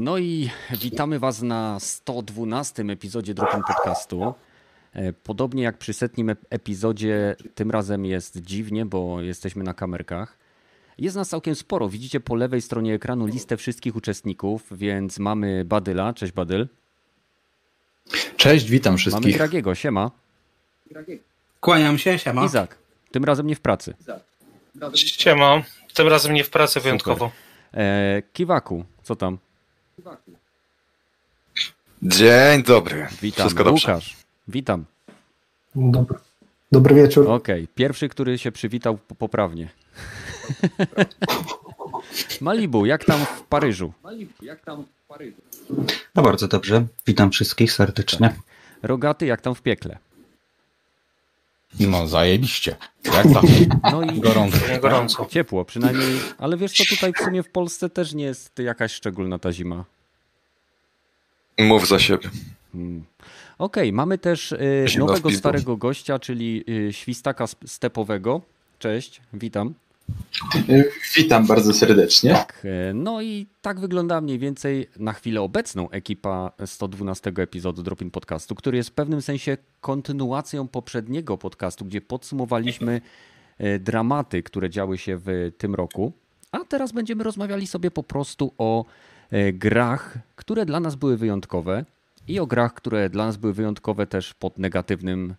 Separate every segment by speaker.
Speaker 1: No i witamy Was na 112 epizodzie Dropin Podcastu. E, podobnie jak przy setnim epizodzie, tym razem jest dziwnie, bo jesteśmy na kamerkach. Jest nas całkiem sporo. Widzicie po lewej stronie ekranu listę wszystkich uczestników, więc mamy Badyla. Cześć Badyl.
Speaker 2: Cześć, witam wszystkich.
Speaker 1: Mamy Dragiego, siema.
Speaker 3: Kłaniam się, siema.
Speaker 1: Izak, tym razem nie w pracy.
Speaker 4: Siema, tym razem nie w pracy wyjątkowo.
Speaker 1: E, Kiwaku, co tam?
Speaker 5: Dzień dobry.
Speaker 1: Witam.
Speaker 5: Wszystko dobrze?
Speaker 1: Łukasz, witam.
Speaker 6: Dobry, dobry wieczór.
Speaker 1: Okej, pierwszy, który się przywitał po- poprawnie. Malibu, jak tam w Paryżu?
Speaker 2: No bardzo dobrze. Witam wszystkich serdecznie.
Speaker 1: Rogaty, jak tam w piekle?
Speaker 7: No zajebiście. Jak tam?
Speaker 1: No i
Speaker 7: Gorąco.
Speaker 4: Gorąco.
Speaker 1: ciepło przynajmniej, ale wiesz co, tutaj w sumie w Polsce też nie jest jakaś szczególna ta zima.
Speaker 5: Mów za siebie.
Speaker 1: Hmm. Okej, mamy też y, nowego starego gościa, czyli y, świstaka stepowego. Cześć, witam.
Speaker 8: Witam bardzo serdecznie.
Speaker 1: Tak, e, no i tak wygląda mniej więcej na chwilę obecną ekipa 112 epizodu Dropin Podcastu, który jest w pewnym sensie kontynuacją poprzedniego podcastu, gdzie podsumowaliśmy e, dramaty, które działy się w tym roku. A teraz będziemy rozmawiali sobie po prostu o e, grach, które dla nas były wyjątkowe i o grach, które dla nas były wyjątkowe też pod negatywnym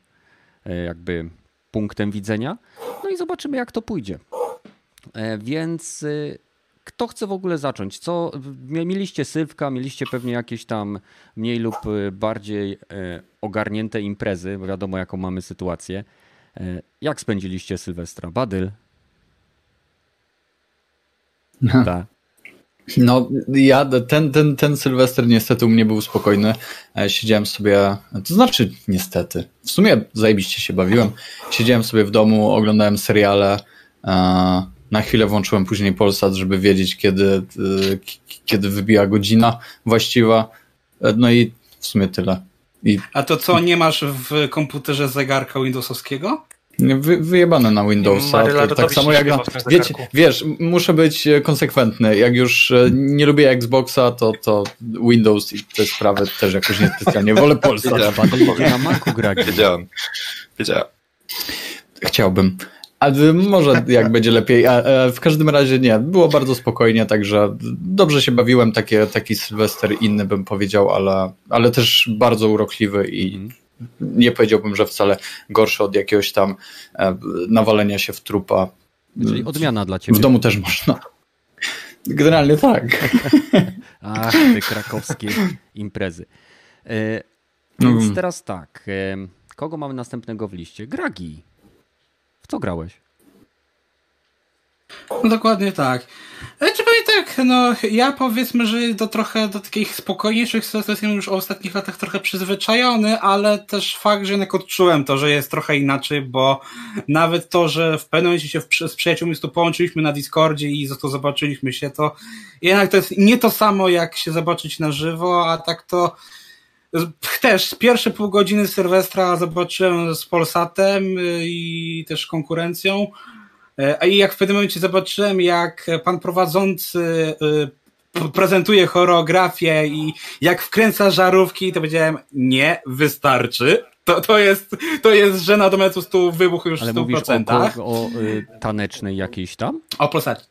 Speaker 1: e, jakby punktem widzenia. No i zobaczymy jak to pójdzie. E, Więc y, kto chce w ogóle zacząć? Co mie- mieliście Sylwka, mieliście pewnie jakieś tam mniej lub y, bardziej e, ogarnięte imprezy, bo wiadomo jaką mamy sytuację. E, Jak spędziliście Sylwestra? Badyl? Tak.
Speaker 2: No, ja, ten, ten, ten Sylwester niestety u mnie był spokojny. Siedziałem sobie, to znaczy niestety, w sumie zajebiście się bawiłem. Siedziałem sobie w domu, oglądałem seriale. Na chwilę włączyłem później Polsat, żeby wiedzieć, kiedy, e, kiedy wybija godzina właściwa. E, No i w sumie tyle. I
Speaker 3: A to co, nie masz w komputerze zegarka Windowsowskiego?
Speaker 2: Wy, wyjebane na Windowsa.
Speaker 4: Maryla,
Speaker 2: tak
Speaker 4: byś
Speaker 2: samo jak na, wiecie, wiesz, muszę być e, konsekwentny. Jak już nie lubię Xboxa, to, to Windows i te sprawy też jakoś niespecjalnie wolę Polsat.
Speaker 5: Wiedziałem,
Speaker 1: Badyl idzie na Macu grać.
Speaker 5: wiedziałem. Wiedziałem.
Speaker 2: Chciałbym. Ale może jak będzie lepiej. A, e, w każdym razie nie. Było bardzo spokojnie, także dobrze się bawiłem. Takie, taki Sylwester inny bym powiedział, ale, ale też bardzo urokliwy i
Speaker 1: Mhm.
Speaker 2: nie powiedziałbym, że wcale gorszy od jakiegoś tam e, nawalenia się w trupa.
Speaker 1: Czyli odmiana dla ciebie.
Speaker 2: W domu też można. Generalnie tak.
Speaker 1: Ach, te krakowskie imprezy. E, Więc
Speaker 2: Mm.
Speaker 1: teraz tak. e, Kogo mamy następnego w liście? Gragi. Co grałeś?
Speaker 3: Dokładnie tak. Ale czy powiem tak, no ja powiedzmy, że do trochę do takich spokojniejszych sytuacji już w ostatnich latach trochę przyzwyczajony, ale też fakt, że jednak odczułem to, że jest trochę inaczej, bo nawet to, że w pewnym momencie się z przyjaciółmi tu połączyliśmy na Discordzie i za to zobaczyliśmy się, to jednak to jest nie to samo jak się zobaczyć na żywo, a tak to też pierwsze pół godziny Sylwestra zobaczyłem z Polsatem y, i też konkurencją. E, A i jak w pewnym momencie zobaczyłem, jak pan prowadzący y, prezentuje choreografię i jak wkręca żarówki, to powiedziałem, nie, wystarczy. To, to, jest, to jest żena do momentu stu wybuchu już
Speaker 1: Ale
Speaker 3: w
Speaker 1: mówisz o,
Speaker 3: 100%.
Speaker 1: ko- o y, tanecznej jakiejś tam?
Speaker 3: O Polsacie.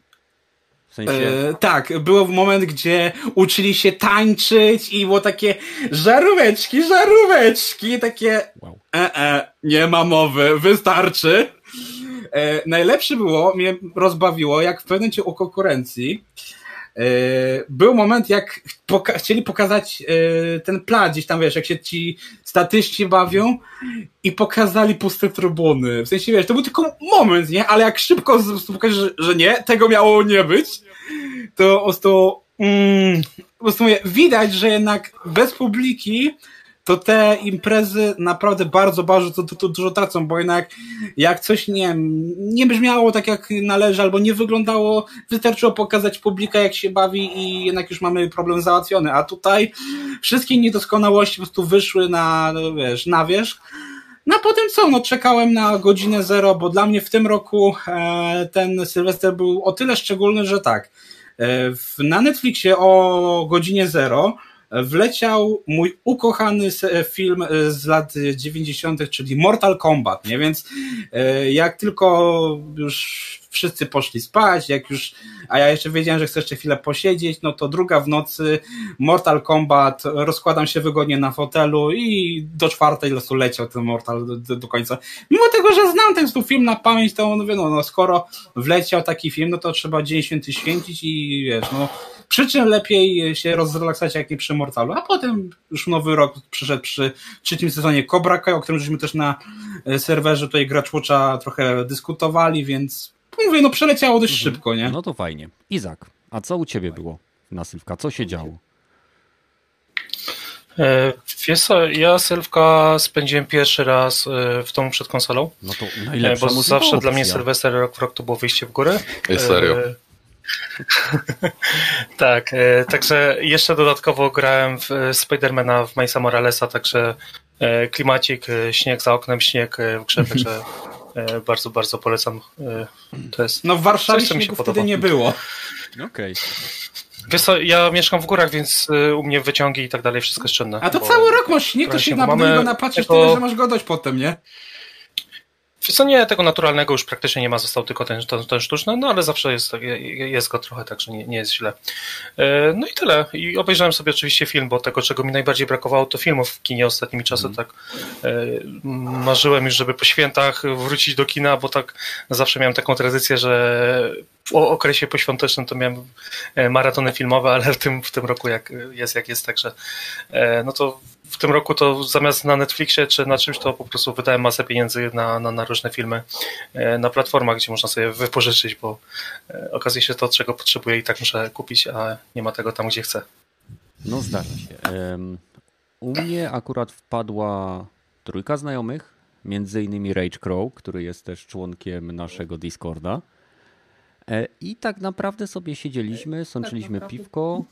Speaker 1: W sensie...
Speaker 3: E, tak, był moment, gdzie uczyli się tańczyć i było takie żaróweczki, żaróweczki, takie
Speaker 1: Wow.
Speaker 3: e, e, nie ma mowy, wystarczy. E, najlepsze było, mnie rozbawiło, jak w pewnym u konkurencji był moment, jak poka- chcieli pokazać e, ten plac gdzieś tam, wiesz, jak się ci statyści bawią i pokazali puste trybuny. W sensie, wiesz, to był tylko moment, nie? Ale jak szybko pokażesz, że, że nie, tego miało nie być, to po prostu, mm, po prostu mówię, widać, że jednak bez publiki to te imprezy naprawdę bardzo, bardzo to, to, to dużo tracą, bo jednak jak coś nie, nie brzmiało tak jak należy, albo nie wyglądało, wystarczyło pokazać publikę jak się bawi i jednak już mamy problem załatwiony, a tutaj wszystkie niedoskonałości po prostu wyszły na, wiesz, na wierzch. No a potem co, no czekałem na godzinę zero, bo dla mnie w tym roku e, ten Sylwester był o tyle szczególny, że tak, E, w, na Netflixie o godzinie zero wleciał mój ukochany film e, z lat 90., czyli Mortal Kombat, nie? Więc e, jak tylko już wszyscy poszli spać, jak już, a ja jeszcze wiedziałem, że chcę jeszcze chwilę posiedzieć, no to druga w nocy, Mortal Kombat, rozkładam się wygodnie na fotelu i do czwartej losu leciał ten Mortal do, do, końca. Mimo tego, że znam ten film na pamięć, to mówię, no, no skoro wleciał taki film, no to trzeba Dzień Święty święcić i wiesz, no przy czym lepiej się rozrelaksować jak nie przy Mortalu, a potem już nowy rok przyszedł przy trzecim sezonie Cobra Kai, o którym żeśmy też na e, serwerze tutaj Gracz Watcha trochę dyskutowali, więc mówię, no przeleciało dość szybko, nie?
Speaker 1: No to fajnie. Izak, a co u ciebie było na Sylwka? Co się działo?
Speaker 4: E, Wiesz co, ja Sylwka spędziłem pierwszy raz e, w domu przed konsolą,
Speaker 1: No to najlepsza
Speaker 4: bo zawsze dla mnie. Sylwester rok w rok to było wyjście w górę.
Speaker 5: Ej, serio.
Speaker 4: Tak, e, także jeszcze dodatkowo grałem w e, Spidermana w Milesa Moralesa, także e, klimacik, e, śnieg za oknem, śnieg e, w grze, także e, bardzo, bardzo polecam. E, To jest...
Speaker 3: No w Warszawie
Speaker 4: Coś, podoba.
Speaker 3: wtedy nie było.
Speaker 1: Okej.
Speaker 4: Wiesz co, ja mieszkam w górach, więc e, u mnie wyciągi i tak dalej wszystko jest czynne.
Speaker 3: A to
Speaker 4: bo-
Speaker 3: cały rok masz śnieg, to się na
Speaker 4: mamy,
Speaker 3: go napatrzysz
Speaker 4: tylko-
Speaker 3: tyle, że masz go dość potem, nie?
Speaker 4: Co, nie, tego naturalnego już praktycznie nie ma, został tylko ten, ten, ten sztuczny, no ale zawsze jest, jest go trochę, także nie, nie jest źle. E, No i tyle. I obejrzałem sobie oczywiście film, bo tego, czego mi najbardziej brakowało, to filmów w kinie ostatnimi czasy, tak e, marzyłem już, żeby po świętach wrócić do kina, bo tak zawsze miałem taką tradycję, że w okresie poświątecznym to miałem e, maratony filmowe, ale w tym, w tym roku jak jest, jak jest, także no to tym roku to zamiast na Netflixie czy na czymś, to po prostu wydałem masę pieniędzy na, na, na różne filmy e, na platformach, gdzie można sobie wypożyczyć, bo e, okazuje się to, czego potrzebuję i tak muszę kupić, a nie ma tego tam, gdzie chcę.
Speaker 1: No zdarza się. U mnie akurat wpadła trójka znajomych, między innymi Rage Crow, który jest też członkiem naszego Discorda. E, I tak naprawdę sobie siedzieliśmy, sączyliśmy piwko,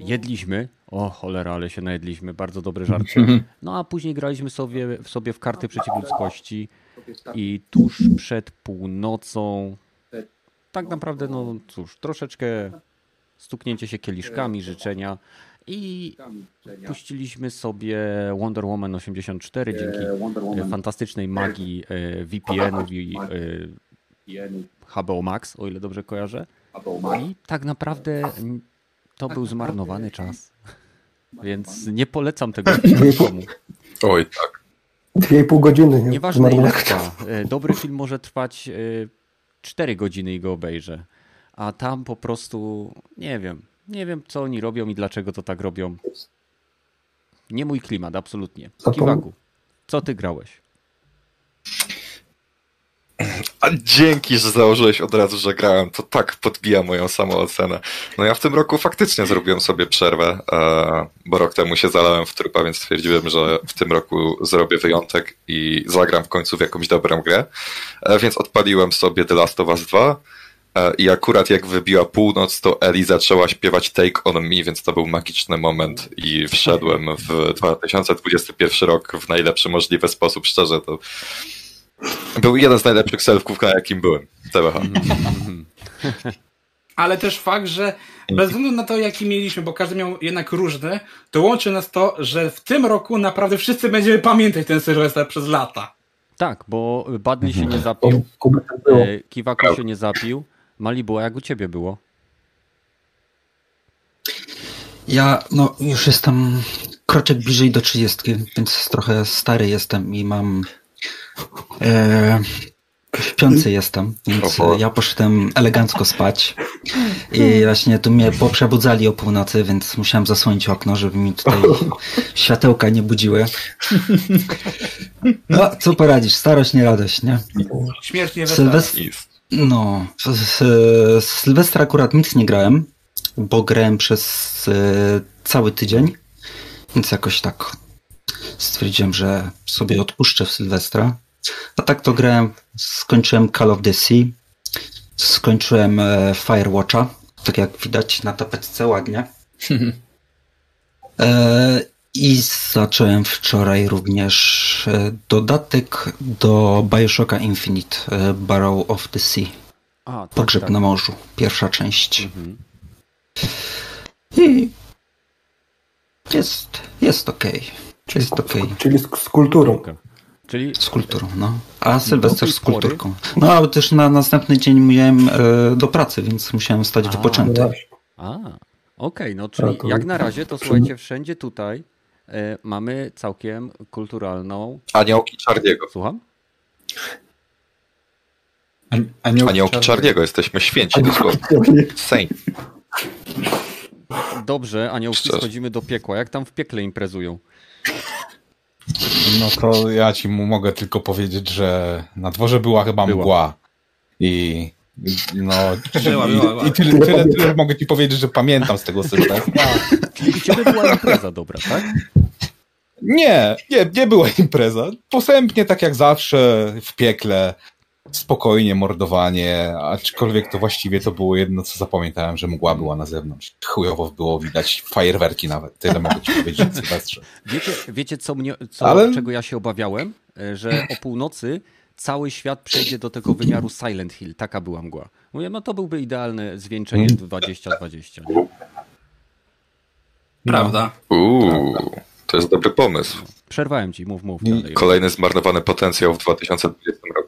Speaker 1: jedliśmy. O cholera, ale się najedliśmy, bardzo dobry żart. No a później graliśmy sobie, w sobie w karty przeciw ludzkości. i tuż przed północą. Tak naprawdę, no cóż, troszeczkę stuknięcie się kieliszkami, życzenia. I puściliśmy sobie Wonder Woman 84 dzięki e, fantastycznej magii e, VPN-ów i e, HBO Max, o ile dobrze kojarzę. I tak naprawdę to był zmarnowany czas. Więc nie polecam tego nikomu.
Speaker 5: Oj, tak.
Speaker 6: Dwie i pół godziny. Nie?
Speaker 1: Nieważne ile trwa. E, Dobry film może trwać 4 godziny i go obejrzę. A tam po prostu nie wiem. Nie wiem, co oni robią i dlaczego to tak robią. Nie mój klimat, absolutnie. Kiwaku, co ty grałeś?
Speaker 5: A dzięki, że założyłeś od razu, że grałem. To tak podbija moją samoocenę. No ja w tym roku faktycznie zrobiłem sobie przerwę, e, bo rok temu się zalałem w trupa, więc stwierdziłem, że w tym roku zrobię wyjątek i zagram w końcu w jakąś dobrą grę. E, Więc odpaliłem sobie The Last of Us 2 e, i akurat jak wybiła północ, to Eli zaczęła śpiewać Take On Me, więc to był magiczny moment i wszedłem w 2021 rok w najlepszy możliwy sposób. Szczerze, to był jeden z najlepszych selfków, na jakim byłem. TBH.
Speaker 3: Ale też fakt, że bez względu na to, jaki mieliśmy, bo każdy miał jednak różny, to łączy nas to, że w tym roku naprawdę wszyscy będziemy pamiętać ten Sylwester przez lata.
Speaker 1: Tak, bo Badny się nie zapił,
Speaker 6: Kuby tak było.
Speaker 1: e, Kiwaku się nie zapił. Malibu, a jak u ciebie było?
Speaker 9: Ja no, już jestem kroczek bliżej do 30, więc trochę stary jestem i mam. E, śpiący jestem, więc
Speaker 5: Oho.
Speaker 9: ja poszedłem elegancko spać. I właśnie tu mnie poprzebudzali o północy, więc musiałem zasłonić okno, żeby mi tutaj światełka nie budziły. No, co poradzisz? Starość, nie radość, nie?
Speaker 3: Śmierć nie wesela.
Speaker 9: Sylwestr, no, z Sylwestra akurat nic nie grałem, bo grałem przez e, cały tydzień, więc jakoś tak stwierdziłem, że sobie odpuszczę w Sylwestra. A tak to grałem, skończyłem Call of the Sea, skończyłem e, Firewatcha, tak jak widać na tapetce ładnie. E, I zacząłem wczoraj również e, dodatek do Bioshocka Infinite, e, Barrow of the Sea.
Speaker 1: A, tak,
Speaker 9: Pogrzeb
Speaker 1: tak.
Speaker 9: na morzu, pierwsza część.
Speaker 1: Mhm.
Speaker 9: I jest, jest okej. Jest okej.
Speaker 6: Czyli z, z kulturą.
Speaker 1: Czyli
Speaker 9: Z kulturą, no. A Sylwester z kulturką. No, ale też na następny dzień miałem e, do pracy, więc musiałem stać
Speaker 1: A.
Speaker 9: wypoczęty.
Speaker 6: No.
Speaker 1: A, okej, no czyli
Speaker 6: to-
Speaker 1: jak na razie to słuchajcie, wszędzie tutaj e, mamy całkiem kulturalną.
Speaker 5: Aniołki Czardiego.
Speaker 1: Słucham?
Speaker 2: An- Aniołki,
Speaker 5: Aniołki Czardiego, jesteśmy święci dosłownie. Saint.
Speaker 1: Dobrze, aniołki,
Speaker 5: Szczerze.
Speaker 1: schodzimy do piekła. Jak tam w piekle imprezują?
Speaker 7: No to ja ci mu mogę tylko powiedzieć, że na dworze była chyba
Speaker 1: Była.
Speaker 7: mgła. I no.
Speaker 3: Była,
Speaker 7: i,
Speaker 3: była, była.
Speaker 7: i tyle, tyle, tyle mogę ci powiedzieć, że pamiętam z tego Sylwestra.
Speaker 1: Czyli ciebie była impreza dobra, tak?
Speaker 7: Nie, nie, nie była impreza. Posępnie, tak jak zawsze, w piekle, spokojnie, mordowanie, aczkolwiek to właściwie to było jedno, co zapamiętałem, że mgła była na zewnątrz. Chujowo było widać fajerwerki nawet. Tyle mogę ci powiedzieć Sylwestrze.
Speaker 1: Wiecie, wiecie co mnie, co,
Speaker 7: Ale-
Speaker 1: czego ja się obawiałem? E, Że o północy cały świat przejdzie do tego wymiaru Silent Hill. Taka była mgła. Mówię, no to byłby idealne zwieńczenie 2020. nie?
Speaker 3: Prawda.
Speaker 5: Uuu, to jest dobry pomysł.
Speaker 1: Przerwałem ci, mów, mów dalej.
Speaker 5: Kolejny zmarnowany potencjał w 2020 roku.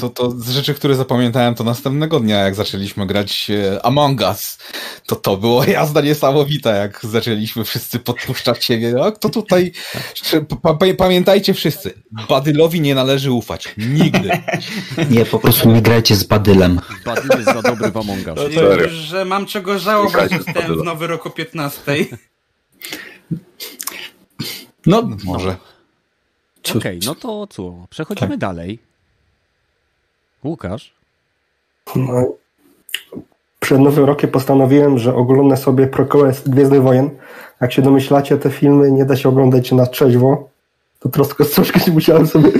Speaker 7: To, to z rzeczy, które zapamiętałem, to następnego dnia, jak zaczęliśmy grać e, Among Us, to to było jazda niesamowita, jak zaczęliśmy wszyscy podpuszczać siebie. A kto tutaj... Pa, pa, pamiętajcie wszyscy, Badylowi nie należy ufać. Nigdy.
Speaker 9: Nie, po prostu nie grajcie z Badylem.
Speaker 1: Badil jest za dobry w Among Us.
Speaker 3: I,
Speaker 5: Serio.
Speaker 3: że mam czego żałować, jestem w nowy rok o 15.
Speaker 2: No,
Speaker 7: Może.
Speaker 1: Okej, no to co? Przechodzimy dalej. Łukasz?
Speaker 6: No, przed Nowym Rokiem postanowiłem, że oglądam sobie prequel Gwiezdnych Wojen. Jak się domyślacie, te filmy nie da się oglądać na trzeźwo. To troszkę, troszkę się musiałem sobie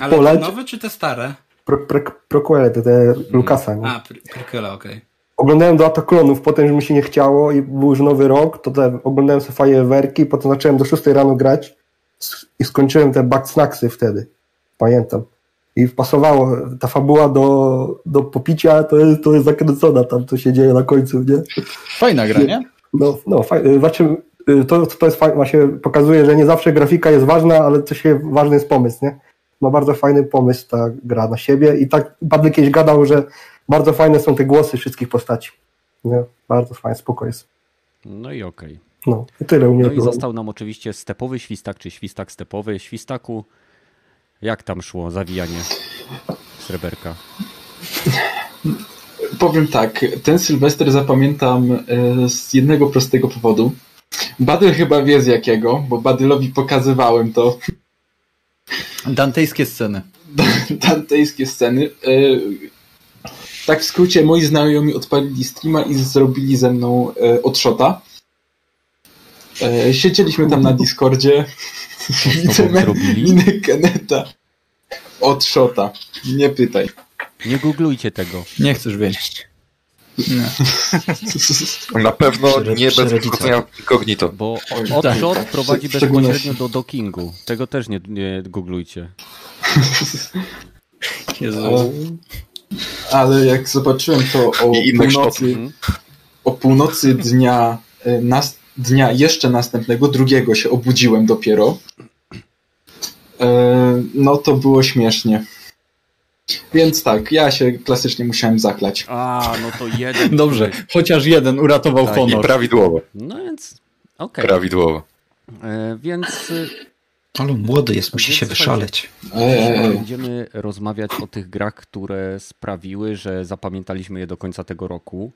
Speaker 3: Ale te
Speaker 6: polać.
Speaker 3: nowe czy te stare?
Speaker 6: Pre, pre, prequele, te, te Lukasa. Nie?
Speaker 3: A, Prequela, okej.
Speaker 6: Oglądałem do Ataklonów, potem już mi się nie chciało i był już Nowy Rok, to te, oglądałem sobie fajerwerki, potem zacząłem do 6 rano grać i skończyłem te backsnacksy wtedy. Pamiętam. I pasowało, ta fabuła do, do popicia to jest, to jest zakręcona tam, co się dzieje na końcu, nie?
Speaker 2: fajna gra, nie?
Speaker 6: No, no faj, znaczy, y, to, to jest fajne, właśnie pokazuje, że nie zawsze grafika jest ważna, ale coś się, ważny jest pomysł, nie? Ma bardzo fajny pomysł ta gra na siebie i tak Padły kiedyś gadał, że bardzo fajne są te głosy wszystkich postaci. Nie? Bardzo fajnie, spoko jest.
Speaker 1: No i okej.
Speaker 6: No, i tyle u mnie
Speaker 1: No i
Speaker 6: było.
Speaker 1: został nam oczywiście stepowy świstak, czy świstak stepowy. Świstaku, jak tam szło zawijanie sreberka?
Speaker 8: Powiem tak, ten Sylwester zapamiętam e, z jednego prostego powodu. Badyl chyba wie z jakiego, bo Badylowi pokazywałem to,
Speaker 2: Dantejskie sceny.
Speaker 8: dantejskie sceny. E, Tak w skrócie, moi znajomi odpalili streama i zrobili ze mną e, odshota. E, Siedzieliśmy tam na Discordzie.
Speaker 1: Zrobili?
Speaker 8: minę Keneta. Odshota. Nie pytaj.
Speaker 1: Nie googlujcie tego.
Speaker 2: Nie chcesz wiedzieć.
Speaker 5: Na pewno nie bez wchodzenia w incognito.
Speaker 1: Bo
Speaker 8: tak,
Speaker 1: odshot
Speaker 8: tak,
Speaker 1: prowadzi bezpośrednio do dockingu. Tego też nie, nie googlujcie.
Speaker 2: Jezu.
Speaker 8: E, Ale jak zobaczyłem to o północy,
Speaker 1: Mhm.
Speaker 8: o północy dnia, e, nas, dnia jeszcze następnego, drugiego się obudziłem dopiero, e, no to było śmiesznie. Więc tak, ja się klasycznie musiałem zaklać.
Speaker 1: A, no to jeden.
Speaker 2: Dobrze, chociaż jeden uratował
Speaker 1: Tak,
Speaker 5: I
Speaker 2: honor.
Speaker 5: prawidłowo.
Speaker 1: No więc, okej.
Speaker 5: Prawidłowo.
Speaker 1: E, Więc y,
Speaker 9: Ale młody jest, musi
Speaker 1: Więc
Speaker 9: się wyszaleć.
Speaker 8: E, e,
Speaker 1: będziemy rozmawiać o tych grach, które sprawiły, że zapamiętaliśmy je do końca tego roku.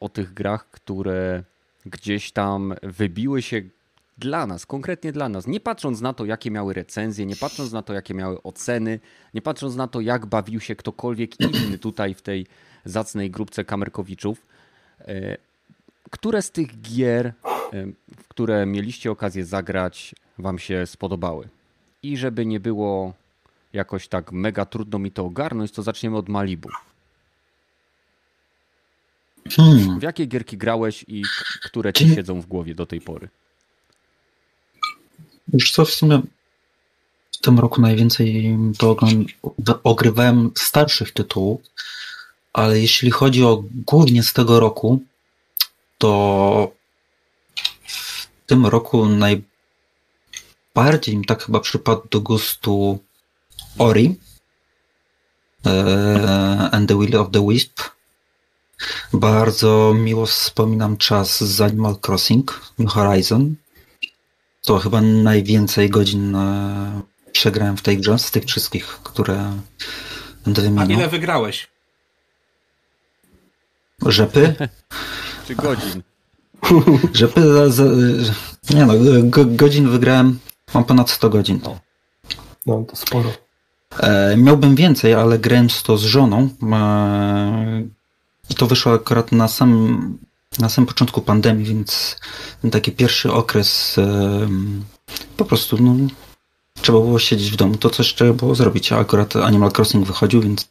Speaker 1: O tych grach, które gdzieś tam wybiły się dla nas, konkretnie dla nas, nie patrząc na to, jakie miały recenzje, nie patrząc na to, jakie miały oceny, nie patrząc na to, jak bawił się ktokolwiek inny tutaj w tej zacnej grupce kamerkowiczów. E, Które z tych gier, e, w które mieliście okazję zagrać, wam się spodobały? I żeby nie było jakoś tak mega trudno mi to ogarnąć, to zaczniemy od Malibu.
Speaker 9: Hmm.
Speaker 1: W jakie gierki grałeś i które ci siedzą w głowie do tej pory?
Speaker 9: Już co w sumie w tym roku najwięcej to ogrywałem starszych tytułów, ale jeśli chodzi o głównie z tego roku, to w tym roku najbardziej mi tak chyba przypadł do gustu Ori e, and the Will of the Wisp. Bardzo miło wspominam czas z Animal Crossing New Horizon. To chyba najwięcej godzin e, przegrałem w tej grze z tych wszystkich, które będę
Speaker 3: A ile
Speaker 9: wymieniał.
Speaker 3: wygrałeś?
Speaker 9: Rzepy?
Speaker 1: Czy godzin?
Speaker 9: Rzepy za, za, nie no, go, godzin wygrałem, mam ponad 100 godzin.
Speaker 6: No to sporo.
Speaker 9: E, miałbym więcej, ale grałem z to z żoną. E, To wyszło akurat na samym, na samym początku pandemii, więc taki pierwszy okres po prostu no, trzeba było siedzieć w domu. To coś trzeba było zrobić, a akurat Animal Crossing wychodził, więc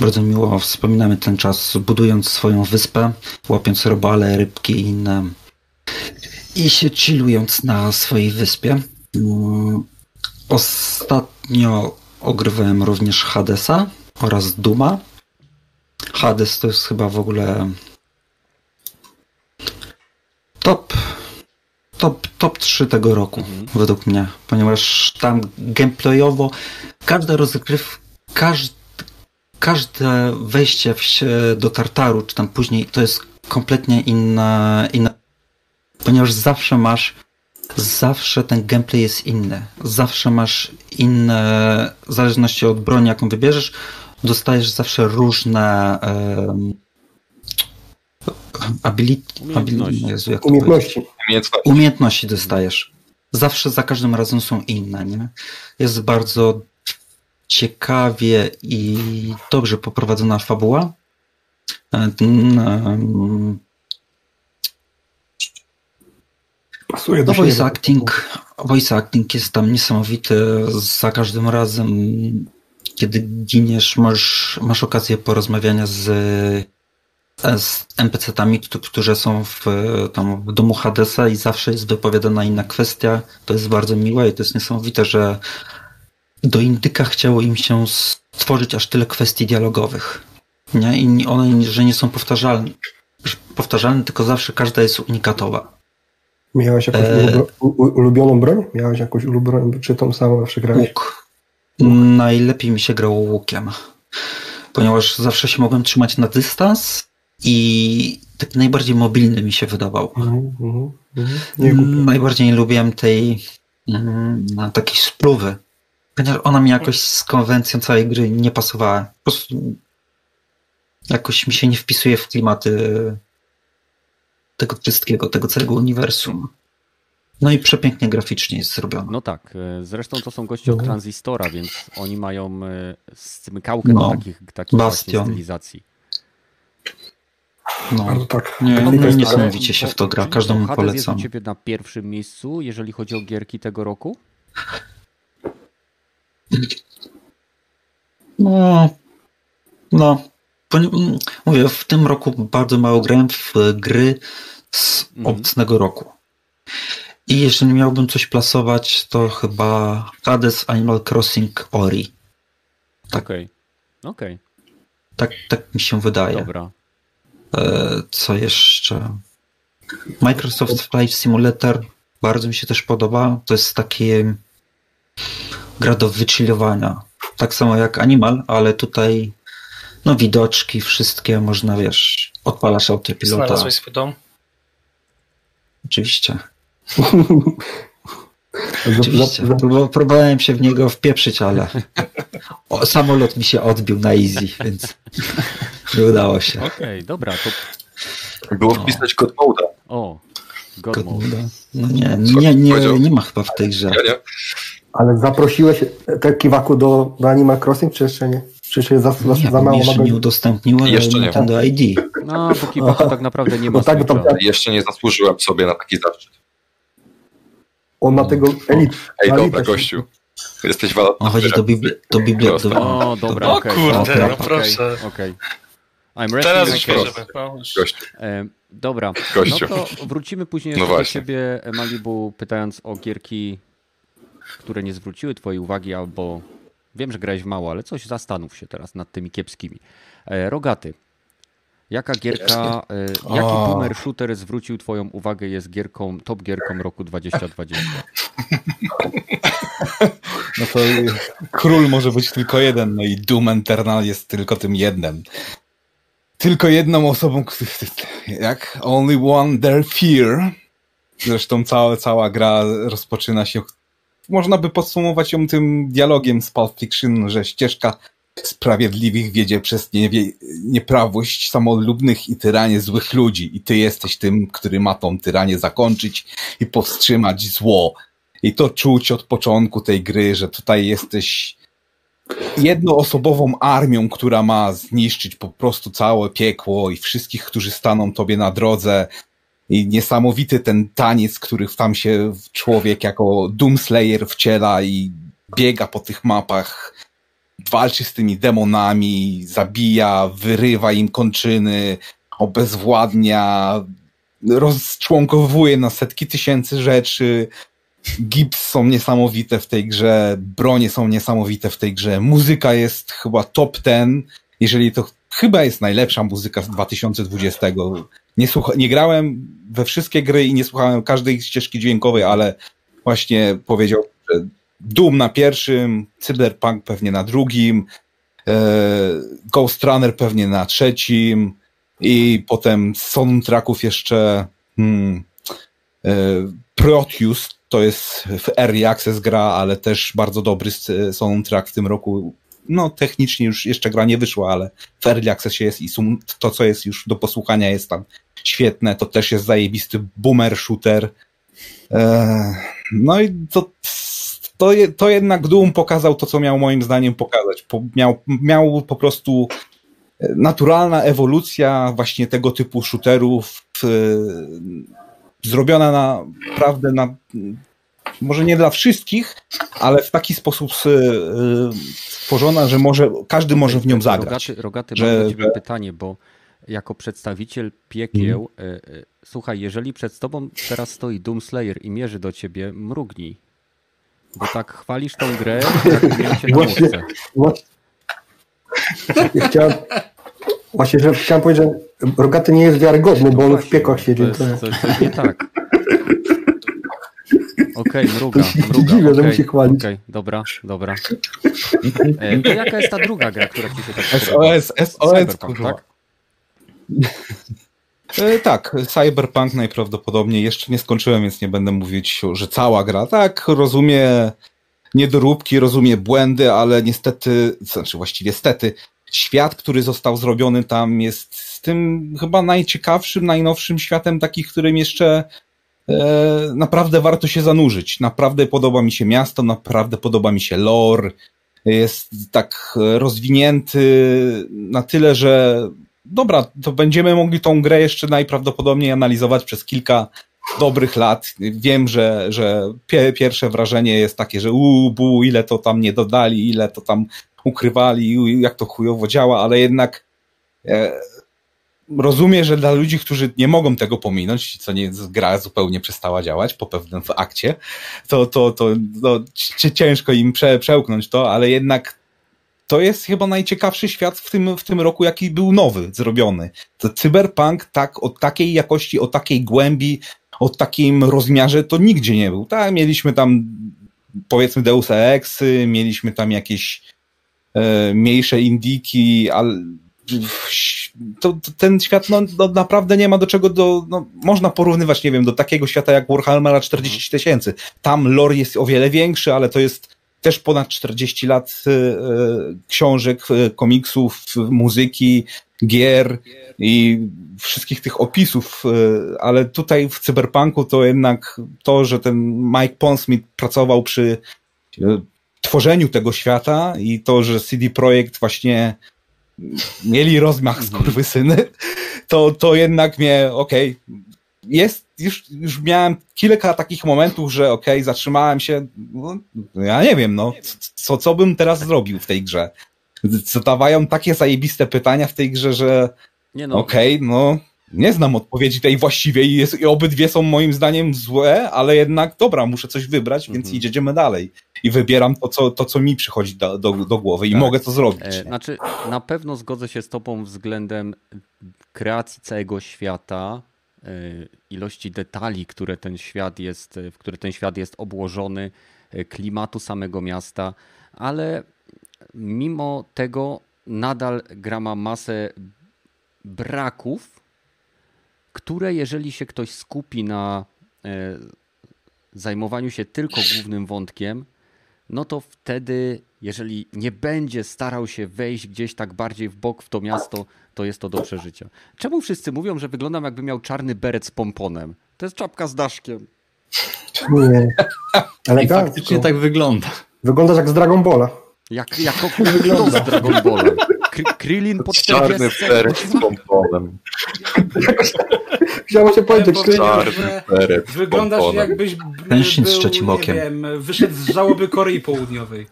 Speaker 9: bardzo miło wspominamy ten czas, budując swoją wyspę, łapiąc robale, rybki i inne i się chillując na swojej wyspie. Ostatnio ogrywałem również Hadesa oraz Duma. Hades to jest chyba w ogóle top top, top 3 tego roku według mnie, ponieważ tam gameplayowo każda rozgryw, każd, każde wejście w do Tartaru, czy tam później, to jest kompletnie inna, inna ponieważ zawsze masz zawsze ten gameplay jest inny. Zawsze masz inne, w zależności od broni, jaką wybierzesz, dostajesz zawsze różne um, ability,
Speaker 1: Umiejętności.
Speaker 9: Jezu?
Speaker 6: Umiejętności.
Speaker 5: Umiejętności.
Speaker 9: umiejętności dostajesz. Zawsze za każdym razem są inne, nie? Jest bardzo ciekawie i dobrze poprowadzona fabuła. Em,
Speaker 6: Pasuje do
Speaker 9: no voice acting, voice acting jest tam niesamowity. Za każdym razem, kiedy giniesz, masz, masz okazję porozmawiania z, z NPC-tami, któ- którzy są w, tam w domu Hadesa i zawsze jest wypowiadana inna kwestia. To jest bardzo miłe i to jest niesamowite, że do Indyka chciało im się stworzyć aż tyle kwestii dialogowych. Nie? I one, że nie są powtarzalne, powtarzalne, tylko zawsze każda jest unikatowa.
Speaker 6: Miałeś jakąś
Speaker 9: E.
Speaker 6: ulubioną broń? Miałeś jakąś ulubioną, czy tą samą zawsze grałeś?
Speaker 9: Łuk. Najlepiej mi się grało łukiem, ponieważ zawsze się mogłem trzymać na dystans i tak najbardziej mobilny mi się wydawał.
Speaker 6: Nie kupię.
Speaker 9: Najbardziej lubiłem tej mm, takiej spluwy, ponieważ ona mi jakoś z konwencją całej gry nie pasowała. Po prostu jakoś mi się nie wpisuje w klimaty tego wszystkiego, tego całego uniwersum. No i przepięknie graficznie jest zrobione.
Speaker 1: No tak, e, zresztą to są goście od
Speaker 6: Mhm.
Speaker 1: Transistora, więc oni mają e, smykałkę
Speaker 9: No,
Speaker 1: do takich, takich stylizacji.
Speaker 9: No.
Speaker 6: Ale tak.
Speaker 9: Nie, no
Speaker 6: jest
Speaker 9: niesamowicie się w to gra, każdemu
Speaker 1: Hades jest
Speaker 9: polecam.
Speaker 1: u Ciebie na pierwszym miejscu, jeżeli chodzi o gierki tego roku?
Speaker 9: No, no. Poni- m, Mówię, w tym roku bardzo mało grałem w gry z
Speaker 1: Mhm.
Speaker 9: obecnego roku. I jeżeli miałbym coś plasować, to chyba Hades Animal Crossing Ori. Tak.
Speaker 1: Okej, okej,
Speaker 9: Tak, tak mi się wydaje.
Speaker 1: dobra.
Speaker 9: E, Co jeszcze? Microsoft Flight Simulator bardzo mi się też podoba. To jest takie gra do wychillowania. Tak samo jak Animal, ale tutaj no widoczki, wszystkie można, wiesz, odpalasz autopilota.
Speaker 4: Znalazłeś swój dom?
Speaker 9: Oczywiście. Próbowałem się w niego wpieprzyć, ale o, samolot mi się odbił na easy, więc nie udało się.
Speaker 1: Okej, dobra, to
Speaker 5: Było wpisać kod moda.
Speaker 1: o, God.
Speaker 9: No nie, nie, nie, nie ma chyba w tej grze.
Speaker 5: Ja nie?
Speaker 6: Ale zaprosiłeś te kiwaku do, do Animal Crossing, czy jeszcze nie? Czy jeszcze za, za,
Speaker 9: Nie,
Speaker 6: za mało
Speaker 9: jeszcze
Speaker 6: mogę...
Speaker 9: nie udostępniło
Speaker 5: Jeszcze nie.
Speaker 9: Nintendo ID.
Speaker 1: No, Kiwaku tak naprawdę nie ma
Speaker 6: No tak,
Speaker 5: Jeszcze nie zasłużyłem sobie na taki zaszczyt.
Speaker 6: On na tego elit.
Speaker 5: Ej, dobra, gościu. Jesteś walutą.
Speaker 9: On chodzi do, bibli- do biblioteki.
Speaker 1: O, dobra,
Speaker 4: O kurde,
Speaker 1: okej,
Speaker 4: no proszę.
Speaker 1: Okej. I'm resting
Speaker 4: Teraz już już.
Speaker 5: Gościu.
Speaker 1: E, dobra,
Speaker 5: Gościu.
Speaker 1: no to wrócimy później
Speaker 5: No
Speaker 1: do
Speaker 5: właśnie.
Speaker 1: ciebie, Malibu, pytając o gierki, które nie zwróciły twojej uwagi, albo wiem, że grałeś w mało, ale coś zastanów się teraz nad tymi kiepskimi. E, Rogaty, Jaka gierka, e, jaki boomer shooter zwrócił twoją uwagę, jest gierką, top gierką roku 2020?
Speaker 7: No to y, król może być tylko jeden, no i Doom Eternal jest tylko tym jednym. Tylko jedną osobą, jak Only One Their Fear. Zresztą cała, cała gra rozpoczyna się, można by podsumować ją tym dialogiem z Pulp Fiction, że ścieżka sprawiedliwych wiedzie przez niewie, nieprawość samolubnych i tyranie złych ludzi. I ty jesteś tym, który ma tą tyranię zakończyć i powstrzymać zło. I to czuć od początku tej gry, że tutaj jesteś jednoosobową armią, która ma zniszczyć po prostu całe piekło i wszystkich, którzy staną tobie na drodze. I niesamowity ten taniec, który tam się człowiek jako Doomslayer wciela i biega po tych mapach, walczy z tymi demonami, zabija, wyrywa im kończyny, obezwładnia, rozczłonkowuje na setki tysięcy rzeczy. Gips są niesamowite w tej grze, bronie są niesamowite w tej grze, muzyka jest chyba top ten, jeżeli to chyba jest najlepsza muzyka z 2020. Nie, słucha, nie grałem we wszystkie gry i nie słuchałem każdej ścieżki dźwiękowej, ale właśnie powiedział, że Doom na pierwszym, Cyberpunk pewnie na drugim, e, Ghost Runner pewnie na trzecim i potem z soundtracków jeszcze hmm, e, Proteus, to jest w Early Access gra, ale też bardzo dobry s- soundtrack w tym roku. No technicznie już jeszcze gra nie wyszła, ale w Early Accessie jest i to, co jest już do posłuchania jest tam świetne. To też jest zajebisty boomer shooter. E, No i to, to, je- to jednak Doom pokazał to, co miał moim zdaniem pokazać. Po, miał, miał po prostu e, naturalna ewolucja właśnie tego typu shooterów, e, zrobiona na, naprawdę na, może nie dla wszystkich, ale w taki sposób e, stworzona, że może, każdy może w nią zagrać.
Speaker 1: Rogaty, rogaty
Speaker 7: Że-
Speaker 1: pytanie, bo jako przedstawiciel piekieł,
Speaker 7: Mhm.
Speaker 1: słuchaj, jeżeli przed tobą teraz stoi Doomslayer i mierzy do ciebie, mrugnij. Bo tak chwalisz tą grę, jak miał cię na
Speaker 6: Właśnie, właśnie, chciałem, właśnie, że chciałem powiedzieć, że Rogaty nie jest wiarygodny, bo on w piekach siedzi.
Speaker 1: To jest
Speaker 6: To
Speaker 1: coś, coś nie tak. Okej, mruga,
Speaker 6: To się
Speaker 1: mruga.
Speaker 6: dziwię, że
Speaker 1: okej,
Speaker 6: musi chwalić.
Speaker 1: Okej, dobra, dobra. E, to jaka jest ta druga gra, która ci się tak podoba?
Speaker 7: SOS, SOS,
Speaker 1: Cyberpunk,
Speaker 7: kurwa.
Speaker 1: tak?
Speaker 7: E, tak, Cyberpunk najprawdopodobniej jeszcze nie skończyłem, więc nie będę mówić, że cała gra. Tak, rozumie niedoróbki, rozumie błędy, ale niestety, znaczy właściwie stety, świat, który został zrobiony tam jest z tym chyba najciekawszym, najnowszym światem takich, którym jeszcze e, naprawdę warto się zanurzyć. Naprawdę podoba mi się miasto, naprawdę podoba mi się lore. Jest tak e, rozwinięty na tyle, że dobra, to będziemy mogli tą grę jeszcze najprawdopodobniej analizować przez kilka dobrych lat. Wiem, że, że pie, pierwsze wrażenie jest takie, że uuu, bu, ile to tam nie dodali, ile to tam ukrywali, jak to chujowo działa, ale jednak e, rozumiem, że dla ludzi, którzy nie mogą tego pominąć, co nie gra zupełnie przestała działać po pewnym akcie, to, to, to no, ci- ciężko im prze, przełknąć to, ale jednak to jest chyba najciekawszy świat w tym, w tym roku, jaki był nowy, zrobiony. To cyberpunk tak, o takiej jakości, o takiej głębi, o takim rozmiarze to nigdzie nie był. Tak, mieliśmy tam powiedzmy Deus Ex, mieliśmy tam jakieś e, mniejsze indiki, ale to, to ten świat no, no, naprawdę nie ma do czego do, no, można porównywać, nie wiem, do takiego świata jak Warhammera 40 tysięcy. Tam lore jest o wiele większy, ale to jest też ponad 40 lat e, e, książek, e, komiksów, muzyki, gier i wszystkich tych opisów, ale tutaj w Cyberpunku to jednak to, że ten Mike Pondsmith pracował przy tworzeniu tego świata i to, że CD Projekt właśnie mieli rozmach skurwysyny, to, to jednak mnie, okej, jest, już, już miałem kilka takich momentów, że okej, zatrzymałem się, no, ja nie wiem, no, co, co bym teraz zrobił w tej grze? Zadawają takie zajebiste pytania w tej grze, że
Speaker 1: Nie no,
Speaker 7: okej, no, Nie znam odpowiedzi tej właściwej i, jest, i obydwie są moim zdaniem złe, ale jednak dobra, muszę coś wybrać, więc
Speaker 1: Mhm.
Speaker 7: idziemy dalej. I wybieram to, co, to, co mi przychodzi do, do, do głowy i
Speaker 1: Tak.
Speaker 7: mogę to zrobić.
Speaker 1: E, Znaczy, na pewno zgodzę się z Tobą względem kreacji całego świata, ilości detali, które ten świat jest, w które ten świat jest obłożony, e, klimatu samego miasta, ale mimo tego nadal gra ma masę braków, które jeżeli się ktoś skupi na e, zajmowaniu się tylko głównym wątkiem, no to wtedy, jeżeli nie będzie starał się wejść gdzieś tak bardziej w bok w to miasto, to jest to do przeżycia. Czemu wszyscy mówią, że wyglądam jakby miał czarny beret z pomponem? To jest czapka z daszkiem.
Speaker 6: Nie.
Speaker 2: I
Speaker 6: Elegancko.
Speaker 2: faktycznie tak wygląda.
Speaker 6: Wyglądasz jak z Dragon Balla.
Speaker 1: Jak, jako kto z Dragon Balla? Kry- Krillin pod
Speaker 5: Czarny
Speaker 1: 40.
Speaker 5: beret z pomponem.
Speaker 6: Chciało się powiedzieć,
Speaker 5: Czarny z
Speaker 3: Wyglądasz
Speaker 5: pomponem.
Speaker 3: jakbyś b-
Speaker 9: Mężczyzn z
Speaker 3: był,
Speaker 9: trzecim
Speaker 3: nie
Speaker 9: okiem.
Speaker 3: wiem, wyszedł z żałoby Korei Południowej.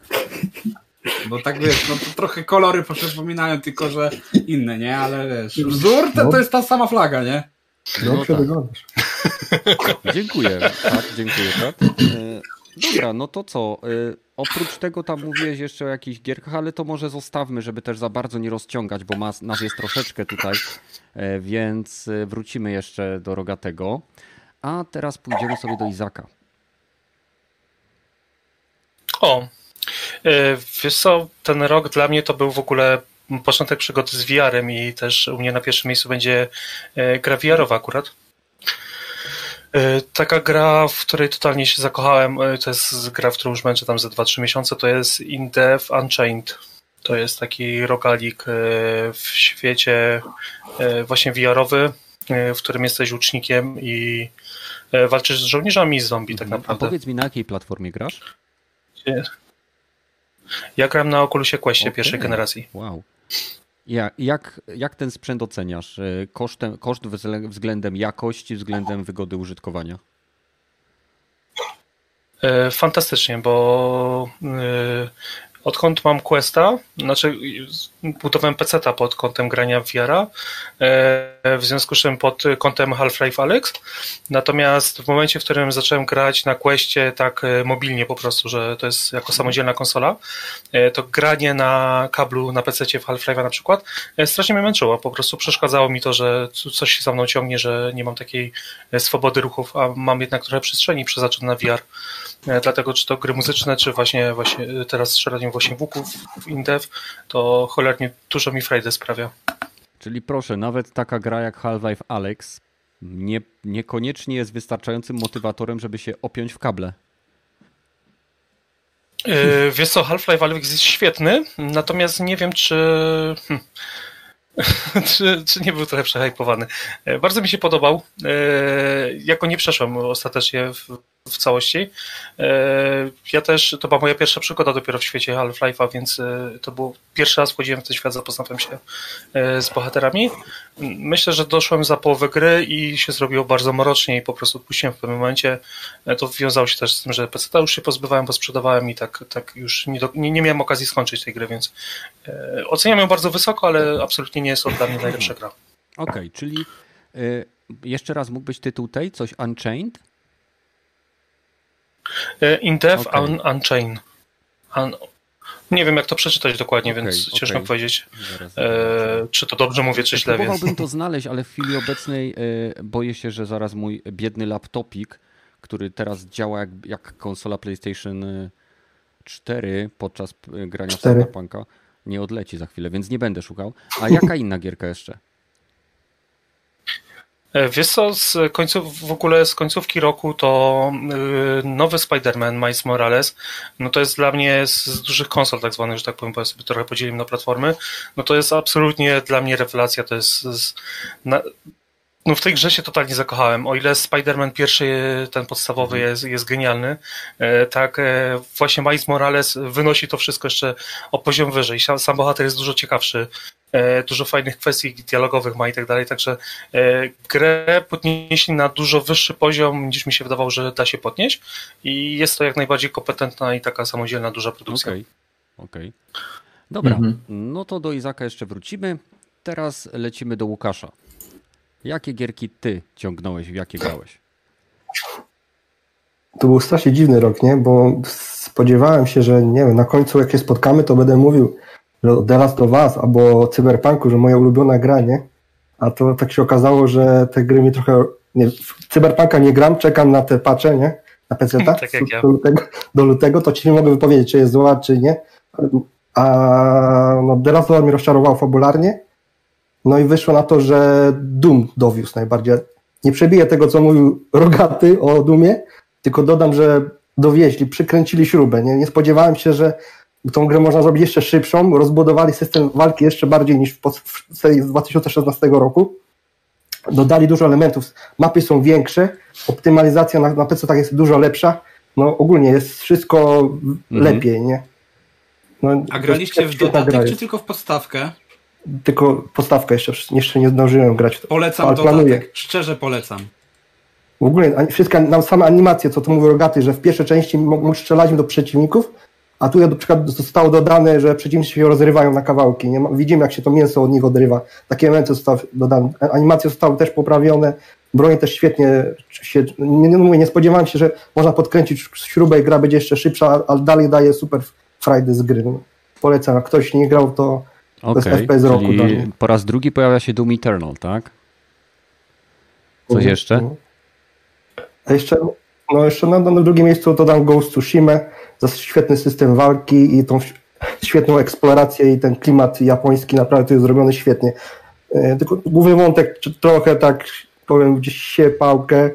Speaker 3: Bo tak wiesz, no to trochę kolory przypominają, tylko że inne, nie? Ale wiesz, wzór to, to jest ta sama flaga, nie?
Speaker 1: No
Speaker 6: dobrze
Speaker 1: tak.
Speaker 6: wyglądasz.
Speaker 1: Dziękuję, tak, dziękuję, tak. E, Dobra, no to co? Oprócz tego tam mówiłeś jeszcze o jakichś gierkach, ale to może zostawmy, żeby też za bardzo nie rozciągać, bo mas, nas jest troszeczkę tutaj, e, więc e, wrócimy jeszcze do Rogatego. A teraz pójdziemy sobie do Izaka.
Speaker 4: O, e, wiesz co, ten rok dla mnie to był w ogóle początek przygody z VR-em i też u mnie na pierwszym miejscu będzie gra VR-owa akurat. E, Taka gra, w której totalnie się zakochałem, e, to jest gra, w którą już męczę tam za 2-3 miesiące, to jest In Death Unchained. To jest taki rogalik e, w świecie właśnie VR-owy, w którym jesteś łucznikiem i walczysz z żołnierzami z zombie tak
Speaker 1: A
Speaker 4: naprawdę.
Speaker 1: powiedz mi, na jakiej platformie grasz?
Speaker 4: Ja gram na Oculusie Questie
Speaker 1: Okej.
Speaker 4: pierwszej generacji.
Speaker 1: Wow. Ja, jak, jak ten sprzęt oceniasz? E, Kosztem, koszt względem jakości, względem wygody użytkowania?
Speaker 4: E, Fantastycznie, bo e, odkąd mam Questa, znaczy budowałem PC-ta pod kątem grania w VR-a, e, w związku z czym pod kątem Half-Life Alyx, natomiast w momencie, w którym zacząłem grać na Questie tak e, mobilnie po prostu, że to jest jako samodzielna konsola, e, to granie na kablu na PC w Half-Life'a na przykład strasznie mnie męczyło, po prostu przeszkadzało mi to, że coś się za mną ciągnie, że nie mam takiej swobody ruchów, a mam jednak trochę przestrzeni przeznaczone na VR. E, Dlatego czy to gry muzyczne, czy właśnie, właśnie e, teraz strzelanie właśnie łuków w Indev, to cholernie dużo mi frajdy sprawia.
Speaker 1: Czyli proszę, nawet taka gra jak Half-Life Alex nie, niekoniecznie jest wystarczającym motywatorem, żeby się opiąć w kable.
Speaker 4: Yy, wiesz co, Half-Life Alyx jest świetny, natomiast nie wiem, czy... Hmm. czy, czy nie był trochę przehypowany. Bardzo mi się podobał. Jako nie przeszłem ostatecznie w, w całości. E, Ja też, to była moja pierwsza przygoda dopiero w świecie Half-Life'a, więc e, to był pierwszy raz wchodziłem w ten świat, zapoznałem się e, z bohaterami. Myślę, że doszłem za połowę gry i się zrobiło bardzo mrocznie i po prostu odpuściłem w pewnym momencie. To wiązało się też z tym, że PC już się pozbywałem, bo sprzedawałem i tak, tak już nie, do, nie, nie miałem okazji skończyć tej gry, więc oceniam ją bardzo wysoko, ale absolutnie nie jest to dla mnie najlepsza gra.
Speaker 1: Okej, czyli y, jeszcze raz mógłbyś tytuł tej, coś Unchained?
Speaker 4: E, In Death
Speaker 1: Okej.
Speaker 4: un, Unchained. Un, nie wiem, jak to przeczytać dokładnie,
Speaker 1: Okej,
Speaker 4: więc ciężko mi powiedzieć,
Speaker 1: Zaraz
Speaker 4: e, czy to dobrze mówię, czy źle, więc...
Speaker 1: Próbowałbym to znaleźć, ale w chwili obecnej y, boję się, że zaraz mój biedny laptopik, który teraz działa jak, jak konsola PlayStation y, 4 podczas y, grania w. Cyberpunka, nie odleci za chwilę, więc nie będę szukał. A jaka inna gierka jeszcze?
Speaker 4: E, Wiesz co, z końców, w ogóle z końcówki roku to y, nowy Spider-Man Miles Morales, no to jest dla mnie z, dużych konsol tak zwanych, że tak powiem, bo ja sobie trochę podzieliłem na platformy, no to jest absolutnie dla mnie rewelacja, to jest z, na, no w tej grze się totalnie zakochałem. O ile Spider-Man pierwszy, ten podstawowy jest, jest genialny, e, tak e, właśnie Miles Morales wynosi to wszystko jeszcze o poziom wyżej. Sam, sam bohater jest dużo ciekawszy, e, dużo fajnych kwestii dialogowych ma i tak dalej, także e, grę podnieśli na dużo wyższy poziom niż mi się wydawało, że da się podnieść i jest to jak najbardziej kompetentna i taka samodzielna duża produkcja.
Speaker 1: Okej, okej. Dobra,
Speaker 2: Mhm.
Speaker 1: no to do Izaka jeszcze wrócimy. Teraz lecimy do Łukasza. Jakie gierki ty ciągnąłeś, w jakie grałeś?
Speaker 6: To był strasznie dziwny rok, nie? Bo spodziewałem się, że nie wiem, na końcu jak się spotkamy, to będę mówił, że o The Last of Us albo Cyberpunku, że moja ulubiona gra, nie? A to tak się okazało, że te gry mi trochę... Nie, w Cyberpunka nie gram, czekam na te patche, nie? Na PC,
Speaker 4: Tak jak ja.
Speaker 6: do, lutego, do lutego, to ci nie mogę wypowiedzieć, czy jest zła, czy nie. A no, The Last of Us mnie rozczarował fabularnie. No i wyszło na to, że Doom dowiózł najbardziej. Nie przebiję tego, co mówił Rogaty o Doomie, tylko dodam, że dowieźli, przykręcili śrubę. Nie, nie spodziewałem się, że tą grę można zrobić jeszcze szybszą, rozbudowali system walki jeszcze bardziej niż w, serii z 2016 roku. Dodali dużo elementów, mapy są większe, optymalizacja na, na PC tak jest dużo lepsza. No ogólnie jest wszystko lepiej, nie? No,
Speaker 3: A graliście w
Speaker 6: świetna gra
Speaker 3: dodatek, czy tylko w podstawkę?
Speaker 6: Tylko podstawkę jeszcze, jeszcze nie zdążyłem grać. w to.
Speaker 3: Polecam
Speaker 6: Ale
Speaker 3: dodatek,
Speaker 6: planuję.
Speaker 3: szczerze polecam.
Speaker 6: W ogóle wszystkie, nam same animacje, co to mówił Rogaty, że w pierwszej części strzelać do przeciwników, a tu na przykład zostało dodane, że przeciwnicy się rozrywają na kawałki. Nie? Widzimy, jak się to mięso od nich odrywa. Takie elementy zostały dodane. Animacje zostały też poprawione, broń też świetnie się, nie, nie, mówię, nie spodziewałem się, że można podkręcić śrubę i gra będzie jeszcze szybsza, ale dalej daje super frajdy z gry. Polecam, jak ktoś nie grał, to
Speaker 1: Okej,
Speaker 6: FPS roku.
Speaker 1: czyli po raz drugi pojawia się Doom Eternal, tak? Coś
Speaker 6: Mhm.
Speaker 1: jeszcze?
Speaker 6: A jeszcze, no jeszcze na, na drugim miejscu to dam Ghost Tsushima za świetny system walki i tą świetną eksplorację i ten klimat japoński naprawdę to jest zrobiony świetnie. E, Tylko główny wątek trochę tak powiem gdzieś się pałkę,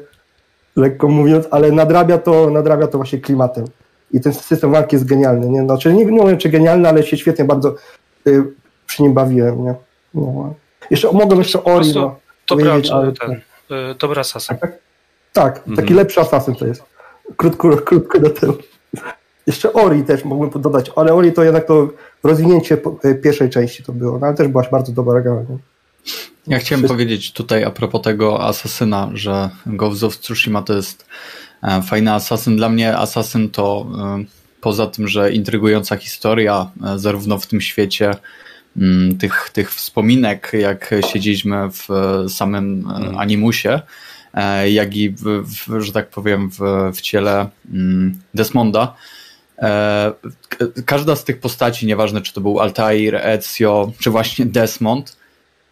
Speaker 6: lekko mówiąc, ale nadrabia to, nadrabia to właśnie klimatem. I ten system walki jest genialny. Nie? Znaczy, nie, nie wiem czy genialny, ale się świetnie bardzo y, przy nim bawiłem. Nie? No. Jeszcze mogę jeszcze Ori no,
Speaker 4: Dobra,
Speaker 6: powiedzieć, ale
Speaker 4: ten, y, dobra asasyn.
Speaker 6: tak, taki
Speaker 1: Mhm.
Speaker 6: lepszy asasyn to jest. Krótko, krótko do tyłu. Jeszcze Ori też mógłbym dodać, ale Ori to jednak to rozwinięcie e, pierwszej części to było, no, ale też była bardzo dobra gra. Nie?
Speaker 2: Ja chciałem
Speaker 6: Wszystko-
Speaker 2: powiedzieć tutaj a propos tego asasyna, że Ghost of Tsushima to jest e, fajny asasyn. Dla mnie asasyn to e, poza tym, że intrygująca historia, e, zarówno w tym świecie tych, tych wspominek, jak siedzieliśmy w e, samym e, animusie, e, jak i, w, w, że tak powiem, w, w ciele mm, Desmonda. Każda z tych postaci, nieważne czy to był Altair, Ezio, czy właśnie Desmond,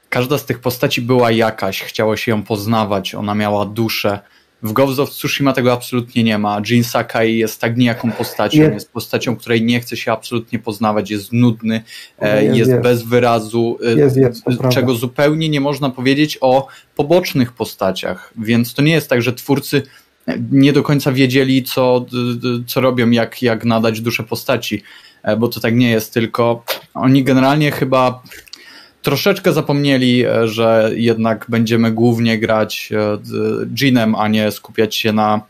Speaker 2: każda z tych postaci była jakaś, chciało się ją poznawać, ona miała duszę. W Ghost of Tsushima tego absolutnie nie ma. Jin Sakai jest tak nijaką postacią,
Speaker 6: Jest.
Speaker 2: jest postacią, której nie chce się absolutnie poznawać, jest nudny, e,
Speaker 6: Jest,
Speaker 2: jest,
Speaker 6: jest.
Speaker 2: bez wyrazu, e, czego zupełnie nie można powiedzieć o pobocznych postaciach. Więc to nie jest tak, że twórcy nie do końca wiedzieli, co, co robią, jak, jak nadać duszę postaci, e, bo to tak nie jest, tylko oni generalnie chyba troszeczkę zapomnieli, e, że jednak będziemy głównie grać e, Jinem, a nie skupiać się na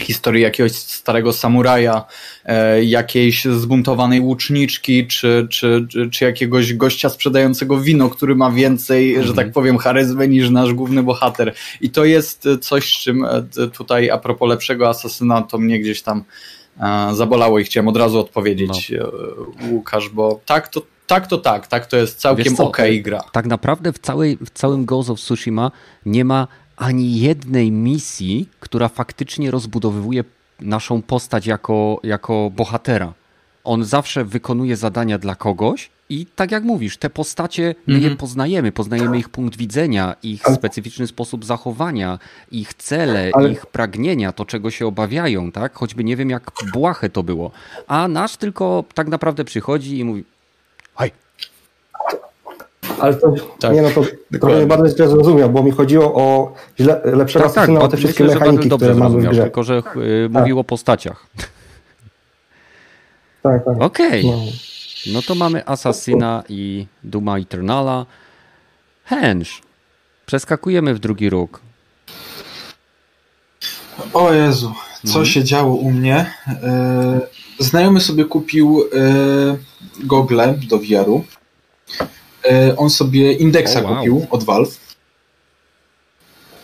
Speaker 2: historii jakiegoś starego samuraja, e, jakiejś zbuntowanej łuczniczki, czy, czy, czy, czy jakiegoś gościa sprzedającego wino, który ma więcej, że tak powiem, charyzmy niż nasz główny bohater. I to jest coś, z czym tutaj a propos lepszego asasyna, to mnie gdzieś tam zabolało i chciałem od razu odpowiedzieć e, Łukasz, bo tak to tak, to tak, tak, to jest całkiem okej gra.
Speaker 1: Tak naprawdę w, całej, w całym Ghost of Tsushima nie ma ani jednej misji, która faktycznie rozbudowywuje naszą postać jako, jako bohatera. On zawsze wykonuje zadania dla kogoś i tak jak mówisz, te postacie my
Speaker 2: Mhm.
Speaker 1: je poznajemy, poznajemy ich punkt widzenia, ich
Speaker 6: Ale-
Speaker 1: specyficzny sposób zachowania, ich cele,
Speaker 6: Ale-
Speaker 1: ich pragnienia, to czego się obawiają, tak? Choćby nie wiem jak błahe to było. A nasz tylko tak naprawdę przychodzi i mówi hej,
Speaker 6: Ale to,
Speaker 2: Tak,
Speaker 6: nie no, to
Speaker 2: dokładnie.
Speaker 6: trochę bardzo źle zrozumiał, bo mi chodziło o źle, lepszego
Speaker 1: tak, tak,
Speaker 6: o te wszystkie
Speaker 1: myślę,
Speaker 6: mechaniki,
Speaker 1: bardzo
Speaker 6: które
Speaker 1: dobrze
Speaker 6: mamy w
Speaker 1: zrozumiał,
Speaker 6: grze.
Speaker 1: tylko że y, mówił o postaciach.
Speaker 6: Tak, tak.
Speaker 1: Okej,
Speaker 6: No.
Speaker 1: no to mamy Assassina i Duma Eternala. Hensz, przeskakujemy w drugi róg.
Speaker 8: O Jezu, co
Speaker 1: Mhm.
Speaker 8: się działo u mnie? E, Znajomy sobie kupił e, gogle do VR-u. E, On sobie indeksa
Speaker 1: O, wow.
Speaker 8: kupił od Valve.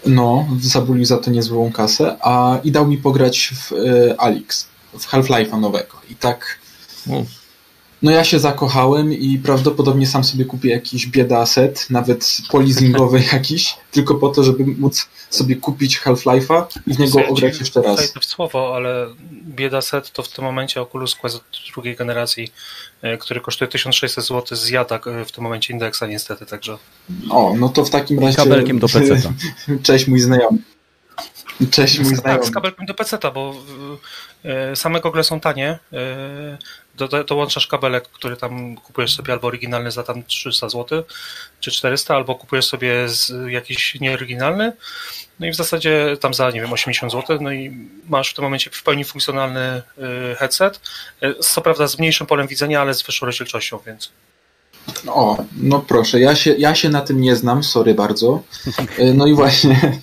Speaker 8: No, zabulił za to niezłą kasę, a i dał mi pograć w e, Alix, w Half-Life'a nowego. I tak No ja się zakochałem i prawdopodobnie sam sobie kupię jakiś bieda set, nawet polizingowy jakiś, tylko po to, żeby móc sobie kupić Half-Life'a i w niego ograć jeszcze raz.
Speaker 4: wejdę w słowo, ale bieda set to w tym momencie Oculus Quest drugiej generacji, e, który kosztuje 1600 zł, zjada e, w tym momencie indeksa niestety, także
Speaker 8: O, no to w takim razie...
Speaker 1: Kabelkiem do PC.
Speaker 8: Cześć mój znajomy. Cześć mój
Speaker 4: tak,
Speaker 8: znajomy.
Speaker 4: z kabelkiem do PC, bo e, same gogle są tanie, do, do, dołączasz kabelek, który tam kupujesz sobie albo oryginalny za tam 300 zł, czy 400, albo kupujesz sobie z, jakiś nieoryginalny, no i w zasadzie tam za, nie wiem, 80 zł, no i masz w tym momencie w pełni funkcjonalny e, headset, e, co prawda z mniejszym polem widzenia, ale z wyższą rozdzielczością, więc.
Speaker 8: O, no proszę, ja się, ja się na tym nie znam, sorry bardzo. E, No i właśnie,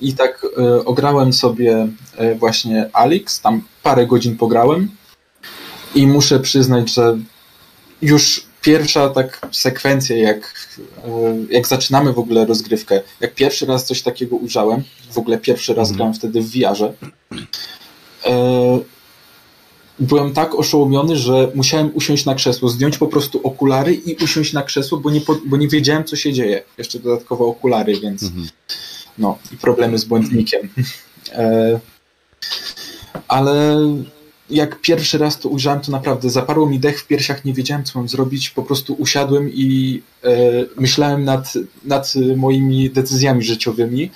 Speaker 8: i tak ograłem sobie właśnie Alex, tam parę godzin pograłem i muszę przyznać, że już pierwsza tak sekwencja, jak, e, jak zaczynamy w ogóle rozgrywkę, jak pierwszy raz coś takiego ujrzałem, w ogóle pierwszy raz grałem wtedy w VR-ze, e, byłem tak oszołomiony, że musiałem usiąść na krzesło, zdjąć po prostu okulary i usiąść na krzesło, bo nie, bo nie wiedziałem, co się dzieje. Jeszcze dodatkowo okulary, więc no i problemy z błędnikiem. E, ale jak pierwszy raz to ujrzałem, to naprawdę zaparło mi dech w piersiach, nie wiedziałem, co mam zrobić. Po prostu usiadłem i e, myślałem nad, nad moimi decyzjami życiowymi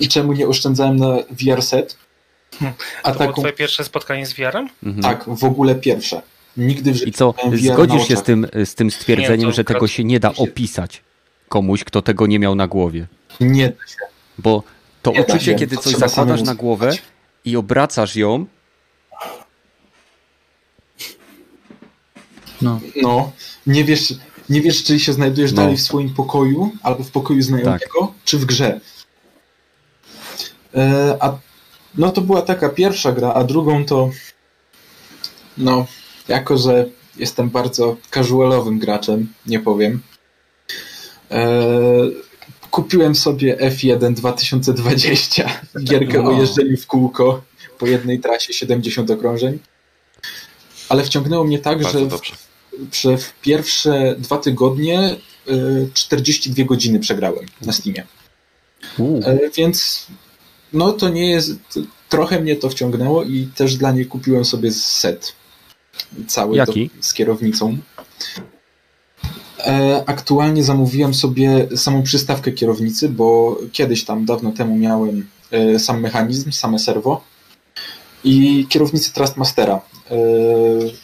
Speaker 8: i czemu nie oszczędzałem na VR set. A
Speaker 4: to było
Speaker 8: taką,
Speaker 4: twoje pierwsze spotkanie z VR-em?
Speaker 1: Mhm.
Speaker 8: tak, w ogóle pierwsze. Nigdy w życiu
Speaker 1: I co, zgodzisz się z tym, z tym stwierdzeniem,
Speaker 4: Nie,
Speaker 1: że tego się nie da opisać komuś, kto tego nie miał na głowie?
Speaker 8: Nie,
Speaker 1: Bo to
Speaker 8: Nie da
Speaker 1: uczucie,
Speaker 8: się,
Speaker 1: kiedy
Speaker 8: to
Speaker 1: coś zakładasz na głowę i obracasz ją,
Speaker 2: No.
Speaker 8: No, nie wiesz, nie wiesz, czy się znajdujesz
Speaker 1: No.
Speaker 8: dalej w swoim pokoju, albo w pokoju znajomego, czy w grze. E, a no to była taka pierwsza gra, a drugą to no, jako że jestem bardzo casualowym graczem, nie powiem. E, kupiłem sobie F1 2020, gierkę o
Speaker 2: No.
Speaker 8: jeżdżeniu w kółko po jednej trasie 70 okrążeń. Ale wciągnęło mnie tak,
Speaker 5: Bardzo
Speaker 8: że w, w pierwsze dwa tygodnie y, 42 godziny przegrałem na Steamie. E, Więc no to nie jest. Trochę mnie to wciągnęło i też dla niej kupiłem sobie set. Cały
Speaker 1: Jaki?
Speaker 8: To, z kierownicą. E, Aktualnie zamówiłem sobie samą przystawkę kierownicy, bo kiedyś tam dawno temu miałem e, sam mechanizm, same serwo i kierownicę Trustmastera. E,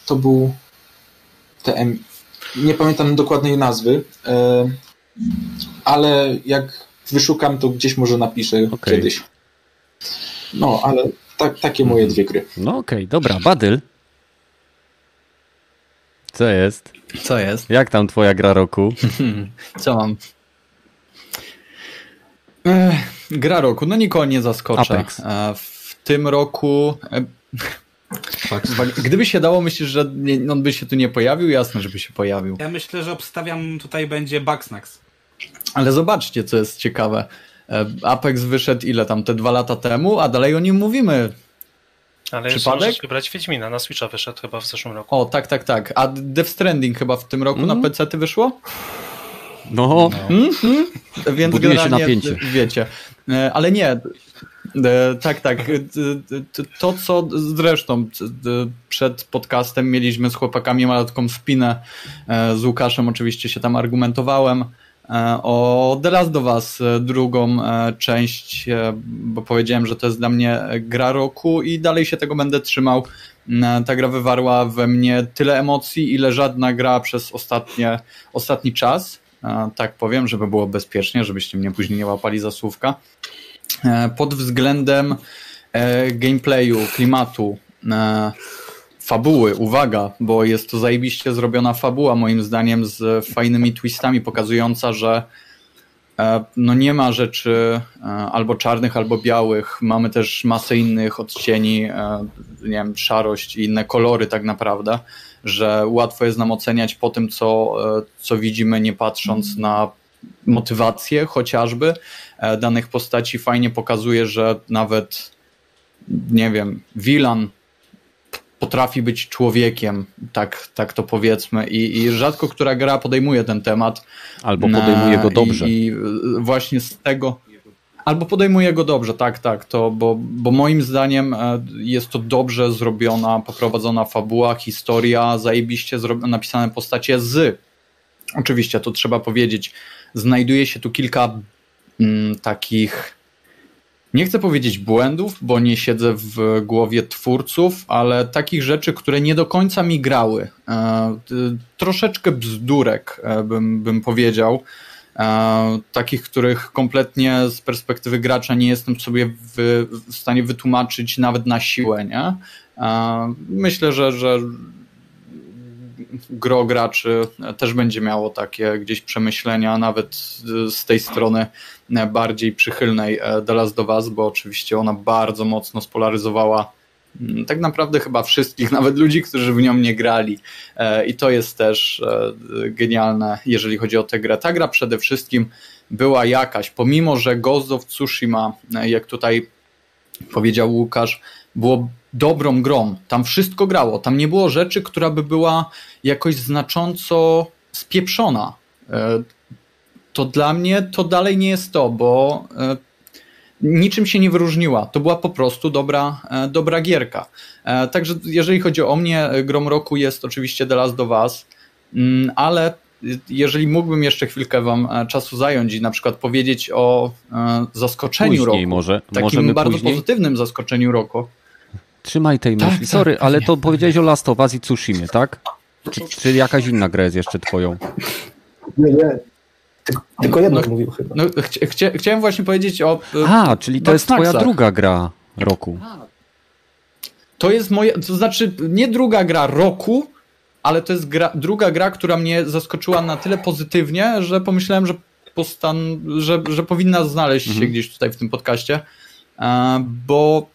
Speaker 8: To był TM. Nie pamiętam dokładnej nazwy, e, ale jak wyszukam, to gdzieś może napiszę
Speaker 1: Okej.
Speaker 8: kiedyś. No, ale tak, takie moje dwie gry.
Speaker 1: no okej, dobra, Badyl. Co jest?
Speaker 2: Co jest?
Speaker 1: Jak tam twoja gra roku?
Speaker 2: Co mam? Ech, gra roku, no nikogo nie zaskoczę.
Speaker 1: Apex.
Speaker 2: E, W tym roku. Gdyby się dało, myślisz, że nie, on by się tu nie pojawił? Jasne, żeby się pojawił.
Speaker 3: Ja myślę, że obstawiam tutaj będzie Bugsnax.
Speaker 2: Ale zobaczcie, co jest ciekawe. E, Apex wyszedł ile tam, te dwa lata temu, a dalej o nim mówimy.
Speaker 4: Ale jeszcze
Speaker 2: Przypadek?
Speaker 4: możesz wybrać Wiedźmina, na Switcha wyszedł chyba w zeszłym roku.
Speaker 2: O, tak, tak, tak. A Death Stranding chyba w tym roku
Speaker 1: Mm.
Speaker 2: na PC ty wyszło?
Speaker 1: No,
Speaker 2: Mhm. Więc
Speaker 1: Buduje się napięcie.
Speaker 2: Wiecie. E, Ale nie. E, Tak, tak. E, To, co zresztą przed podcastem mieliśmy z chłopakami malutką wpinę e, z Łukaszem, oczywiście się tam argumentowałem o The Last Us, e, drugą część, bo powiedziałem, że to jest dla mnie gra roku i dalej się tego będę trzymał. Ta gra wywarła we mnie tyle emocji, ile żadna gra przez ostatnie, ostatni czas. Tak powiem, żeby było bezpiecznie, żebyście mnie później nie łapali za słówka. E, Pod względem e, gameplayu, klimatu, e, fabuły, uwaga, bo jest to zajebiście zrobiona fabuła, moim zdaniem, z fajnymi twistami, pokazująca, że no nie ma rzeczy albo czarnych, albo białych. Mamy też masę innych odcieni, nie wiem, szarość i inne kolory tak naprawdę, że łatwo jest nam oceniać po tym, co, co widzimy, nie patrząc na motywację chociażby e, danych postaci. Fajnie pokazuje, że nawet nie wiem, Wilan potrafi być człowiekiem, tak, tak to powiedzmy. I, I rzadko która gra podejmuje ten temat.
Speaker 1: Albo podejmuje go dobrze.
Speaker 2: I, I właśnie z tego. Albo podejmuje go dobrze, tak, tak, to, bo, bo moim zdaniem e, jest to dobrze zrobiona, poprowadzona fabuła, historia, zajebiście napisane postacie z. Oczywiście, to trzeba powiedzieć, znajduje się tu kilka mm, takich nie chcę powiedzieć błędów, bo nie siedzę w głowie twórców, ale takich rzeczy, które nie do końca mi grały. E, troszeczkę bzdurek, e, bym, bym powiedział. E, takich, których kompletnie z perspektywy gracza nie jestem sobie w, w stanie wytłumaczyć nawet na siłę. Nie? Myślę, że, że gro graczy też będzie miało takie gdzieś przemyślenia, nawet z tej strony bardziej przychylnej The Last of Us, bo oczywiście ona bardzo mocno spolaryzowała mm, tak naprawdę chyba wszystkich, nawet ludzi, którzy w nią nie grali. I to jest też genialne, jeżeli chodzi o tę grę. Ta gra przede wszystkim była jakaś, pomimo że Ghost of Tsushima, jak tutaj powiedział Łukasz, było dobrą grą. Tam wszystko grało. Tam nie było rzeczy, która by była jakoś znacząco spieprzona. E, to dla mnie to dalej nie jest to, bo e, niczym się nie wyróżniła. To była po prostu dobra, e, dobra gierka. Także jeżeli chodzi o mnie, grom roku jest oczywiście The Last of Us, mm, ale jeżeli mógłbym jeszcze chwilkę wam czasu zająć i na przykład powiedzieć o zaskoczeniu
Speaker 1: Później
Speaker 2: roku,
Speaker 1: może.
Speaker 2: takim
Speaker 1: Możemy
Speaker 2: bardzo
Speaker 1: później?
Speaker 2: pozytywnym zaskoczeniu roku,
Speaker 1: Trzymaj tej
Speaker 2: Tak,
Speaker 1: myśli.
Speaker 2: tak,
Speaker 1: Sorry, ale
Speaker 2: pewnie.
Speaker 1: to powiedziałeś o Last of Us i Tsushimie, tak? Czy, czy jakaś inna gra jest jeszcze twoją?
Speaker 6: Nie, nie. Tylko, jedno
Speaker 2: No,
Speaker 6: mówił chyba.
Speaker 2: No, chcia, chcia, chciałem właśnie powiedzieć o. e,
Speaker 1: A, czyli to jest twoja druga gra roku.
Speaker 2: To jest moja. To znaczy, nie druga gra roku, ale to jest gra, druga gra, która mnie zaskoczyła na tyle pozytywnie, że pomyślałem, że, postan, że, że powinna znaleźć się
Speaker 1: Mhm.
Speaker 2: gdzieś tutaj w tym podcaście. E, Bo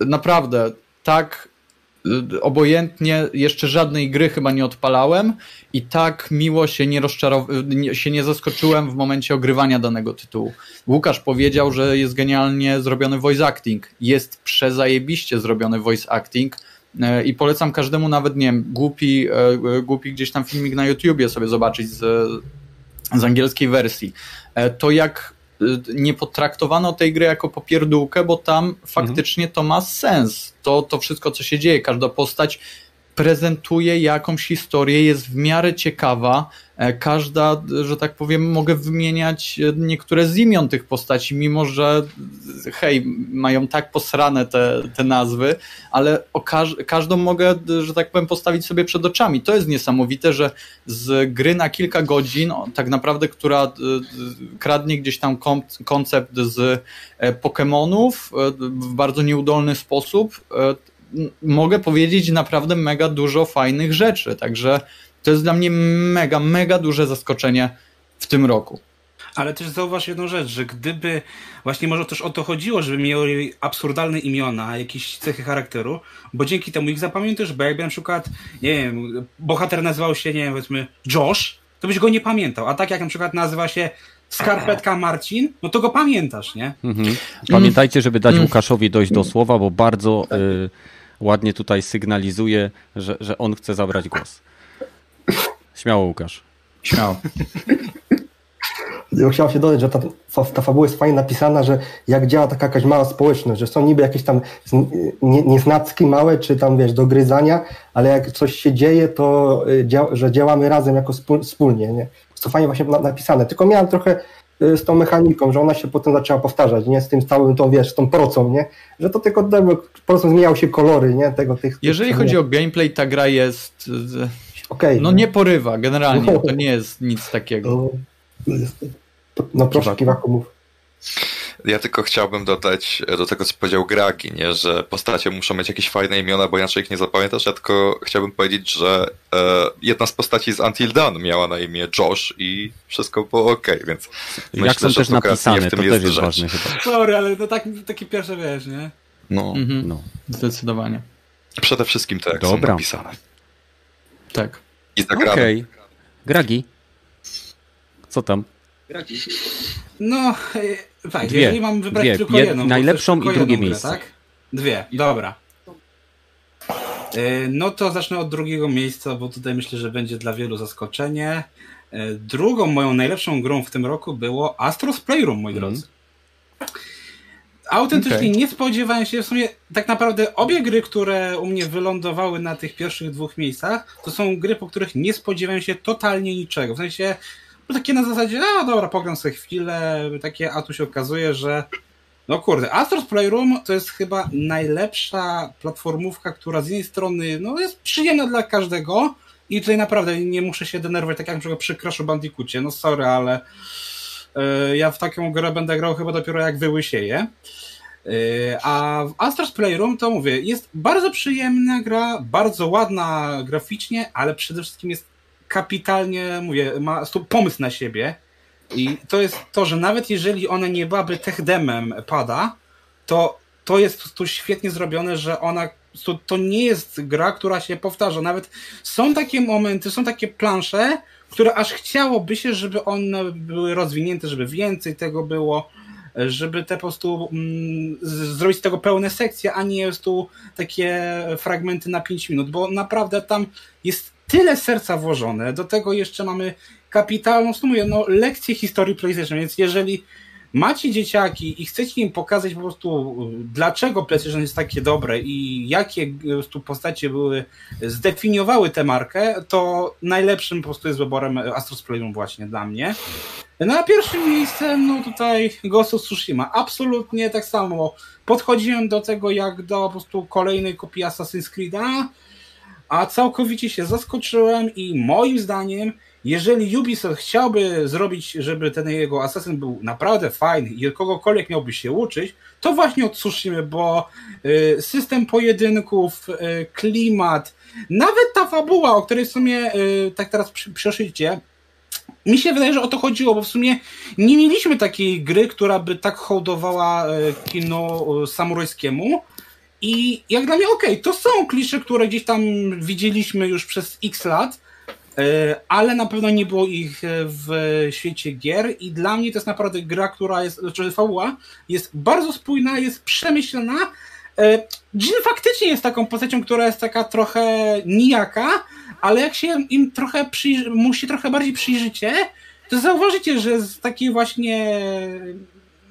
Speaker 2: naprawdę tak y, obojętnie jeszcze żadnej gry chyba nie odpalałem i tak miło się nie, się nie zaskoczyłem w momencie ogrywania danego tytułu. Łukasz powiedział, że jest genialnie zrobiony voice acting. Jest przezajebiście zrobiony voice acting e, i polecam każdemu nawet, nie wiem, głupi, e, głupi gdzieś tam filmik na YouTubie sobie zobaczyć z, z angielskiej wersji. E, To jak nie potraktowano tej gry jako popierdółkę, bo tam faktycznie to ma sens. To, to wszystko, co się dzieje, każda postać prezentuje jakąś historię, jest w miarę ciekawa. E, Każda, że tak powiem, mogę wymieniać e, niektóre z imion tych postaci, mimo że e, hej, mają tak posrane te, te nazwy, ale o każ każdą mogę, że tak powiem, postawić sobie przed oczami. To jest niesamowite, że z gry na kilka godzin, tak naprawdę, która kradnie gdzieś tam koncept z Pokémonów w bardzo nieudolny sposób, mogę powiedzieć naprawdę mega dużo fajnych rzeczy. Także to jest dla mnie mega, mega duże zaskoczenie w tym roku.
Speaker 3: Ale też zauważ jedną rzecz, że gdyby właśnie może też o to chodziło, żeby miały absurdalne imiona, jakieś cechy charakteru, bo dzięki temu ich zapamiętasz, bo jakby na przykład, nie wiem, bohater nazywał się, nie wiem, powiedzmy Josh, to byś go nie pamiętał, a tak jak na przykład nazywa się Skarpetka Marcin, no to go pamiętasz, nie?
Speaker 1: Mhm. Pamiętajcie, żeby dać
Speaker 2: Mm.
Speaker 1: Łukaszowi dojść do słowa, bo bardzo y, ładnie tutaj sygnalizuje, że, że on chce zabrać głos. Śmiało, Łukasz.
Speaker 2: Śmiało.
Speaker 6: Ja chciałem się dodać, że ta, fa- ta fabuła jest fajnie napisana, że jak działa taka jakaś mała społeczność, że są niby jakieś tam nie, nieznacki małe, czy tam wiesz, do gryzania, ale jak coś się dzieje, to y, dzia, że działamy razem jako spól, wspólnie, nie? To fajnie właśnie na, napisane. Tylko miałem trochę y, z tą mechaniką, że ona się potem zaczęła powtarzać, nie? Z tym całym tą, wiesz, z tą procą, nie? Że to tylko po prostu zmieniały się kolory, nie? Tego, tych,
Speaker 2: Jeżeli
Speaker 6: tych,
Speaker 2: chodzi o gameplay, ta gra jest.
Speaker 6: Okej,
Speaker 2: No nie porywa, generalnie. To nie jest nic takiego.
Speaker 6: No, proszę, Kiwaku, mów.
Speaker 5: Ja tylko chciałbym dodać do tego, co powiedział Gragi, nie? że postacie muszą mieć jakieś fajne imiona, bo inaczej ich nie zapamiętasz. Ja tylko chciałbym powiedzieć, że e, jedna z postaci z Until Dawn miała na imię Josh i wszystko było ok, więc myślę,
Speaker 1: Jak są
Speaker 5: że
Speaker 1: też
Speaker 5: to
Speaker 1: napisane,
Speaker 5: w
Speaker 1: to
Speaker 5: tym
Speaker 1: też jest
Speaker 5: rzecz.
Speaker 1: ważne chyba.
Speaker 3: Sorry, ale no tak, takie pierwsze wiesz, nie?
Speaker 5: No,
Speaker 2: Mhm.
Speaker 1: No.
Speaker 2: Zdecydowanie.
Speaker 5: przede wszystkim to, jak
Speaker 1: Dobra.
Speaker 5: są napisane.
Speaker 2: Tak.
Speaker 5: I zagrane.
Speaker 1: Okej. Gragi. Co tam?
Speaker 3: No, e, tak,
Speaker 1: Dwie.
Speaker 3: jeżeli mam wybrać
Speaker 1: Dwie.
Speaker 3: tylko
Speaker 1: Jed-
Speaker 3: jedną.
Speaker 1: najlepszą i drugie
Speaker 3: jedną grę,
Speaker 1: miejsce.
Speaker 3: Tak? Dwie, dobra. E, No to zacznę od drugiego miejsca, bo tutaj myślę, że będzie dla wielu zaskoczenie. E, Drugą moją najlepszą grą w tym roku było Astros Playroom, moi
Speaker 1: Mhm.
Speaker 3: drodzy. Autentycznie
Speaker 7: Okej.
Speaker 3: nie spodziewałem się, w sumie tak naprawdę obie gry, które u mnie wylądowały na tych pierwszych dwóch miejscach, to są gry, po których nie spodziewałem się totalnie niczego. W sensie, no takie na zasadzie, a dobra, pogram sobie chwilę, takie, a tu się okazuje, że no kurde, Astros Playroom to jest chyba najlepsza platformówka, która z jednej strony no, jest przyjemna dla każdego i tutaj naprawdę nie muszę się denerwować, tak jak na przykład przy Crashu Bandicoocie, no sorry, ale ja w taką grę będę grał chyba dopiero jak wyłysieję. E, A w Astros Playroom to mówię, jest bardzo przyjemna gra, bardzo ładna graficznie, ale przede wszystkim jest kapitalnie, mówię, ma pomysł na siebie. I to jest to, że nawet jeżeli ona nie byłaby techdemem pada, to to jest tu świetnie zrobione, że ona to, to nie jest gra, która się powtarza. Nawet są takie momenty, są takie plansze, które aż chciałoby się, żeby one były rozwinięte, żeby więcej tego było, żeby te po prostu mm, zrobić z tego pełne sekcje, a nie jest tu takie fragmenty na 5 minut, bo naprawdę tam jest tyle serca włożone. Do tego jeszcze mamy kapitalną, sumie, no, lekcję historii PlayStation, więc jeżeli macie dzieciaki i chcecie im pokazać po prostu, dlaczego PlayStation jest takie dobre i jakie po prostu postacie były, zdefiniowały tę markę, to najlepszym po prostu jest wyborem Astros Playroom właśnie dla mnie. Na pierwszym miejscu, no tutaj Ghost of Tsushima. Absolutnie tak samo. Podchodziłem do tego jak do po prostu kolejnej kopii Assassin's Creed'a, a całkowicie się zaskoczyłem i moim zdaniem, jeżeli Ubisoft chciałby zrobić, żeby ten jego Assassin był naprawdę fajny i kogokolwiek miałby się uczyć, to właśnie od bo y, system pojedynków, y, klimat, nawet ta fabuła, o której w sumie y, tak teraz przeszycie, mi się wydaje, że o to chodziło, bo w sumie nie mieliśmy takiej gry, która by tak hołdowała kino samurajskiemu. I jak dla mnie, okej, to są klisze, które gdzieś tam widzieliśmy już przez x lat, ale na pewno nie było ich e, w świecie gier i dla mnie to jest naprawdę gra, która jest, znaczy fabuła, jest bardzo spójna, jest przemyślana. E, Jin faktycznie jest taką postacią, która jest taka trochę nijaka, ale jak się im trochę przyjrzy, trochę bardziej przyjrzycie, to zauważycie, że z takiej właśnie,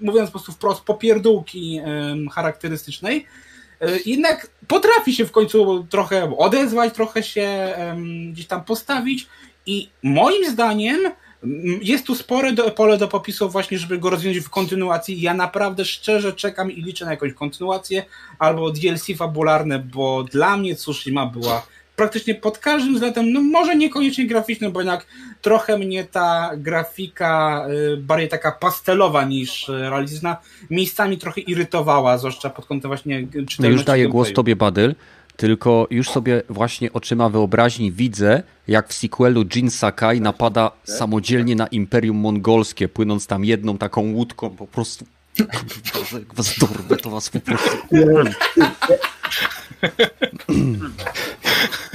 Speaker 3: mówiąc po prostu wprost, popierdółki charakterystycznej, e, jednak potrafi się w końcu trochę odezwać, trochę się gdzieś tam postawić i moim zdaniem jest tu spore do, pole do popisu właśnie, żeby go rozwinąć w kontynuacji. Ja naprawdę szczerze czekam i liczę na jakąś kontynuację albo DLC fabularne, bo dla mnie Tsushima była praktycznie pod każdym względem, no może niekoniecznie graficznym, bo jednak trochę mnie ta grafika y, bardziej taka pastelowa niż y, realistyczna miejscami trochę irytowała, zwłaszcza pod kątem właśnie y,
Speaker 1: No
Speaker 3: czytelności
Speaker 1: już daję głos
Speaker 3: gameplayu.
Speaker 1: tobie, Badyl, tylko już sobie właśnie oczyma wyobraźni widzę, jak w sequelu Jin Sakai napada samodzielnie na Imperium Mongolskie, płynąc tam jedną taką łódką po prostu. Boże, jak was dorwę, to was po prostu...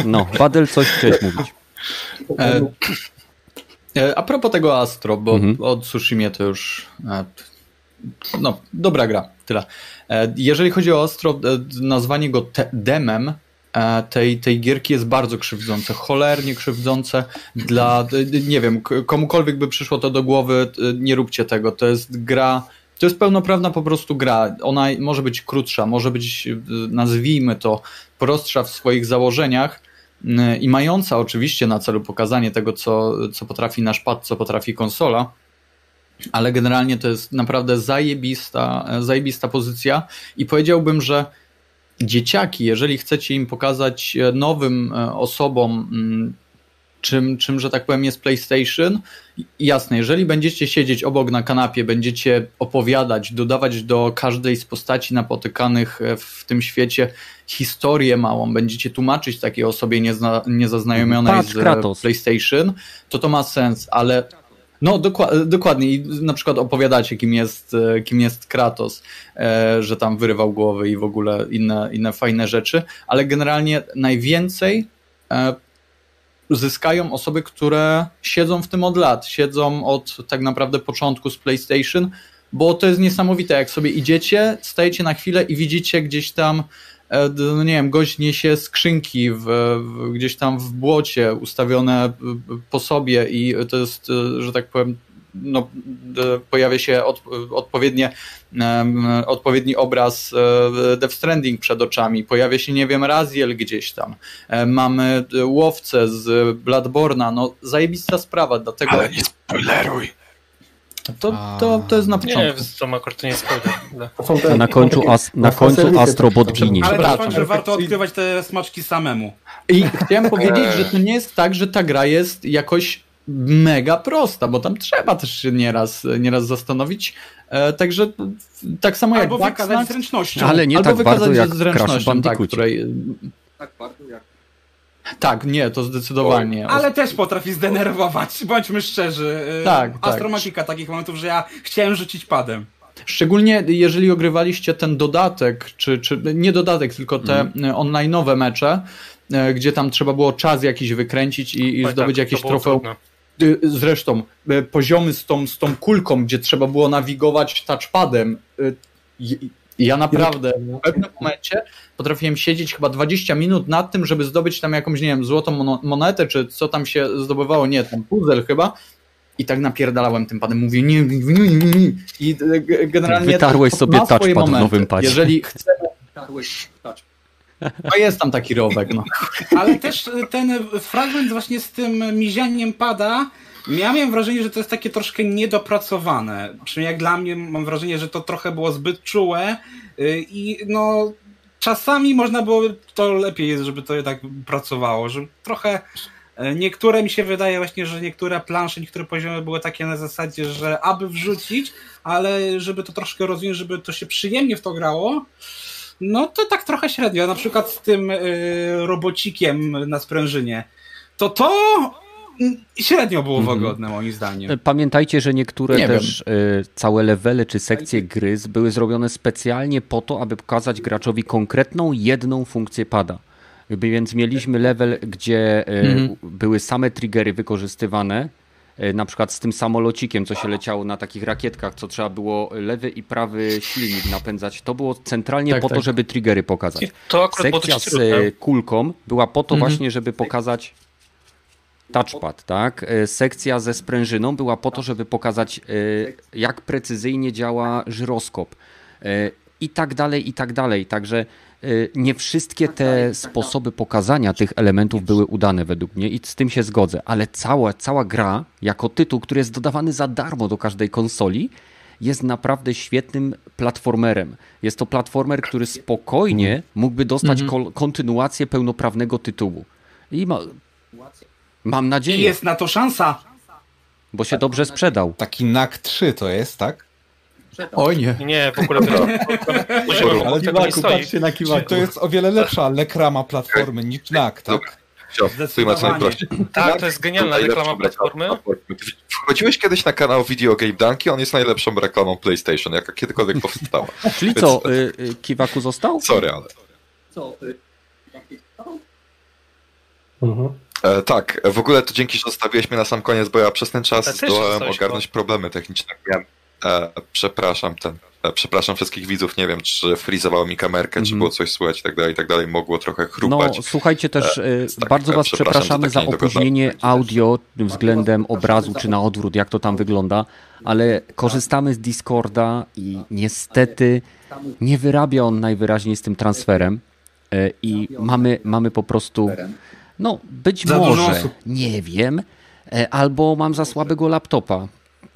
Speaker 1: No, Badyl, coś chciałeś mówić.
Speaker 2: E, e, a propos tego Astro, bo
Speaker 1: Mhm.
Speaker 2: o Tsushimie to już e, no, dobra gra, tyle. E, jeżeli chodzi o Astro, nazwanie go te, demem tej, tej gierki jest bardzo krzywdzące, cholernie krzywdzące dla, nie wiem, komukolwiek by przyszło to do głowy, nie róbcie tego, to jest gra to jest pełnoprawna po prostu gra. Ona może być krótsza, może być, e, nazwijmy to, prostsza w swoich założeniach, y, i mająca oczywiście na celu pokazanie tego, co, co potrafi nasz pad, co potrafi konsola, ale generalnie to jest naprawdę zajebista, zajebista pozycja i powiedziałbym, że dzieciaki, jeżeli chcecie im pokazać e, nowym e, osobom, mm, czym, czym, że tak powiem, jest PlayStation, jasne, jeżeli będziecie siedzieć obok na kanapie, będziecie opowiadać, dodawać do każdej z postaci napotykanych e, w tym świecie historię małą, będziecie tłumaczyć takiej osobie niezna, niezaznajomionej
Speaker 1: Patrz,
Speaker 2: z e,
Speaker 1: Kratos.
Speaker 2: PlayStation, to to ma sens, ale no dokła- dokładnie i na przykład opowiadacie kim jest, e, kim jest Kratos, e, że tam wyrywał głowy i w ogóle inne, inne fajne rzeczy, ale generalnie najwięcej e, zyskają osoby, które siedzą w tym od lat, siedzą od tak naprawdę początku z PlayStation, bo to jest niesamowite, jak sobie idziecie, stajecie na chwilę i widzicie gdzieś tam e, no nie wiem, gość niesie skrzynki w, w, gdzieś tam w błocie ustawione e, po sobie i to jest, e, że tak powiem, no, d- pojawia się od, odpowiednie, odpowiedni obraz e, Death Stranding przed oczami, pojawia się, nie wiem, Raziel gdzieś tam, E, mamy e, łowcę z Bloodborna, no zajebista sprawa, dlatego
Speaker 5: Ale nie spoileruj.
Speaker 2: to, to, to jest na
Speaker 4: Nie,
Speaker 2: początku.
Speaker 4: to akurat to nie jest spoiler.
Speaker 1: Na końcu, as, na końcu Astrobot ginie.
Speaker 3: Ale że warto odkrywać te smaczki samemu.
Speaker 2: I chciałem powiedzieć, że to nie jest tak, że ta gra jest jakoś mega prosta, bo tam trzeba też się nieraz, nieraz zastanowić. E, także tak samo jak
Speaker 3: Albo wykazać
Speaker 2: Bugsnax,
Speaker 3: zręcznością.
Speaker 1: Ale nie
Speaker 2: albo
Speaker 1: tak bardzo
Speaker 2: wykazać
Speaker 1: jak Crash
Speaker 2: zręcznością, tak,
Speaker 1: Bandicoot.
Speaker 2: której... Tak, nie, to zdecydowanie.
Speaker 3: Ale też potrafi zdenerwować, bądźmy szczerzy. Yy,
Speaker 2: Tak, tak.
Speaker 3: Astromatika takich momentów, że ja chciałem rzucić padem.
Speaker 2: Szczególnie jeżeli ogrywaliście ten dodatek, czy, czy nie dodatek, tylko te mm. online'owe mecze, e, gdzie tam trzeba było czas jakiś wykręcić i, i
Speaker 4: Oj,
Speaker 2: zdobyć
Speaker 4: tak,
Speaker 2: jakieś trofeum.
Speaker 4: trudne.
Speaker 2: Y, Zresztą y, poziomy z tą, z tą kulką, gdzie trzeba było nawigować touchpadem. y, Ja naprawdę w pewnym momencie potrafiłem siedzieć chyba 20 minut nad tym, żeby zdobyć tam jakąś, nie wiem, złotą monetę, czy co tam się zdobywało, nie, tam puzzle chyba. I tak napierdalałem tym padem, mówię nie, nie, nie, nie. I generalnie
Speaker 1: Wytarłeś sobie touchpad w nowym padzie.
Speaker 2: Jeżeli chcemy... No jest tam taki rowek, no.
Speaker 3: Ale też y, ten fragment właśnie z tym mizianiem pada, miałem wrażenie, że to jest takie troszkę niedopracowane. Przynajmniej jak dla mnie mam wrażenie, że to trochę było zbyt czułe y, i no czasami można było, to lepiej jest, żeby to jednak pracowało, że trochę y, niektóre mi się wydaje właśnie, że niektóre plansze, niektóre poziomy były takie na zasadzie, że aby wrzucić, ale żeby to troszkę rozwinąć, żeby to się przyjemnie w to grało, no to tak trochę średnio. Na przykład z tym y, robocikiem na sprężynie. To to mm, średnio było
Speaker 1: Mhm.
Speaker 3: wygodne moim zdaniem.
Speaker 1: Pamiętajcie, że niektóre
Speaker 2: Nie
Speaker 1: też y, całe levely czy sekcje gry były zrobione specjalnie po to, aby pokazać graczowi konkretną jedną funkcję pada. Jakby Więc mieliśmy level, gdzie y,
Speaker 2: Mhm.
Speaker 1: były same triggery wykorzystywane, y, na przykład z tym samolocikiem, co się leciało na takich rakietkach, co trzeba było lewy i prawy silnik napędzać. To było centralnie
Speaker 2: Tak,
Speaker 1: po to,
Speaker 2: tak.
Speaker 1: żeby triggery pokazać.
Speaker 4: I to akurat
Speaker 1: Sekcja z e, kulką była po to
Speaker 2: Mhm.
Speaker 1: właśnie, żeby pokazać touchpad, tak? E, Sekcja ze sprężyną była po to, żeby pokazać e, jak precyzyjnie działa żyroskop e, i tak dalej, i tak dalej. Także e, nie wszystkie te sposoby pokazania tych elementów były udane według mnie i z tym się zgodzę, ale cała, cała gra jako tytuł, który jest dodawany za darmo do każdej konsoli, jest naprawdę świetnym platformerem. Jest to platformer, który spokojnie mógłby dostać kol- kontynuację pełnoprawnego tytułu. I ma, mam
Speaker 3: I
Speaker 1: nadzieję,
Speaker 3: jest na to szansa.
Speaker 1: bo się dobrze sprzedał.
Speaker 7: Taki NAK 3 to jest, tak?
Speaker 2: Oj nie.
Speaker 4: Nie, w ogóle to, poziom
Speaker 7: Ale
Speaker 4: ale nie stoi.
Speaker 2: na
Speaker 7: Czyli to jest o wiele lepsza lekrama platformy niż NAK, tak?
Speaker 5: Co najprościej.
Speaker 4: Tak, to jest genialna reklama platformy.
Speaker 5: Wchodziłeś kiedyś na kanał Video Game Dunki, on jest najlepszą reklamą PlayStation, jaka kiedykolwiek powstała.
Speaker 1: Czyli co, y, y, Kiwaku został?
Speaker 5: Sorry, ale...
Speaker 6: Mhm.
Speaker 5: E, tak, w ogóle to dzięki, że zostawiłeś mnie na sam koniec, bo ja przez ten czas zdołałem
Speaker 4: zostałeś
Speaker 5: ogarnąć problemy techniczne. Miałem, e, przepraszam ten, e, przepraszam wszystkich widzów, nie wiem, czy frizowało mi kamerkę, czy
Speaker 1: Mhm.
Speaker 5: było coś słychać i tak dalej, i tak dalej, mogło trochę
Speaker 1: No,
Speaker 5: chrupać.
Speaker 1: słuchajcie też, y,
Speaker 5: tak,
Speaker 1: bardzo
Speaker 5: e,
Speaker 1: Was
Speaker 5: przepraszam
Speaker 1: przepraszamy
Speaker 5: za
Speaker 1: za opóźnienie audio względem obrazu, czy na odwrót, jak to tam wygląda, ale korzystamy z Discorda i niestety nie wyrabia on najwyraźniej z tym transferem i mamy, mamy po prostu, no być może, nie wiem, e, albo mam za słabego laptopa.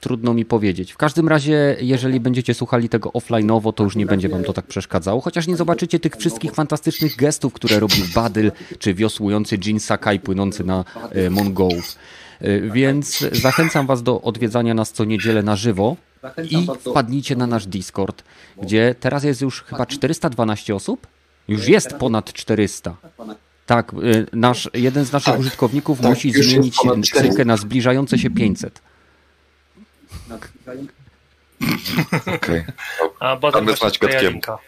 Speaker 1: Trudno mi powiedzieć. W każdym razie, jeżeli będziecie słuchali tego offline'owo, to już nie będzie wam to tak przeszkadzało, chociaż nie zobaczycie tych wszystkich fantastycznych gestów, które robił Badyl, czy wiosłujący Jin Sakai płynący na e, Mongołów. E, Więc zachęcam was do odwiedzania nas co niedzielę na żywo i wpadnijcie na nasz Discord, gdzie teraz jest już chyba 412 osób? Już jest ponad 400. Tak, y, nasz, jeden z naszych
Speaker 8: Tak,
Speaker 1: użytkowników
Speaker 8: tak,
Speaker 1: musi zmienić
Speaker 8: ponad 400.
Speaker 1: ksywkę na zbliżające się 500.
Speaker 5: Okej.
Speaker 4: A Badem
Speaker 5: Damy
Speaker 4: właśnie
Speaker 5: znać
Speaker 4: wkleja
Speaker 5: Gotkiemu.
Speaker 4: linka.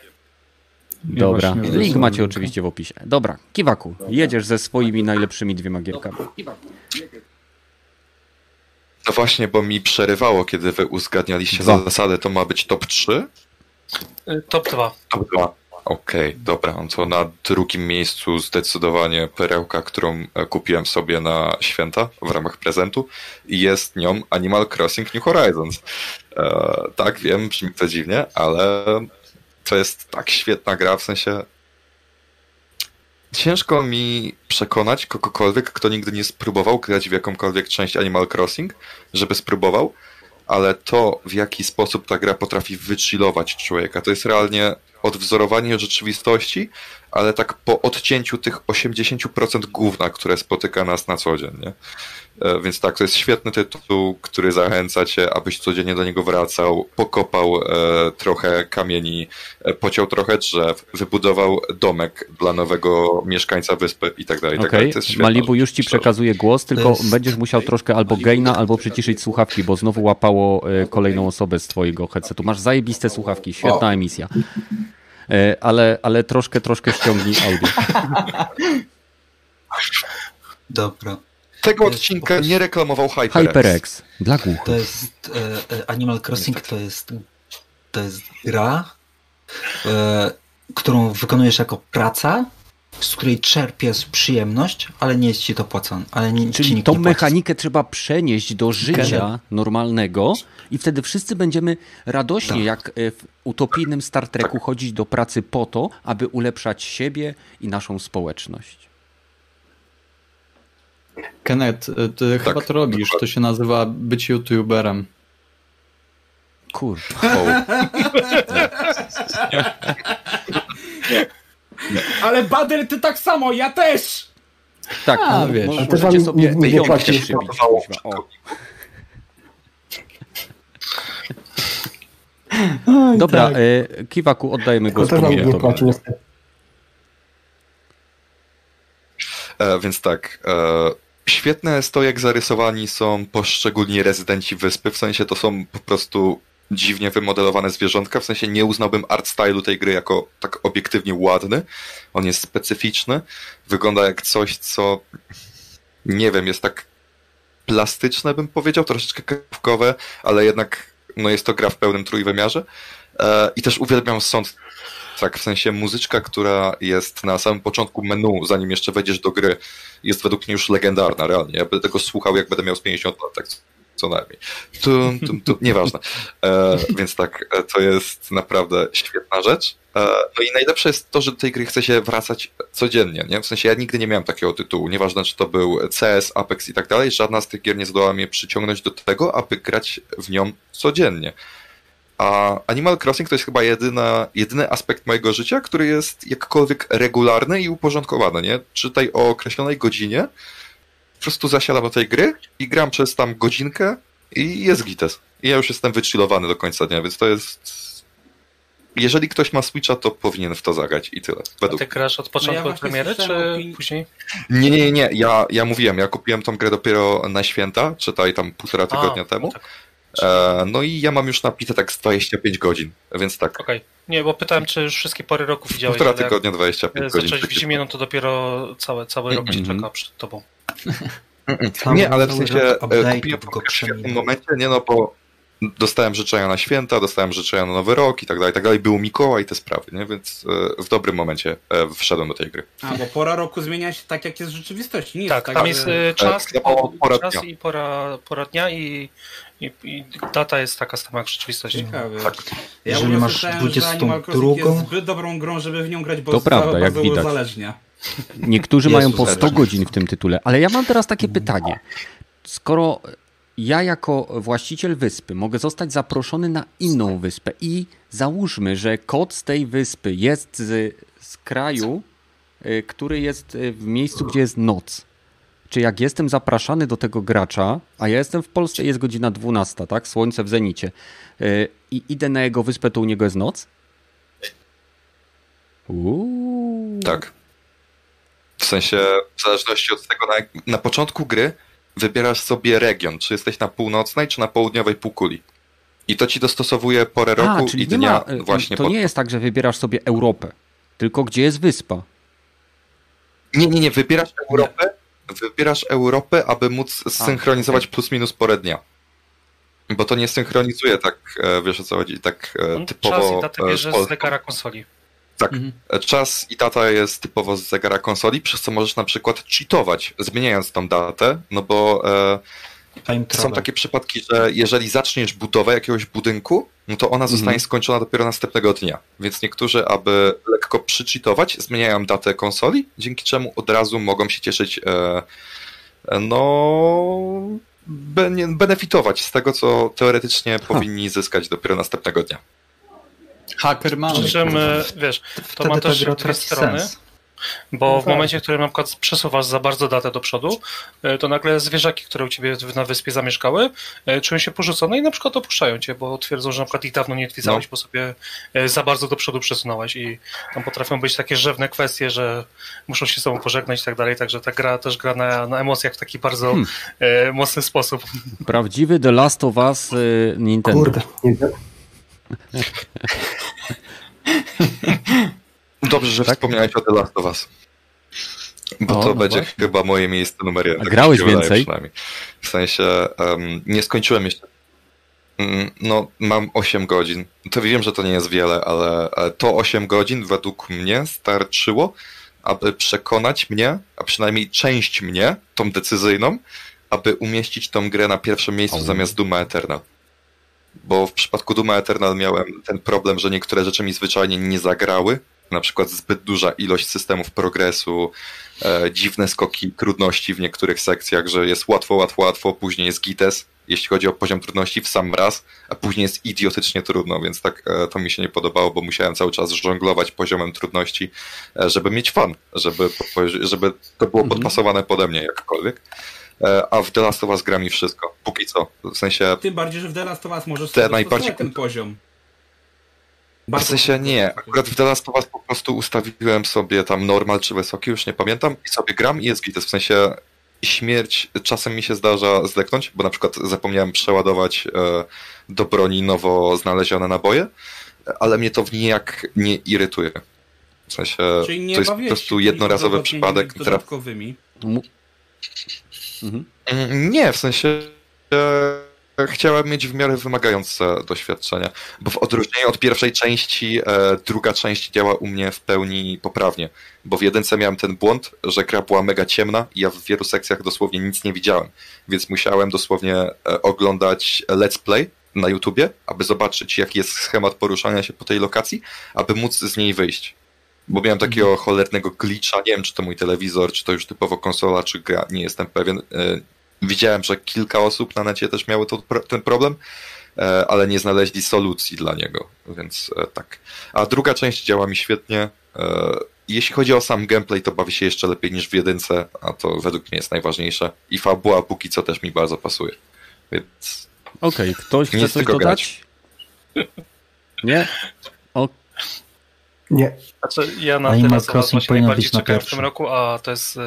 Speaker 1: Dobra, link macie oczywiście w opisie. Dobra, Kiwaku, jedziesz ze swoimi najlepszymi dwiema gierkami.
Speaker 5: No właśnie, bo mi przerywało, kiedy wy uzgadnialiście
Speaker 1: Dwa.
Speaker 5: zasadę, to ma być top 3?
Speaker 4: Y, Top 2.
Speaker 5: Top 2. Okej, dobra, no to na drugim miejscu zdecydowanie perełka, którą e, kupiłem sobie na święta w ramach prezentu jest nią Animal Crossing New Horizons. E, tak, wiem, brzmi to dziwnie, ale to jest tak świetna gra, w sensie ciężko mi przekonać kogokolwiek, kto nigdy nie spróbował grać w jakąkolwiek część Animal Crossing, żeby spróbował, ale to, w jaki sposób ta gra potrafi wychillować człowieka, to jest realnie odwzorowanie rzeczywistości, ale tak po odcięciu tych 80% gówna, które spotyka nas na co dzień, nie? E, Więc tak, to jest świetny tytuł, który zachęca cię, abyś codziennie do niego wracał, pokopał e, trochę kamieni, e, pociął trochę drzew, wybudował domek dla nowego mieszkańca wyspy i tak dalej. tak świetna
Speaker 1: Malibu już ci przekazuje głos, tylko
Speaker 9: jest-
Speaker 1: będziesz musiał troszkę albo gaina, albo przyciszyć słuchawki, bo znowu łapało e, kolejną osobę z twojego headsetu. Masz zajebiste słuchawki, świetna emisja. E, Ale, ale troszkę, troszkę ściągnij audio.
Speaker 9: Dobra.
Speaker 5: Tego
Speaker 9: jest
Speaker 5: odcinka
Speaker 9: prostu-
Speaker 5: nie reklamował HyperX.
Speaker 1: HyperX, dla głuchych.
Speaker 9: To jest e, e, Animal Crossing to jest to jest gra, e, którą wykonujesz jako praca, z której czerpiesz przyjemność, ale nie jest ci to płacone. Ale nie,
Speaker 1: Czyli tą mechanikę trzeba przenieść do życia normalnego i wtedy wszyscy będziemy radośnie,
Speaker 9: Tak.
Speaker 1: jak e, w utopijnym Star Treku, chodzić do pracy po to, aby ulepszać siebie i naszą społeczność.
Speaker 2: Kenneth, y, ty chyba to robisz. To się nazywa być youtuberem.
Speaker 1: Kurwa.
Speaker 5: O,
Speaker 3: Ale Badyl, ty tak samo, ja też!
Speaker 1: Tak,
Speaker 2: A,
Speaker 1: mo-
Speaker 2: wiesz.
Speaker 1: możecie
Speaker 6: wam
Speaker 1: sobie
Speaker 6: nie- nie
Speaker 1: piątkę
Speaker 6: płacisz.
Speaker 1: przybić, kuźwa. O. Dobra, e, Kiwaku, oddajemy
Speaker 6: Tylko też nie niestety.
Speaker 5: E, więc tak, e, świetne jest to, jak zarysowani są poszczególni rezydenci wyspy, w sensie to są po prostu dziwnie wymodelowane zwierzątka, w sensie nie uznałbym art stylu tej gry jako tak obiektywnie ładny, on jest specyficzny, wygląda jak coś, co nie wiem, jest tak plastyczne bym powiedział, troszeczkę kawkowe, ale jednak no jest to gra w pełnym trójwymiarze. E, i też uwielbiam sąd tak, w sensie muzyczka, która jest na samym początku menu, zanim jeszcze wejdziesz do gry, jest według mnie już legendarna, realnie. Ja będę tego słuchał, jak będę miał z 50 lat, tak co- najmniej. Tu, tu, tu, nieważne. E, więc tak, e, to jest naprawdę świetna rzecz. E, no i najlepsze jest to, że do tej gry chce się wracać codziennie, nie? W sensie ja nigdy nie miałem takiego tytułu, nieważne czy to był CS, Apex i tak dalej, żadna z tych gier nie zdołała mnie przyciągnąć do tego, aby grać w nią codziennie. A Animal Crossing to jest chyba jedyna, jedyny aspekt mojego życia, który jest jakkolwiek regularny i uporządkowany, nie? Czytaj o określonej godzinie, po prostu zasiadam do tej gry i gram przez tam godzinkę i jest gites. I ja już jestem wychillowany do końca dnia, więc to jest... Jeżeli ktoś ma Switcha, to powinien w to zagrać i tyle.
Speaker 4: A
Speaker 5: Według
Speaker 4: ty grasz od
Speaker 3: No ja
Speaker 4: początku premiery, czy później?
Speaker 5: Nie, nie, nie. Ja, ja mówiłem, ja kupiłem tą grę dopiero na święta, czytaj tam półtora tygodnia
Speaker 4: A,
Speaker 5: temu.
Speaker 4: tak.
Speaker 5: E, no i ja mam już napite tak z 25 godzin, więc tak.
Speaker 4: Okej. Nie, bo pytałem, czy już wszystkie pory roku widziałeś,
Speaker 5: Półtora tygodnia, 25 godzin.
Speaker 4: zacząłeś w zimie, no to dopiero całe, cały rok ci
Speaker 1: Mhm.
Speaker 4: czeka przed tobą.
Speaker 5: Nie, ale w sensie e, kupiłem w
Speaker 9: przeminął.
Speaker 5: momencie, nie no, bo dostałem życzenia na święta, dostałem życzenia na Nowy Rok i tak dalej, i tak dalej. Był Mikołaj i te sprawy, nie? Więc e, w dobrym momencie e, wszedłem do tej gry.
Speaker 3: A, bo pora roku zmienia się tak, jak jest w rzeczywistości. Nie
Speaker 4: Tak,
Speaker 3: jest
Speaker 4: tam
Speaker 3: tak,
Speaker 4: jest
Speaker 3: że...
Speaker 4: czas,
Speaker 5: tak, no, pora
Speaker 4: czas
Speaker 5: dnia.
Speaker 4: i pora, pora dnia i, i, i data jest taka sama jak w rzeczywistości.
Speaker 3: Ciekawe.
Speaker 5: Tak.
Speaker 3: Ja
Speaker 9: Jeżeli masz
Speaker 3: słyszałem,
Speaker 9: 22
Speaker 3: że Animal Crossing
Speaker 9: drugą-
Speaker 3: jest zbyt dobrą grą, żeby w nią grać, bo
Speaker 1: To prawda,
Speaker 3: za
Speaker 1: jak widać.
Speaker 3: uzależnia.
Speaker 1: Niektórzy
Speaker 2: Jezus,
Speaker 1: mają po 100
Speaker 2: zależy.
Speaker 1: godzin w tym tytule, ale ja mam teraz takie pytanie. Skoro ja jako właściciel wyspy mogę zostać zaproszony na inną wyspę i załóżmy, że kot z tej wyspy jest z, z kraju, y, który jest y, w miejscu, gdzie jest noc. Czy jak jestem zapraszany do tego gracza, a ja jestem w Polsce, jest godzina 12, tak? Słońce w zenicie. y, I idę na jego wyspę, to u niego jest noc? Uuu.
Speaker 5: Tak. W sensie, w zależności od tego, na, na początku gry wybierasz sobie region, czy jesteś na północnej, czy na południowej półkuli. I to ci dostosowuje porę roku
Speaker 1: A, czyli
Speaker 5: i
Speaker 1: nie
Speaker 5: dnia
Speaker 1: ma, y,
Speaker 5: właśnie
Speaker 1: to
Speaker 5: pod...
Speaker 1: nie jest tak, że wybierasz sobie Europę, tylko gdzie jest wyspa.
Speaker 5: Nie, nie, nie, wybierasz Europę, wybierasz Europę, aby móc zsynchronizować plus minus porę dnia. Bo to nie synchronizuje tak, e, wiesz o co chodzi, tak e,
Speaker 4: Czas
Speaker 5: typowo
Speaker 4: i datę
Speaker 5: e, z
Speaker 4: bierze z zegara konsoli.
Speaker 5: Tak. Czas i data jest typowo z zegara konsoli, przez co możesz na przykład cheatować, zmieniając tą datę, no bo e, są takie przypadki, że jeżeli zaczniesz budowę jakiegoś budynku, no to ona zostanie skończona dopiero następnego dnia. Więc niektórzy, aby lekko przycheatować, zmieniają datę konsoli, dzięki czemu od razu mogą się cieszyć, e, no, ben- benefitować z tego, co teoretycznie powinni zyskać dopiero następnego dnia.
Speaker 2: Hacker mamy.
Speaker 4: Przy czym, e, wiesz, to ma też dwie strony,
Speaker 9: sens.
Speaker 4: bo w
Speaker 6: tak.
Speaker 4: momencie, w którym na przykład przesuwasz za bardzo datę do przodu, e, to nagle zwierzaki, które u ciebie na wyspie zamieszkały, e, czują się porzucone i na przykład opuszczają cię, bo twierdzą, że na przykład ich dawno nie odwiedzałeś,
Speaker 5: No.
Speaker 4: bo sobie za bardzo do przodu przesunąłeś i tam potrafią być takie rzewne kwestie, że muszą się z sobą pożegnać i tak dalej, także ta gra też gra na, na emocjach w taki bardzo
Speaker 1: Hmm.
Speaker 4: mocny sposób.
Speaker 1: Prawdziwy The Last of Us Nintendo.
Speaker 6: Kurde.
Speaker 5: Dobrze, że
Speaker 1: Tak?
Speaker 5: wspomniałeś o The Last of Us. Bo
Speaker 1: O,
Speaker 5: to
Speaker 1: no
Speaker 5: będzie
Speaker 1: właśnie.
Speaker 5: chyba moje miejsce numer jeden.
Speaker 1: A
Speaker 5: tak
Speaker 1: grałeś
Speaker 5: wydaje
Speaker 1: więcej?
Speaker 5: W sensie em, nie skończyłem jeszcze. Mm, No, mam 8 godzin. To wiem, że to nie jest wiele, ale e, to 8 godzin według mnie starczyło, aby przekonać mnie, a przynajmniej część mnie, tą decyzyjną, aby umieścić tą grę na pierwszym miejscu
Speaker 1: Au.
Speaker 5: zamiast Duma Eternal. Bo w przypadku Duma Eternal miałem ten problem, że niektóre rzeczy mi zwyczajnie nie zagrały. Na przykład zbyt duża ilość systemów progresu, e, dziwne skoki trudności w niektórych sekcjach, że jest łatwo, łatwo, łatwo, później jest gites, jeśli chodzi o poziom trudności w sam raz, a później jest idiotycznie trudno, więc tak e, to mi się nie podobało, bo musiałem cały czas żonglować poziomem trudności, e, żeby mieć fan, żeby, żeby to było podpasowane pode mnie jakkolwiek. E, A w The Last of Us gra mi wszystko, póki co. W sensie
Speaker 3: Tym bardziej, że w The Last of Us możesz
Speaker 5: Te
Speaker 3: sobie
Speaker 5: najbardziej-
Speaker 3: ten poziom.
Speaker 5: W sensie nie, akurat w The Last of Us po prostu ustawiłem sobie tam normal czy wysoki, już nie pamiętam, i sobie gram i jest gites. W sensie śmierć czasem mi się zdarza zdeknąć, bo na przykład zapomniałem przeładować e, do broni nowo znalezione naboje, ale mnie to w nijak nie irytuje. W sensie
Speaker 3: Czyli nie
Speaker 5: to jest po prostu jednorazowy przypadek.
Speaker 3: Dodatkowymi.
Speaker 1: Mu- Mhm.
Speaker 5: Mm, Nie, w sensie e, chciałem mieć w miarę wymagające doświadczenia, bo w odróżnieniu od pierwszej części, e, druga część działa u mnie w pełni poprawnie, bo w jedynce miałem ten błąd, że gra była mega ciemna i ja w wielu sekcjach dosłownie nic nie widziałem, więc musiałem dosłownie e, oglądać let's play na YouTubie, aby zobaczyć jaki jest schemat poruszania się po tej lokacji, aby móc z niej wyjść. Bo miałem takiego cholernego glitcha, nie wiem czy to mój telewizor, czy to już typowo konsola, czy gra, nie jestem pewien. E, Widziałem, że kilka osób na necie też miało to, ten problem, e, ale nie znaleźli solucji dla niego, więc e, tak. A druga część działa mi świetnie. Jeśli chodzi o sam gameplay, to bawi się jeszcze lepiej niż w jedynce, a to według mnie jest najważniejsze. I fabuła póki co też mi bardzo pasuje. Więc
Speaker 1: Okej, ktoś chce coś dodać? Nie? O,
Speaker 6: Nie.
Speaker 4: Znaczy, ja na
Speaker 9: Animal
Speaker 4: teraz Crossing
Speaker 9: powinno
Speaker 4: najbardziej
Speaker 9: być na
Speaker 4: czekałem w
Speaker 9: pierwszym.
Speaker 4: tym roku, a to jest y,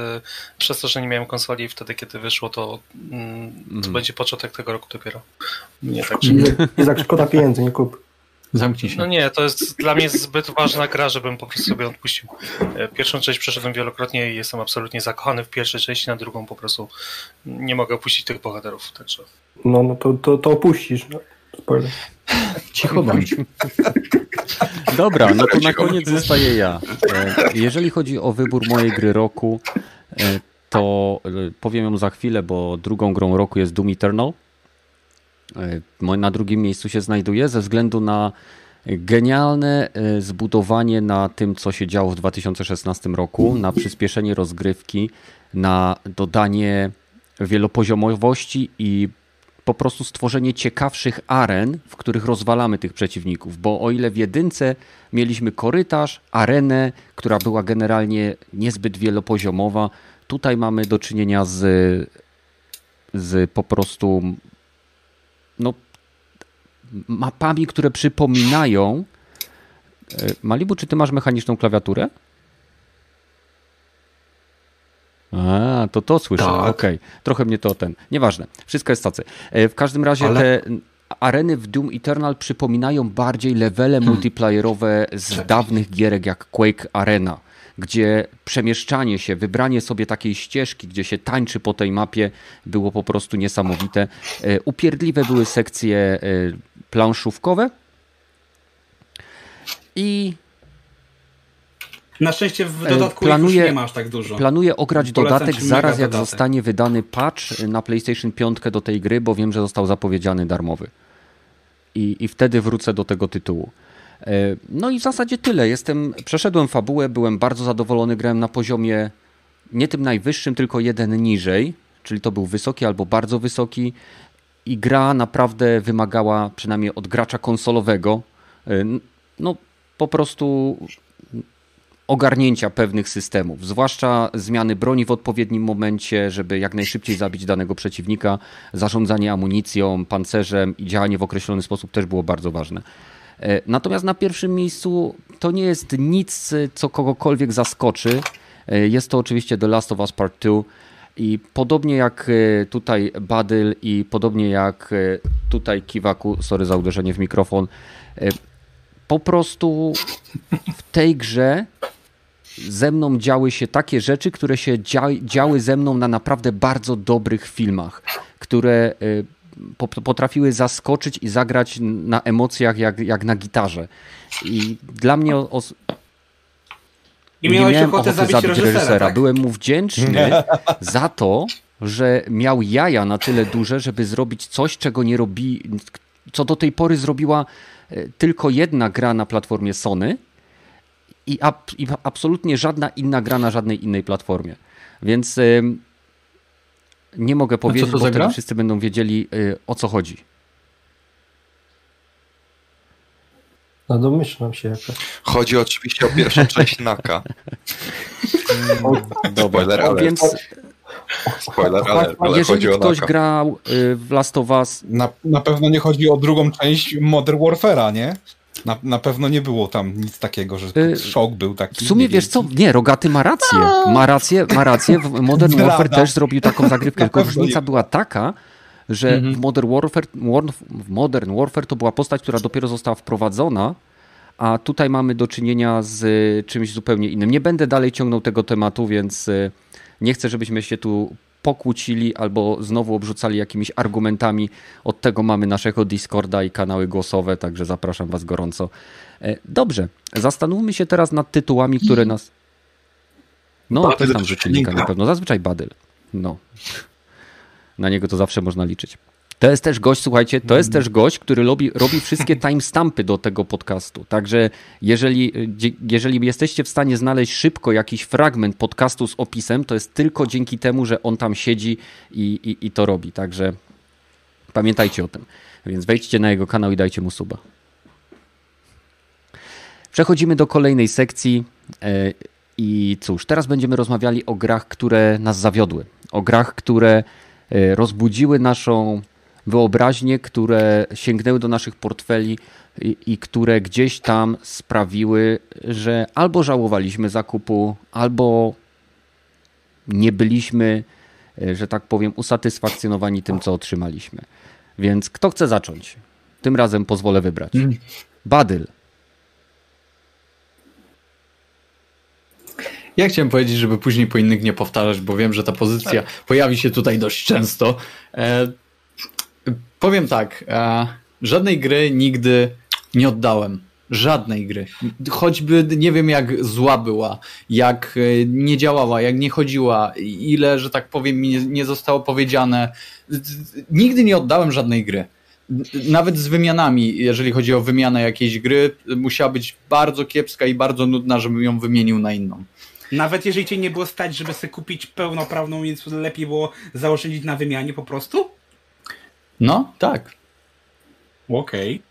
Speaker 4: przez to, że nie miałem konsoli wtedy, kiedy wyszło, to, mm, to
Speaker 1: Mhm.
Speaker 4: będzie początek tego roku dopiero. Nie tak, że...
Speaker 6: Nie, Izak, szkoda pieniędzy, nie kup.
Speaker 2: Zamknij się.
Speaker 4: No nie, to jest dla mnie zbyt ważna gra, żebym po prostu sobie odpuścił. E, Pierwszą część przeszedłem wielokrotnie i jestem absolutnie zakochany w pierwszej części, na drugą po prostu nie mogę opuścić tych bohaterów. Także.
Speaker 6: No, no to, to, to opuścisz. No. Spoiler.
Speaker 2: Cicho bądź.
Speaker 1: Dobra, no to na koniec zostaję ja. E, Jeżeli chodzi o wybór mojej gry roku, e, to e, powiem ją za chwilę, bo drugą grą roku jest Doom Eternal. Na drugim miejscu się znajduje ze względu na genialne zbudowanie na tym, co się działo w 2016 roku, na przyspieszenie rozgrywki, na dodanie wielopoziomowości i po prostu stworzenie ciekawszych aren, w których rozwalamy tych przeciwników, bo o ile w jedynce mieliśmy korytarz, arenę, która była generalnie niezbyt wielopoziomowa, tutaj mamy do czynienia z, z po prostu no, mapami, które przypominają. E, Malibu, czy ty masz mechaniczną klawiaturę? A, to to słyszę.
Speaker 9: Tak.
Speaker 1: Okej, trochę mnie to ten. Nieważne, wszystko jest tacy. E, W każdym razie
Speaker 9: Ale-
Speaker 1: te areny w Doom Eternal przypominają bardziej levele multiplayerowe z dawnych gierek jak Quake Arena, gdzie przemieszczanie się, wybranie sobie takiej ścieżki, gdzie się tańczy po tej mapie, było po prostu niesamowite. E, Upierdliwe były sekcje e, planszówkowe i
Speaker 3: Na szczęście w
Speaker 1: E,
Speaker 3: dodatku już nie ma aż tak dużo.
Speaker 1: Planuję ograć
Speaker 3: Polecam
Speaker 1: dodatek zaraz jak
Speaker 3: dodatek.
Speaker 1: zostanie wydany patch na PlayStation 5 do tej gry, bo wiem, że został zapowiedziany darmowy. I, I wtedy wrócę do tego tytułu. E, No i w zasadzie tyle. Jestem, przeszedłem fabułę, byłem bardzo zadowolony, grałem na poziomie nie tym najwyższym, tylko jeden niżej, czyli to był wysoki albo bardzo wysoki i gra naprawdę wymagała, przynajmniej od gracza konsolowego, e, no po prostu ogarnięcia pewnych systemów, zwłaszcza zmiany broni w odpowiednim momencie, żeby jak najszybciej zabić danego przeciwnika, zarządzanie amunicją, pancerzem i działanie w określony sposób też było bardzo ważne. E, Natomiast na pierwszym miejscu to nie jest nic, co kogokolwiek zaskoczy. E, Jest to oczywiście The Last of Us Part 2 i podobnie jak e, tutaj Badyl i podobnie jak tutaj Kiwaku, sorry za uderzenie w mikrofon, po prostu w tej grze ze mną działy się takie rzeczy, które się dzia działy ze mną na naprawdę bardzo dobrych filmach, które y, po potrafiły zaskoczyć i zagrać na emocjach jak, jak na gitarze. I dla mnie os-
Speaker 3: I
Speaker 1: nie
Speaker 3: miałeś
Speaker 1: miałem
Speaker 3: ochotę
Speaker 1: ochoty
Speaker 3: zabić reżysera, tak?
Speaker 1: Byłem mu wdzięczny za to, że miał jaja na tyle duże, żeby zrobić coś, czego nie robi, co do tej pory zrobiła e, tylko jedna gra na platformie Sony i, ab, i absolutnie żadna inna gra na żadnej innej platformie. Więc ym, nie mogę powiedzieć,
Speaker 2: to
Speaker 1: bo wtedy wszyscy będą wiedzieli y, o co chodzi.
Speaker 6: No domyślam się jaka.
Speaker 5: Chodzi oczywiście o pierwszą część Naka. Spoiler alert.
Speaker 1: Więc
Speaker 5: Spoiler alert, ale
Speaker 1: jeżeli
Speaker 5: chodzi o
Speaker 1: ktoś
Speaker 5: Naka.
Speaker 1: grał y, w Last of Us,
Speaker 7: Na, na pewno nie chodzi o drugą część Modern Warfare'a, nie? Na, na pewno nie było tam nic takiego, że
Speaker 1: Y,
Speaker 7: szok był taki.
Speaker 1: W sumie wiesz co, nie, Rogaty ma rację. Ma rację, ma rację. Modern. Warfare też zrobił taką zagrywkę, tylko różnica
Speaker 7: nie.
Speaker 1: była taka, że w Modern Warfare, War- w Modern Warfare to była postać, która dopiero została wprowadzona, a tutaj mamy do czynienia z czymś zupełnie innym. Nie będę dalej ciągnął tego tematu, więc y, nie chcę, żebyśmy się tu pokłócili albo znowu obrzucali jakimiś argumentami. Od tego mamy naszego Discorda i kanały głosowe, także zapraszam Was gorąco. E, Dobrze, zastanówmy się teraz nad tytułami, które nas. No,
Speaker 5: Badyl
Speaker 1: też rzuci linka na pewno. Zazwyczaj Badyl. No. Na niego to zawsze można liczyć. To jest też gość, słuchajcie, to jest też gość, który robi, robi wszystkie timestampy do tego podcastu. Także jeżeli, dzie- jeżeli jesteście w stanie znaleźć szybko jakiś fragment podcastu z opisem, to jest tylko dzięki temu, że on tam siedzi i, i, i to robi. Także pamiętajcie o tym. Więc wejdźcie na jego kanał i dajcie mu suba. Przechodzimy do kolejnej sekcji. e, I cóż, teraz będziemy rozmawiali o grach, które nas zawiodły. O grach, które e, rozbudziły naszą wyobraźnię, które sięgnęły do naszych portfeli i, i które gdzieś tam sprawiły, że albo żałowaliśmy zakupu, albo nie byliśmy, e, że tak powiem, usatysfakcjonowani tym, co otrzymaliśmy. Więc kto chce zacząć? Tym razem pozwolę wybrać. Badyl.
Speaker 2: Ja chciałem powiedzieć, żeby później po innych nie powtarzać, bo wiem, że ta pozycja pojawi się tutaj dość często. Powiem tak, e, żadnej gry nigdy nie oddałem. Żadnej gry. Choćby nie wiem, jak zła była, jak e, nie działała, jak nie chodziła, ile, że tak powiem, mi nie, nie zostało powiedziane. Nigdy nie oddałem żadnej gry. Nawet z wymianami, jeżeli chodzi o wymianę jakiejś gry, musiała być bardzo kiepska i bardzo nudna, żebym ją wymienił na inną.
Speaker 3: Nawet jeżeli cię nie było stać, żeby sobie kupić pełnoprawną, więc lepiej było zaoszczędzić na wymianie po prostu?
Speaker 2: No, tak.
Speaker 3: Okej.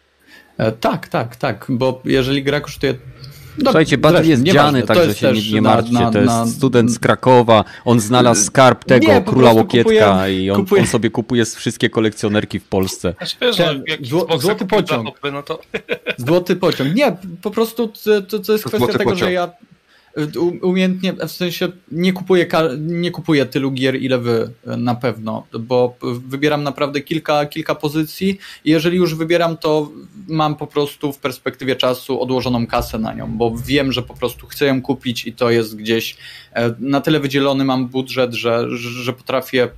Speaker 2: E, tak, tak, tak, bo jeżeli gra kosztuje... No,
Speaker 1: Słuchajcie,
Speaker 2: zresztą,
Speaker 1: jest dziany, także się nie,
Speaker 2: też
Speaker 1: nie
Speaker 2: na-
Speaker 1: martwcie.
Speaker 2: na-
Speaker 1: to jest
Speaker 2: na-
Speaker 1: student z Krakowa, on znalazł skarb tego
Speaker 2: Nie,
Speaker 1: króla Łokietka
Speaker 2: kupuję-
Speaker 1: i on,
Speaker 2: kupuję-
Speaker 1: on sobie kupuje wszystkie kolekcjonerki w Polsce.
Speaker 4: Znaczy, wiesz,
Speaker 2: Ten zło- złoty pociąg.
Speaker 4: hopy, no to
Speaker 2: Złoty pociąg. Nie, po prostu to, to, to jest kwestia
Speaker 5: Złoty
Speaker 2: tego,
Speaker 5: pociąg.
Speaker 2: że ja umiejętnie, w sensie nie kupuję, nie kupuję tylu gier, ile wy y, na pewno, bo wybieram naprawdę kilka, kilka pozycji i jeżeli już wybieram, to mam po prostu w perspektywie czasu odłożoną kasę na nią, bo wiem, że po prostu chcę ją kupić i to jest gdzieś e, na tyle wydzielony mam budżet, że, że potrafię y,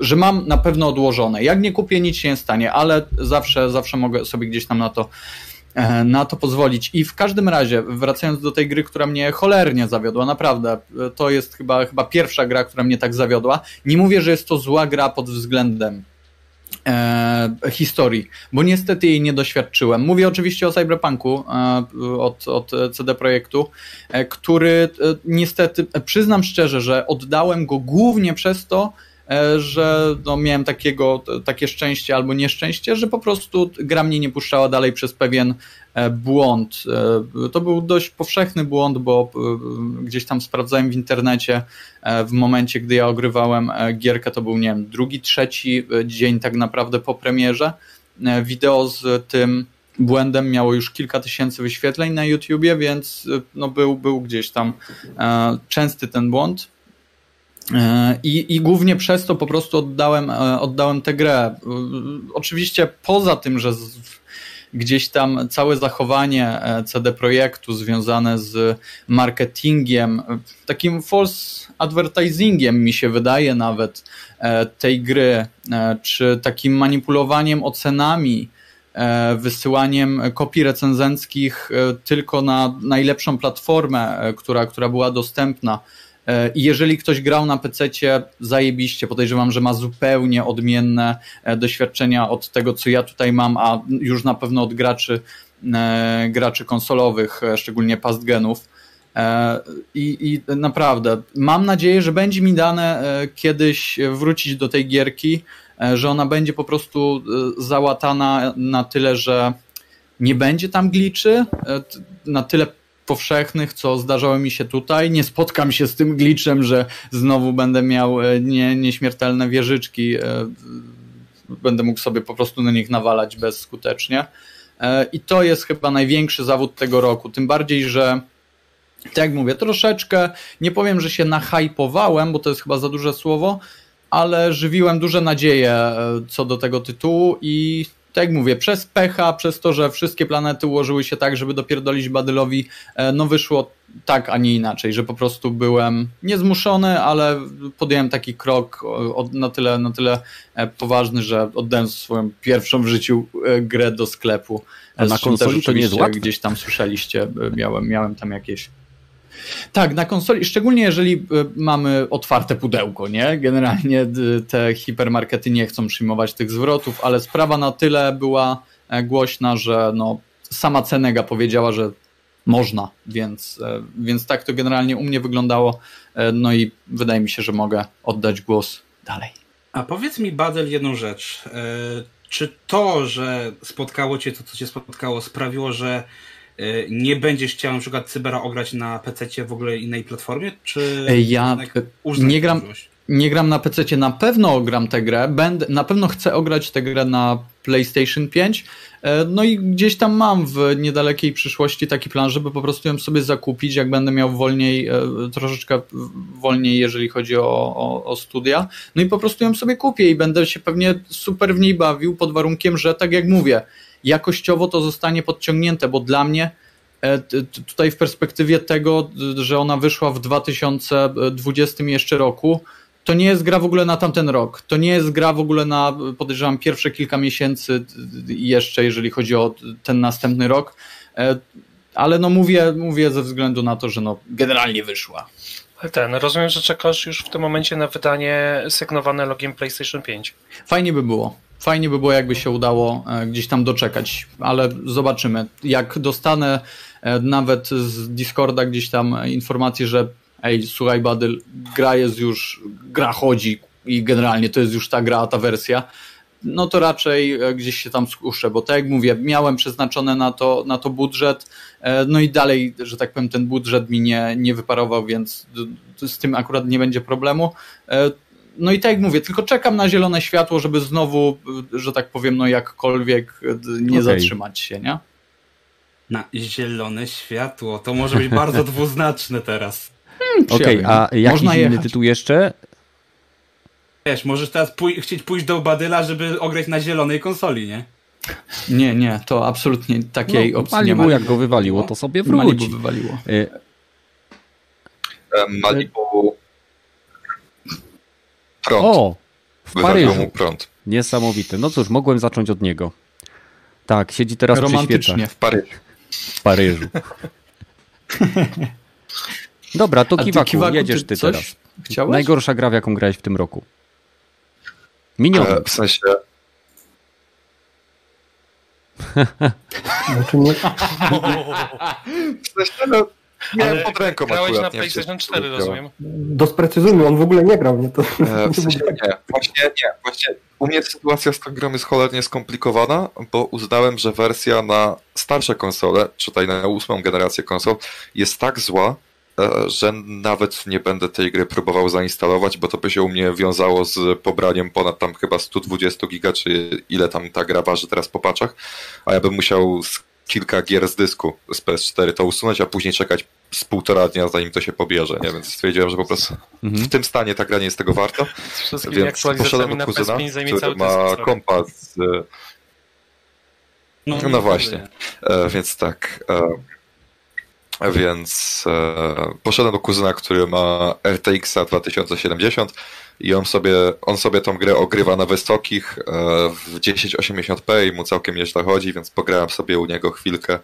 Speaker 2: że mam na pewno odłożone. Jak nie kupię, nic się nie stanie, ale zawsze, zawsze mogę sobie gdzieś tam na to e, na to pozwolić. I w każdym razie, wracając do tej gry, która mnie cholernie zawiodła, naprawdę, e, to jest chyba, chyba pierwsza gra, która mnie tak zawiodła. Nie mówię, że jest to zła gra pod względem e, historii, bo niestety jej nie doświadczyłem. Mówię oczywiście o Cyberpunku e, od, od CD Projektu, e, który e, niestety, przyznam szczerze, że oddałem go głównie przez to, e, że no, miałem takiego, takie szczęście albo nieszczęście, że po prostu gra mnie nie puszczała dalej przez pewien e, błąd. E, To był dość powszechny błąd, bo e, gdzieś tam sprawdzałem w internecie e, w momencie, gdy ja ogrywałem e, gierkę, to był, nie wiem, drugi, trzeci e, dzień tak naprawdę po premierze. E, Wideo z tym błędem miało już kilka tysięcy wyświetleń na YouTubie, więc e, no, był, był gdzieś tam e, częsty ten błąd. E, I, I głównie przez to po prostu oddałem, e, oddałem tę grę. E, Oczywiście poza tym, że gdzieś tam całe zachowanie CD Projektu związane z marketingiem, takim false advertisingiem mi się wydaje nawet tej gry, czy takim manipulowaniem ocenami, wysyłaniem kopii recenzenckich tylko na najlepszą platformę, która, która była dostępna. E, I jeżeli ktoś grał na PC, zajebiście. Podejrzewam, że ma zupełnie odmienne e, doświadczenia od tego, co ja tutaj mam, a już na pewno od graczy, e, graczy konsolowych, szczególnie past genów. I, I naprawdę mam nadzieję, że będzie mi dane kiedyś wrócić do tej gierki, że ona będzie po prostu załatana na tyle, że nie będzie tam gliczy, na tyle powszechnych, co zdarzało mi się tutaj. Nie spotkam się z tym glitchem, że znowu będę miał e, nie, nieśmiertelne wieżyczki. e, Będę mógł sobie po prostu na nich nawalać bezskutecznie. E, I to jest chyba największy zawód tego roku. Tym bardziej, że tak jak mówię, troszeczkę, nie powiem, że się nahypowałem, bo to jest chyba za duże słowo, ale żywiłem duże nadzieje co do tego tytułu i tak jak mówię, przez pecha, przez to, że wszystkie planety ułożyły się tak, żeby dopierdolić Badylowi, e, no wyszło tak, a nie inaczej, że po prostu byłem niezmuszony, ale podjąłem taki krok na tyle, na tyle e, poważny, że oddałem swoją pierwszą w życiu e, grę do sklepu.
Speaker 1: A na konsoli to nie jest łatwe.
Speaker 2: Gdzieś tam słyszeliście, miałem, miałem tam jakieś tak, na konsoli, szczególnie jeżeli y, mamy otwarte pudełko, nie? Generalnie te hipermarkety nie chcą przyjmować tych zwrotów, ale sprawa na tyle była e, głośna, że no, sama Cenega powiedziała, że można, więc, e, więc tak to generalnie u mnie wyglądało. E, No i wydaje mi się, że mogę oddać głos dalej.
Speaker 3: A powiedz mi, Badel, jedną rzecz. E, Czy to, że spotkało cię to, co cię spotkało, sprawiło, że e, nie będziesz chciał na przykład Cybera ograć na PC w ogóle innej platformie? Czy
Speaker 2: Ja nie gram,
Speaker 3: możliwość?
Speaker 2: nie gram na PC, na pewno gram tę grę, będę, na pewno chcę ograć tę grę na PlayStation 5. E, No i gdzieś tam mam w niedalekiej przyszłości taki plan, żeby po prostu ją sobie zakupić, jak będę miał wolniej, e, troszeczkę wolniej, jeżeli chodzi o, o, o studia. No i po prostu ją sobie kupię i będę się pewnie super w niej bawił, pod warunkiem, że tak jak mówię, jakościowo to zostanie podciągnięte, bo dla mnie e, tutaj w perspektywie tego, że ona wyszła w 2020 jeszcze roku, to nie jest gra w ogóle na tamten rok. To nie jest gra w ogóle na, podejrzewam, pierwsze kilka miesięcy jeszcze, jeżeli chodzi o ten następny rok. E, Ale no mówię, mówię ze względu na to, że no generalnie wyszła.
Speaker 4: Ten, rozumiem, że czekasz już w tym momencie na wydanie sygnowane logiem PlayStation 5.
Speaker 2: Fajnie by było. Fajnie by było, jakby się udało e, gdzieś tam doczekać, ale zobaczymy. Jak dostanę e, nawet z Discorda gdzieś tam informację, że ej, słuchaj Badyl, gra jest już, gra chodzi i generalnie to jest już ta gra, ta wersja, no to raczej e, gdzieś się tam skuszę, bo tak jak mówię, miałem przeznaczone na to, na to budżet, no i dalej, że tak powiem, ten budżet mi nie, nie wyparował, więc z tym akurat nie będzie problemu. No i tak jak mówię, tylko czekam na zielone światło, żeby znowu, że tak powiem, no jakkolwiek e, nie
Speaker 1: Okej.
Speaker 2: zatrzymać się, nie?
Speaker 3: Na zielone światło. To może być bardzo dwuznaczne teraz.
Speaker 1: Okej, a jakiś
Speaker 2: Można
Speaker 1: inny
Speaker 2: jechać.
Speaker 1: tytuł jeszcze?
Speaker 3: Wiesz, możesz teraz pój- chcieć pójść do Badyla, żeby ograć na zielonej konsoli, nie?
Speaker 2: Nie, nie, to absolutnie takiej
Speaker 1: No,
Speaker 2: opcji nie
Speaker 1: Malibu
Speaker 2: ma.
Speaker 1: jak go wywaliło, to sobie
Speaker 2: Malibu
Speaker 1: wróci.
Speaker 2: wywaliło.
Speaker 1: Y,
Speaker 5: Malibu... Prąd.
Speaker 1: O, w Paryżu.
Speaker 5: mu prąd.
Speaker 1: Niesamowite. No cóż, mogłem zacząć od niego. Tak, siedzi teraz przy
Speaker 2: Romantycznie.
Speaker 1: świecach
Speaker 5: W Paryżu.
Speaker 1: w Paryżu. Dobra, to Kiwaku,
Speaker 2: Kiwaku,
Speaker 1: jedziesz
Speaker 2: ty
Speaker 1: ty
Speaker 2: coś
Speaker 1: teraz.
Speaker 2: Chciałeś?
Speaker 1: Najgorsza gra, w jaką grałeś w tym roku. Miniony.
Speaker 5: E, W sensie,
Speaker 6: Znaczy nie,
Speaker 5: w sensie no, miałem
Speaker 4: Ale
Speaker 5: pod ręką
Speaker 4: Grałeś na PlayStation
Speaker 5: to
Speaker 4: 4,
Speaker 5: działa.
Speaker 4: rozumiem?
Speaker 6: dosprecyzujmy, on w ogóle nie grał, nie to.
Speaker 5: E, W sensie nie, właśnie nie, właśnie u mnie sytuacja z tą grą jest cholernie skomplikowana, bo uznałem, że wersja na starsze konsole, czy tutaj na ósmą generację konsol, jest tak zła, e, że nawet nie będę tej gry próbował zainstalować, bo to by się u mnie wiązało z pobraniem ponad tam chyba 120 giga, czy ile tam ta gra waży teraz po paczach, a ja bym musiał kilka gier z dysku z PS4 to usunąć, a później czekać z półtora dnia, zanim to się pobierze, nie? Więc stwierdziłem, że po prostu
Speaker 1: Mhm.
Speaker 5: w tym stanie ta gra nie jest tego warta.
Speaker 4: Z wszystkimi
Speaker 5: Więc poszedłem do kuzyna,
Speaker 4: PS5 zajmie
Speaker 5: który ma kompas. z- No, właśnie. E, więc tak. E, więc e, poszedłem do kuzyna, który ma RTX 2070 i on sobie, on sobie tą grę ogrywa na wysokich e, w 1080p i mu całkiem nieźle chodzi, więc pograłem sobie u niego chwilkę.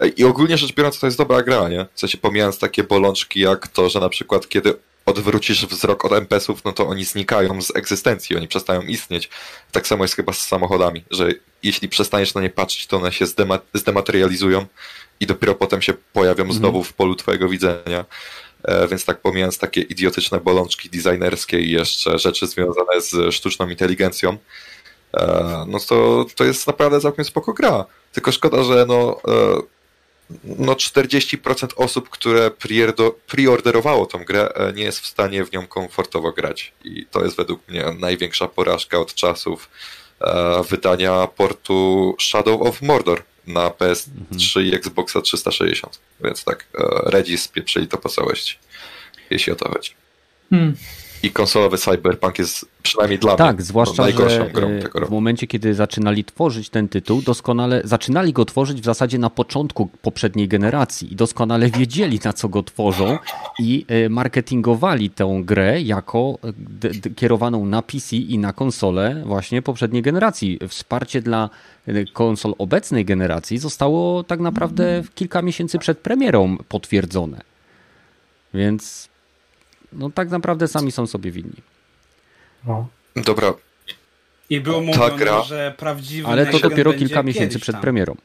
Speaker 5: E, I ogólnie rzecz biorąc, to jest dobra gra, nie? W sensie pomijając takie bolączki jak to, że na przykład kiedy odwrócisz wzrok od MPS-ów, no to oni znikają z egzystencji, oni przestają istnieć. Tak samo jest chyba z samochodami, że jeśli przestaniesz na nie patrzeć, to one się zdema- zdematerializują i dopiero potem się pojawią znowu w polu twojego widzenia. E, Więc tak pomijając takie idiotyczne bolączki designerskie i jeszcze rzeczy związane z sztuczną inteligencją, e, no to, to jest naprawdę całkiem spoko gra. Tylko szkoda, że no, e, no 40% osób, które preorderowało tą grę, nie jest w stanie w nią komfortowo grać. I to jest według mnie największa porażka od czasów wydania portu Shadow of Mordor na PS3 i Xboxa 360. Więc tak, e, Redzi spieprzyli to po całości, jeśli o to chodzi.
Speaker 2: Hmm.
Speaker 5: I konsolowy Cyberpunk jest przynajmniej dla mnie
Speaker 1: Tak, zwłaszcza,
Speaker 5: najgorszą
Speaker 1: że
Speaker 5: grą
Speaker 1: e,
Speaker 5: tego
Speaker 1: w momencie, kiedy zaczynali tworzyć ten tytuł, doskonale zaczynali go tworzyć w zasadzie na początku poprzedniej generacji i doskonale wiedzieli, na co go tworzą i e, marketingowali tę grę jako e, kierowaną na PC i na konsole właśnie poprzedniej generacji. Wsparcie dla konsol obecnej generacji zostało tak naprawdę kilka miesięcy przed premierą potwierdzone. Więc no tak naprawdę sami są sobie winni.
Speaker 5: Dobra,
Speaker 3: I było
Speaker 5: Ta
Speaker 3: mówione,
Speaker 5: gra-
Speaker 3: że prawdziwy
Speaker 1: Ale to dopiero kilka miesięcy przed
Speaker 3: tam.
Speaker 1: premierą.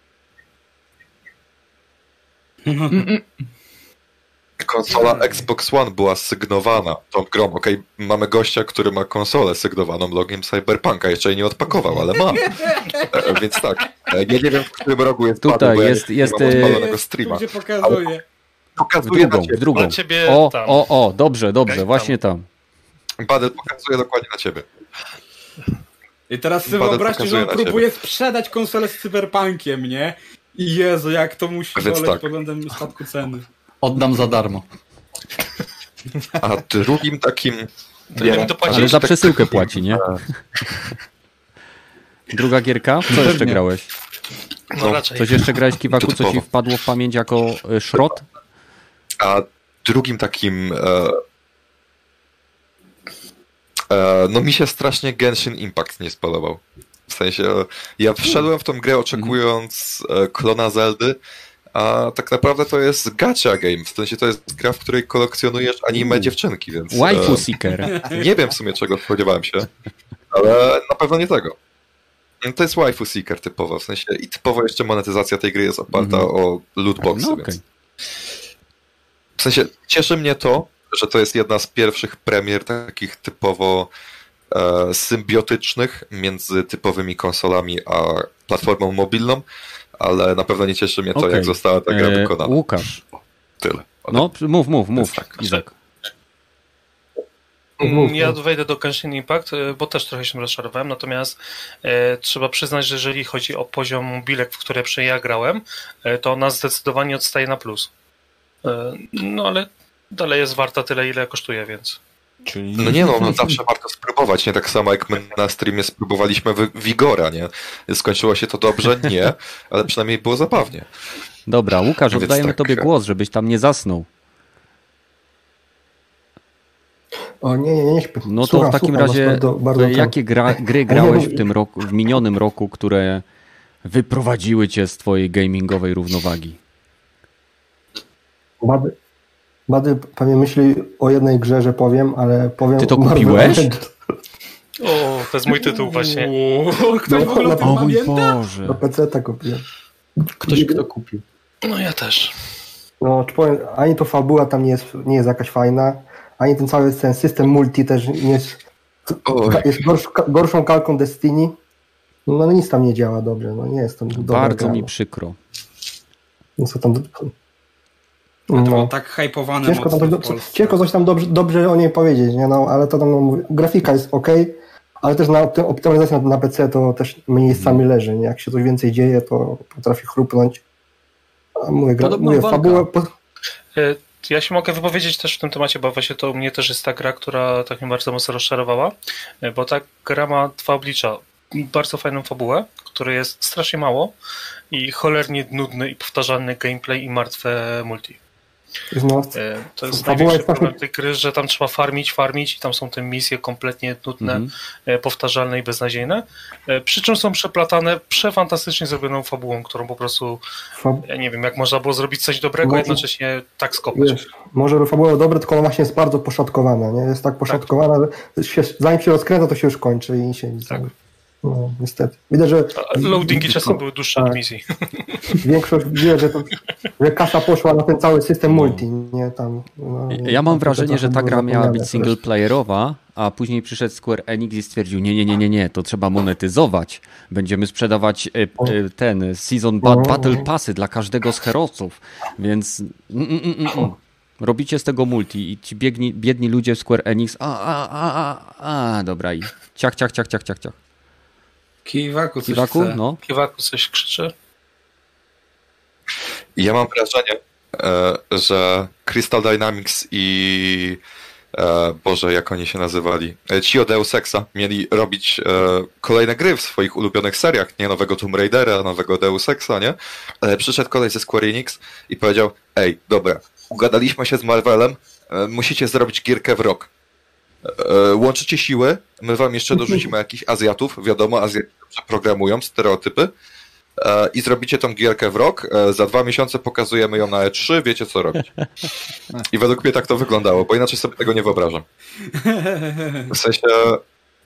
Speaker 5: konsola Xbox One była sygnowana tą grą. Okej, mamy gościa, który ma konsolę sygnowaną logiem Cyberpunka. Jeszcze jej nie odpakował, ale ma. E, więc tak, e, ja nie wiem, w którym rogu jest
Speaker 1: Tutaj
Speaker 5: Badu, bo ja
Speaker 1: jest-
Speaker 5: nie
Speaker 1: jest,
Speaker 5: mam odpalonego streama.
Speaker 3: Tu gdzie pokazuje.
Speaker 1: W
Speaker 5: Pokazuje
Speaker 1: drugą,
Speaker 5: na ciebie.
Speaker 1: w drugą.
Speaker 4: Na ciebie
Speaker 1: O,
Speaker 4: tam.
Speaker 1: o, o, dobrze, dobrze,
Speaker 4: Okej,
Speaker 1: właśnie tam.
Speaker 5: Badel pokazuje dokładnie na ciebie.
Speaker 3: I teraz sobie
Speaker 5: Badel
Speaker 3: wyobraźcie, że on próbuje sprzedać konsolę z cyberpunkiem, nie? I Jezu, jak to musi boleć
Speaker 5: tak.
Speaker 3: pod względem spadku ceny.
Speaker 2: Oddam za darmo.
Speaker 5: A drugim takim...
Speaker 1: Ale za
Speaker 5: tak-
Speaker 1: przesyłkę płaci, nie? Druga gierka? Co jeszcze grałeś?
Speaker 4: No raczej.
Speaker 1: Coś jeszcze grałeś, Kiwaku, co ci wpadło w pamięć jako y, szrot?
Speaker 5: A drugim takim. E, e, no mi się strasznie Genshin Impact nie spodobał. W sensie, ja wszedłem w tą grę oczekując e, klona Zeldy, a tak naprawdę to jest gacha game. W sensie to jest gra, w której kolekcjonujesz anime dziewczynki, więc.
Speaker 1: Waifu Seeker.
Speaker 5: nie wiem w sumie czego spodziewałem się, ale na pewno nie tego. To jest waifu seeker typowo, w sensie i typowo jeszcze monetyzacja tej gry jest oparta
Speaker 1: Mhm.
Speaker 5: o lootboxy,
Speaker 1: No
Speaker 5: więc
Speaker 1: okej.
Speaker 5: W sensie cieszy mnie to, że to jest jedna z pierwszych premier takich typowo e, symbiotycznych między typowymi konsolami a platformą mobilną, ale na pewno nie cieszy mnie to,
Speaker 1: Okej.
Speaker 5: jak została ta gra
Speaker 1: E,
Speaker 5: wykonana.
Speaker 1: Łukasz.
Speaker 5: Tyle.
Speaker 1: No, mów, mów, mów,
Speaker 5: tak.
Speaker 1: Izak.
Speaker 4: Mm, Ja wejdę do Genshin Impact, y, bo też trochę się rozczarowałem, natomiast e, trzeba przyznać, że jeżeli chodzi o poziom mobilek, w które ja grałem, e, to ona zdecydowanie odstaje na plus. E, no ale dalej jest warta tyle, ile kosztuje, więc.
Speaker 7: Czyli
Speaker 5: No nie no, no zawsze warto spróbować, nie tak samo jak my na streamie spróbowaliśmy wi- Wigora, nie? Skończyło się to dobrze? Nie, ale przynajmniej było zabawnie.
Speaker 1: Dobra, Łukasz,
Speaker 5: Więc
Speaker 1: oddajemy
Speaker 5: tak,
Speaker 1: tobie głos, żebyś tam nie zasnął.
Speaker 6: O nie, nie, nie śpię.
Speaker 1: No to
Speaker 6: Słucham,
Speaker 1: w takim
Speaker 6: słucham
Speaker 1: razie,
Speaker 6: bardzo, bardzo
Speaker 1: jakie gra, gry grałeś w tym roku, w minionym roku, które wyprowadziły cię z twojej gamingowej równowagi?
Speaker 6: Bady, Bady pewnie myśli o jednej grze, że powiem, ale powiem...
Speaker 1: Ty to kupiłeś?
Speaker 4: O, to jest mój tytuł właśnie.
Speaker 3: Uuu, ktoś w ogóle o
Speaker 1: O mój
Speaker 3: pamięta?
Speaker 1: Boże.
Speaker 6: Do PC kupiłem.
Speaker 2: Ktoś, kto kupił.
Speaker 4: No ja też.
Speaker 6: No, czy powiem, ani to fabuła tam nie jest, nie jest jakaś fajna, ani ten cały ten system multi też nie jest,
Speaker 5: Oj.
Speaker 6: jest gorsz, gorszą kalką Destiny. No, no nic tam nie działa dobrze, no nie jest tam dobra
Speaker 1: Bardzo mi
Speaker 6: no.
Speaker 1: przykro.
Speaker 6: No co tam...
Speaker 3: To
Speaker 6: No.
Speaker 3: tak hypowane
Speaker 6: Ciężko, tam,
Speaker 3: w Polsce.
Speaker 6: ciężko coś tam dobrze, dobrze o niej powiedzieć, nie? No, ale to tam no, mówię, grafika jest ok, ale też na opty- optymalizacja na, na PC to też miejscami leży, nie? Jak się coś więcej dzieje, to potrafi chrupnąć. A mówię, gra, mówię fabułę, po,
Speaker 4: E, Ja się mogę wypowiedzieć też w tym temacie, bo właśnie to u mnie też jest ta gra, która tak mnie bardzo mocno rozczarowała, e, bo ta gra ma dwa oblicza. Bardzo fajną fabułę, której jest strasznie mało i cholernie nudny i powtarzalny gameplay i martwe multi.
Speaker 6: No,
Speaker 4: E, To jest największy problem tej gry, że tam trzeba farmić, farmić i tam są te misje kompletnie nudne,
Speaker 1: Mhm.
Speaker 4: e, powtarzalne i beznadziejne. E, Przy czym są przeplatane przefantastycznie zrobioną fabułą, którą po prostu, ja nie wiem, jak można było zrobić coś dobrego,
Speaker 6: Może-
Speaker 4: jednocześnie tak skopać.
Speaker 6: wiesz, może fabuła dobre, tylko ona właśnie jest bardzo poszatkowana, nie? Jest tak poszatkowana, że się, zanim się rozkręca, to się już kończy i się...
Speaker 4: Tak.
Speaker 6: No, niestety. Widać, że
Speaker 4: Loadingi czasem były dłuższe od
Speaker 6: Tak.
Speaker 4: misji.
Speaker 6: większość wie, że, to, że kasa poszła na ten cały system multi, nie tam. No,
Speaker 1: Ja mam wrażenie, że ta gra miała być singleplayerowa, a później przyszedł Square Enix i stwierdził, nie, nie, nie, nie, nie, to trzeba monetyzować. Będziemy sprzedawać e, e, ten Season. Battle Passy dla każdego z herosów, więc mm, mm, mm. robicie z tego multi i ci biegni, biedni ludzie w Square Enix, a, a, a, a, a, dobra i ciach, ciach, ciach, ciach, ciach, ciach.
Speaker 3: Kiwaku coś
Speaker 1: Kiwaku,
Speaker 3: chce.
Speaker 1: no.
Speaker 4: Kiwaku coś krzyczy.
Speaker 5: Ja mam wrażenie, e, że Crystal Dynamics i e, Boże, jak oni się nazywali? E, Ci od Deus Exa mieli robić kolejne gry w swoich ulubionych seriach, nie nowego Tomb Raidera, nowego Deus Exa, nie? Ale przyszedł kolej ze Square Enix i powiedział, ej, dobra, ugadaliśmy się z Marvelem, musicie zrobić gierkę w rok. E, łączycie siły, my wam jeszcze dorzucimy jakichś Azjatów, wiadomo, Azjaci programują stereotypy, e, i zrobicie tą gierkę w rok, e, za dwa miesiące pokazujemy ją na E3, wiecie co robić. I według mnie tak to wyglądało, bo inaczej sobie tego nie wyobrażam. W sensie,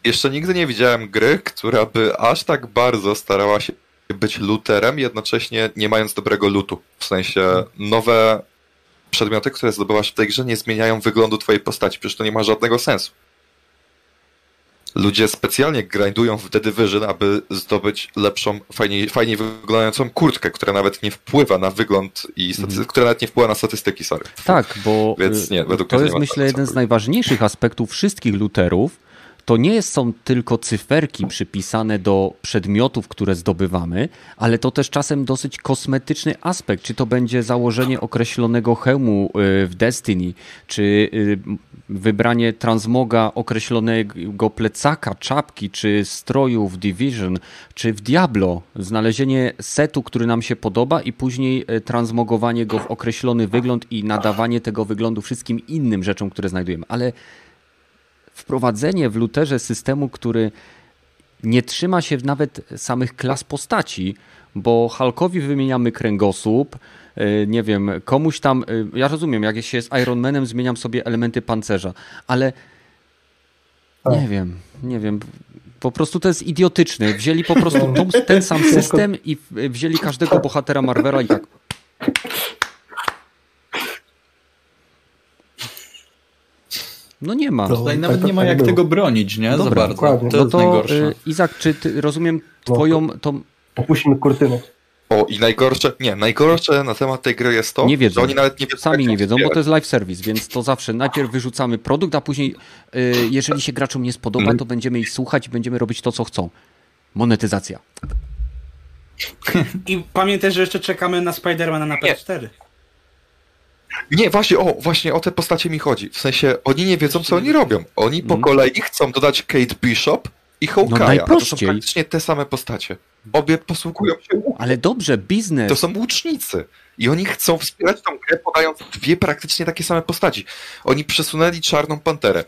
Speaker 5: jeszcze nigdy nie widziałem gry, która by aż tak bardzo starała się być looterem, jednocześnie nie mając dobrego lootu. W sensie, nowe przedmioty, które zdobywasz w tej grze, nie zmieniają wyglądu twojej postaci, przecież to nie ma żadnego sensu. Ludzie specjalnie grindują w The Division, aby zdobyć lepszą, fajniej, fajniej wyglądającą kurtkę, która nawet nie wpływa na wygląd i staty-
Speaker 1: Mhm.
Speaker 5: która nawet nie wpływa na statystyki, sorry.
Speaker 1: Tak, bo
Speaker 5: Więc nie,
Speaker 1: y, to jest myślę jeden z najważniejszych aspektów wszystkich luterów. To nie są tylko cyferki przypisane do przedmiotów, które zdobywamy, ale to też czasem dosyć kosmetyczny aspekt. Czy to będzie założenie określonego hełmu y, w Destiny, czy y, wybranie transmoga określonego plecaka, czapki, czy stroju w Division, czy w Diablo. Znalezienie setu, który nam się podoba i później e, transmogowanie go w określony wygląd i nadawanie tego wyglądu wszystkim innym rzeczom, które znajdujemy. Ale wprowadzenie w luterze systemu, który nie trzyma się nawet samych klas postaci, bo Hulkowi wymieniamy kręgosłup, e, nie wiem, komuś tam, e, ja rozumiem, jak się jest Iron Manem, zmieniam sobie elementy pancerza, ale
Speaker 6: Tak.
Speaker 1: nie wiem, nie wiem, po prostu to jest idiotyczne. Wzięli po prostu tą, ten sam system i wzięli każdego bohatera Marvela i tak no nie ma.
Speaker 6: No.
Speaker 2: Tutaj nawet
Speaker 6: tak-
Speaker 2: nie ma jak
Speaker 6: było.
Speaker 2: tego bronić, nie? Za
Speaker 1: Dobra,
Speaker 2: bardzo.
Speaker 6: dokładnie.
Speaker 2: To
Speaker 1: No
Speaker 2: jest
Speaker 1: to
Speaker 2: najgorsze.
Speaker 1: y, Izak, czy ty, rozumiem twoją, tą,
Speaker 6: Opuścimy kurtynę.
Speaker 5: O, i najgorsze, nie, najgorsze na temat tej gry jest to,
Speaker 1: Nie wiedzą.
Speaker 5: że oni nawet nie wiedzą,
Speaker 1: Sami nie wiedzą, bo to jest live service, więc to zawsze najpierw wyrzucamy produkt, a później, y, jeżeli się graczom nie spodoba, to będziemy ich słuchać i będziemy robić to, co chcą. Monetyzacja.
Speaker 3: I pamiętaj, że jeszcze czekamy na Spidermana na PS4.
Speaker 5: Nie, właśnie, o, właśnie o te postacie mi chodzi. W sensie, oni nie wiedzą, co oni robią. Oni po
Speaker 1: Mhm.
Speaker 5: kolei chcą dodać Kate Bishop i Hawkeye'a. a to są
Speaker 1: najprościej.
Speaker 5: praktycznie te same postacie. Obie posługują się łukiem.
Speaker 1: Ale dobrze, biznes.
Speaker 5: To są łucznicy. I oni chcą wspierać tą grę, podając dwie praktycznie takie same postaci. Oni przesunęli Czarną Panterę.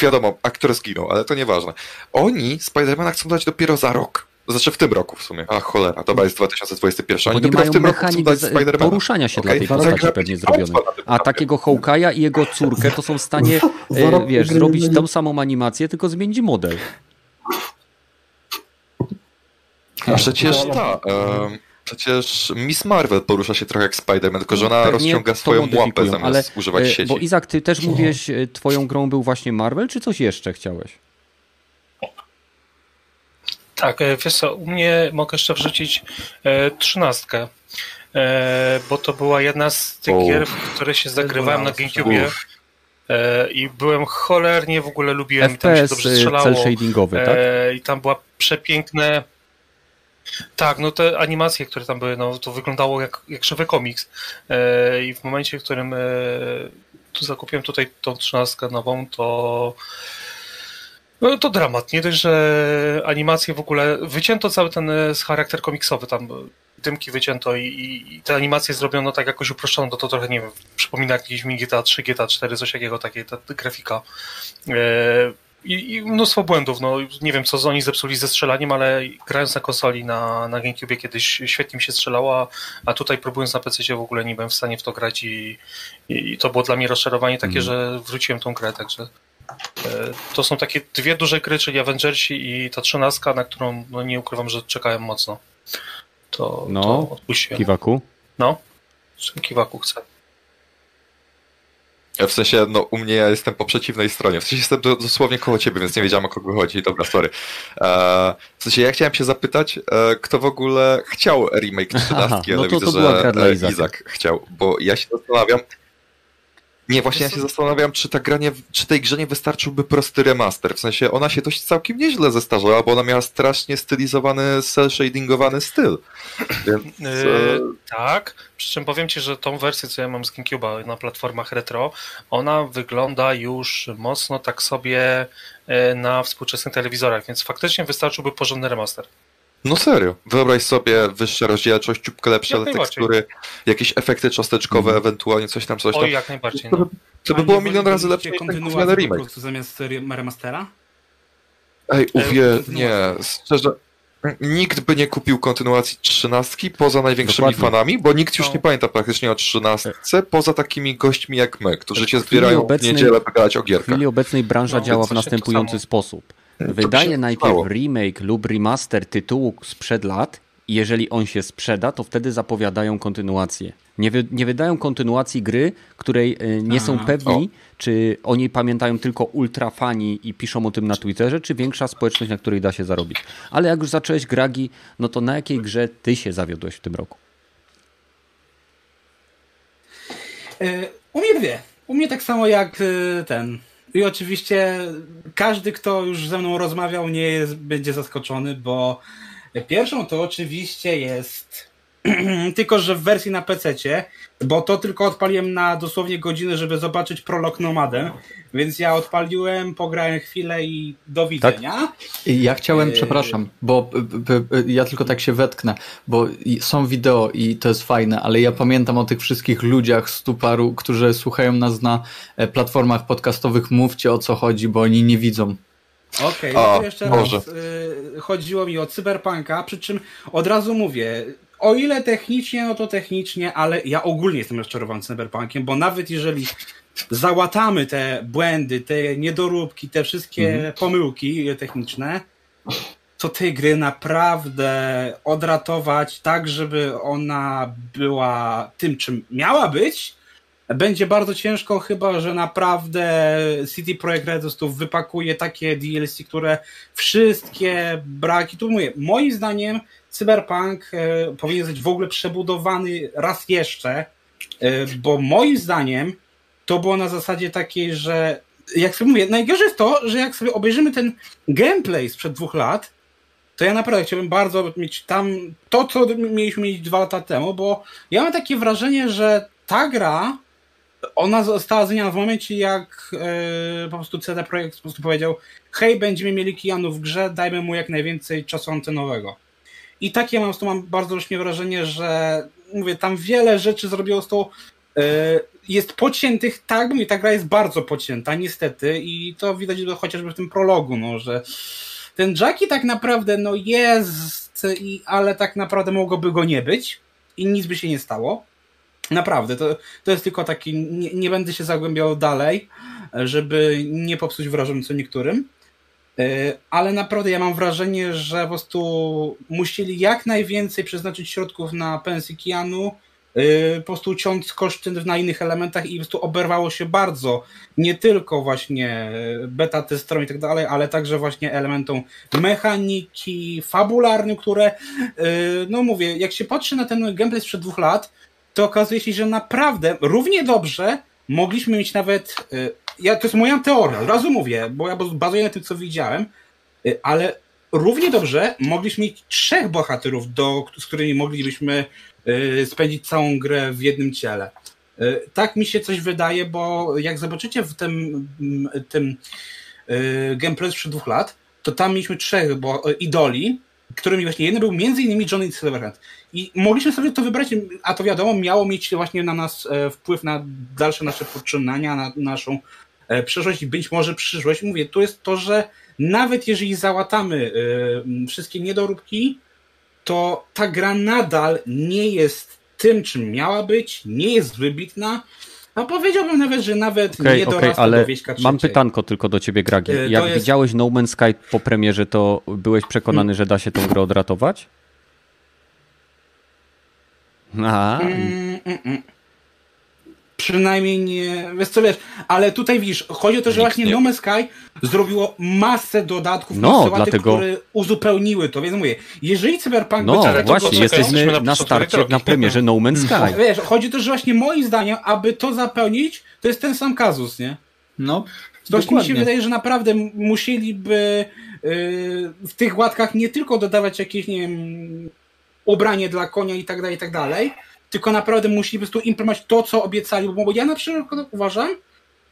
Speaker 5: Wiadomo, aktor zginął, ale to nieważne. Oni Spidermana chcą dać dopiero za rok. Znaczy w tym roku w sumie. A cholera, dobra, jest 2021.
Speaker 1: Bo
Speaker 5: Oni
Speaker 1: nie
Speaker 5: dopiero
Speaker 1: mają
Speaker 5: w tym roku chcą dać
Speaker 1: poruszania się
Speaker 5: Okej,
Speaker 1: dla tej
Speaker 5: to
Speaker 1: postaci pewnie zrobione. A takiego Hawkeye'a i jego córkę to są w stanie, e, wiesz, zrobić tą samą animację, tylko zmienić model.
Speaker 5: A przecież ta, przecież Miss Marvel porusza się trochę jak Spider-Man, tylko że ona
Speaker 1: Pewnie
Speaker 5: rozciąga
Speaker 1: to
Speaker 5: swoją łapę zamiast
Speaker 1: ale,
Speaker 5: używać
Speaker 1: e,
Speaker 5: sieci.
Speaker 1: Bo Izak, ty też mówiłeś, e, twoją grą był właśnie Marvel, czy coś jeszcze chciałeś?
Speaker 4: Tak, e, wiesz co, u mnie mogę jeszcze wrzucić e, trzynastkę, e, bo to była jedna z tych
Speaker 5: O.
Speaker 4: gier, w które się zagrywałem na GameCube i byłem cholernie w ogóle lubiłem i tam się
Speaker 1: FPS
Speaker 4: dobrze strzelało.
Speaker 1: cel shadingowy, tak?
Speaker 4: I tam była przepiękne. Tak, no te animacje, które tam były, no to wyglądało jak, jak żywy komiks. I w momencie, w którym tu zakupiłem tutaj tą trzynastkę nową, to no to dramat. Nie dość, że animacje w ogóle wycięto cały ten e, charakter komiksowy, tam e, dymki wycięto i, i, i te animacje zrobiono tak jakoś uproszczono, to, to trochę nie wiem, przypomina jakieś mi GTA 3, GTA 4, coś takiego, takie ta, ta grafika. E, i, I mnóstwo błędów. No, nie wiem, co oni zepsuli ze strzelaniem, ale grając na konsoli na, na GameCube kiedyś świetnie mi się strzelało, a, tutaj próbując na PC w ogóle nie byłem w stanie w to grać i, i, to było dla mnie rozczarowanie takie, że wróciłem tą grę, także to są takie dwie duże gry, czyli Avengersi i ta trzynastka, na którą no, nie ukrywam, że czekałem mocno. To,
Speaker 1: No,
Speaker 4: to odpuściłem.
Speaker 1: Kiwaku?
Speaker 4: No, kiwaku chcę.
Speaker 5: W sensie, no u mnie ja jestem po przeciwnej stronie. W sensie jestem do- dosłownie koło ciebie, więc nie wiedziałem o kogo chodzi. Dobra, sorry. E, w sensie ja chciałem się zapytać, e, kto w ogóle chciał remake 13,
Speaker 1: Aha, no
Speaker 5: ale
Speaker 1: to-
Speaker 5: widzę,
Speaker 1: to była
Speaker 5: że e,
Speaker 1: Izaka.
Speaker 5: Izak chciał, bo ja się zastanawiam. Nie, właśnie ja się zastanawiam, czy ta gra nie, czy tej grze nie wystarczyłby prosty remaster. W sensie ona się dość całkiem nieźle zestarzała, bo ona miała strasznie stylizowany, cel-shadingowany styl. Więc, e,
Speaker 4: Yy, tak, przy czym powiem Ci, że tą wersję, co ja mam z GameCube'a na platformach retro, ona wygląda już mocno tak sobie e, na współczesnych telewizorach, więc faktycznie wystarczyłby porządny remaster.
Speaker 5: No serio. Wyobraź sobie wyższa rozdzielczość, ciupkę lepsze
Speaker 4: Jak
Speaker 5: tekstury, jakieś efekty cząsteczkowe,
Speaker 1: Mhm.
Speaker 5: ewentualnie coś tam, coś tam.
Speaker 4: Oj, jak najbardziej.
Speaker 5: To by,
Speaker 4: No.
Speaker 5: to by było milion razy lepsze niż ten
Speaker 3: kontynuacji
Speaker 5: gówniany
Speaker 3: po
Speaker 5: remake.
Speaker 3: prostu zamiast re- remastera?
Speaker 5: Ej, uwie,
Speaker 3: kontynuacji.
Speaker 5: nie, szczerze, nikt by nie kupił kontynuacji trzynastki poza największymi
Speaker 1: Dokładnie.
Speaker 5: fanami, bo nikt już
Speaker 4: No.
Speaker 5: nie pamięta praktycznie o trzynastce, poza takimi gośćmi jak my, którzy się
Speaker 1: W
Speaker 5: zbierają
Speaker 1: obecnej-
Speaker 5: w niedzielę grać o
Speaker 1: W
Speaker 5: gierkach.
Speaker 1: chwili obecnej branża
Speaker 4: No,
Speaker 1: działa w następujący
Speaker 4: samo.
Speaker 1: sposób. Wydaje najpierw remake lub remaster tytułu sprzed lat i jeżeli on się sprzeda, to wtedy zapowiadają kontynuację. Nie, wy, nie wydają kontynuacji gry, której e, nie są
Speaker 3: Aha.
Speaker 1: pewni, czy oni pamiętają tylko ultrafani i piszą o tym na Twitterze, czy większa społeczność, na której da się zarobić. Ale jak już zacząłeś gragi, no to na jakiej grze ty się zawiodłeś w tym roku?
Speaker 3: E, U mnie dwie. U mnie tak samo jak e, ten. I oczywiście każdy, kto już ze mną rozmawiał, nie jest, będzie zaskoczony, bo pierwszą to oczywiście jest tylko, że w wersji na PC, bo to tylko odpaliłem na dosłownie godzinę, żeby zobaczyć prolog Nomadę, więc ja odpaliłem, pograłem chwilę i do widzenia.
Speaker 2: Ja chciałem,
Speaker 3: Yy.
Speaker 2: przepraszam, bo ja tylko tak się wetknę, bo są wideo i to jest fajne, ale ja pamiętam o tych wszystkich ludziach z Tuparu, którzy słuchają nas na e, platformach podcastowych. Mówcie o co chodzi, bo oni nie widzą.
Speaker 3: Okej, no
Speaker 5: A,
Speaker 3: to jeszcze
Speaker 5: może.
Speaker 3: raz. Y, chodziło mi o cyberpunka, przy czym od razu mówię, o ile technicznie, no to technicznie, ale ja ogólnie jestem rozczarowany cyberpunkiem, bo nawet jeżeli załatamy te błędy, te niedoróbki, te wszystkie pomyłki techniczne, to tej gry naprawdę odratować tak, żeby ona była tym, czym miała być, będzie bardzo ciężko, chyba że naprawdę CD Projekt Red wypakuje takie DLC, które wszystkie braki. Tu mówię, moim zdaniem Cyberpunk e, powinien być w ogóle przebudowany raz jeszcze, e, bo moim zdaniem to było na zasadzie takiej, że jak sobie mówię, najgorsze jest to, że jak sobie obejrzymy ten gameplay sprzed dwóch lat, to ja naprawdę chciałbym bardzo mieć tam to, co mieliśmy mieć dwa lata temu, bo ja mam takie wrażenie, że ta gra ona została zmieniona w momencie, jak e, po prostu CD Projekt po prostu powiedział hej, będziemy mieli Keanu w grze, dajmy mu jak najwięcej czasu antenowego. I takie mam, tu mam bardzo rośnie wrażenie, że mówię, tam wiele rzeczy zrobiło z tą e, jest pociętych, tak, mówię, ta gra jest bardzo pocięta, niestety, i to widać chociażby w tym prologu, no, że ten Jackie tak naprawdę, no jest, i, ale tak naprawdę mogłoby go nie być i nic by się nie stało. Naprawdę, to, to jest tylko taki, nie, nie będę się zagłębiał dalej, żeby nie popsuć wrażenia co niektórym. E, ale naprawdę ja mam wrażenie, że po prostu musieli jak najwięcej przeznaczyć środków na pensję Keanu, e, po prostu ciąć koszty na innych elementach i po prostu oberwało się bardzo. Nie tylko właśnie beta testorom i tak dalej, ale także właśnie elementom mechaniki, fabularnym, które, e, no mówię, jak się patrzy na ten gameplay sprzed dwóch lat, to okazuje się, że naprawdę równie dobrze mogliśmy mieć nawet ja, to jest moja teoria, od razu mówię, bo ja bazuję na tym, co widziałem, y, ale równie dobrze mogliśmy mieć trzech bohaterów, do, z którymi moglibyśmy y, spędzić całą grę w jednym ciele. Y, tak mi się coś wydaje, bo jak zobaczycie w tym, tym gameplay sprzed dwóch lat, to tam mieliśmy trzech bo, idoli, którymi właśnie jeden był między innymi Johnny Silverhand. I mogliśmy sobie to wybrać, a to wiadomo, miało mieć właśnie na nas e, wpływ na dalsze nasze poczynania, na naszą E, przeszłość i być może przyszłość. Mówię, tu jest to, że nawet jeżeli załatamy e, wszystkie niedoróbki, to ta gra nadal nie jest tym, czym miała być, nie jest wybitna, a powiedziałbym nawet, że nawet okay, nie dorasta okay, ale do
Speaker 1: Mam pytanko tylko do ciebie, Gragi. E, Jak jest... widziałeś No Man's Sky po premierze, to byłeś przekonany, że da się tą grę odratować?
Speaker 3: A. Mm, mm, mm. Przynajmniej nie, wiesz co wiesz, ale tutaj widzisz, chodzi o to, że Nikt właśnie nie. No Man's Sky zrobiło masę dodatków,
Speaker 1: no, dlatego...
Speaker 3: które uzupełniły to, więc mówię, jeżeli Cyberpunk...
Speaker 1: No będzie, właśnie, jesteśmy na, na starcie, na premierze No Man's Sky.
Speaker 3: Wiesz, chodzi też, że właśnie moim zdaniem, aby to zapełnić, to jest ten sam kazus, nie?
Speaker 2: No,
Speaker 3: Właśnie mi się wydaje, że naprawdę musieliby yy, w tych łatkach nie tylko dodawać jakieś, nie wiem, ubranie dla konia i tak dalej, i tak dalej, tylko naprawdę musieli po prostu implementować to, co obiecali, bo ja na przykład uważam,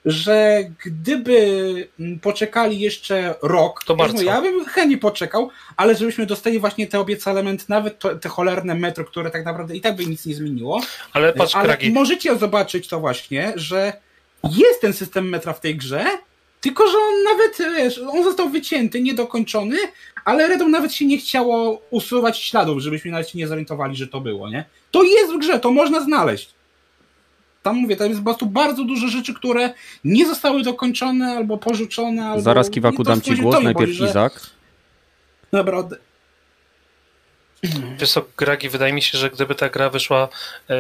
Speaker 3: że gdyby poczekali jeszcze rok,
Speaker 4: to bardzo.
Speaker 3: ja bym chętnie poczekał, ale żebyśmy dostali właśnie te obiecane elementy, nawet to, te cholerne metro, które tak naprawdę i tak by nic nie zmieniło.
Speaker 4: Ale patrz, ale
Speaker 3: Kragi. możecie zobaczyć to właśnie, że jest ten system metra w tej grze, tylko, że on nawet, wiesz, on został wycięty, niedokończony, ale Redom nawet się nie chciało usuwać śladów, żebyśmy nawet się nie zorientowali, że to było, nie? To jest w grze, to można znaleźć. Tam mówię, tam jest po prostu bardzo dużo rzeczy, które nie zostały dokończone albo porzucone. Albo
Speaker 1: Zaraz Kiwaku dam ci głos, najpierw boli, Izak.
Speaker 3: Naprawdę.
Speaker 4: Wiesz co, Gragi, wydaje mi się, że gdyby ta gra wyszła e,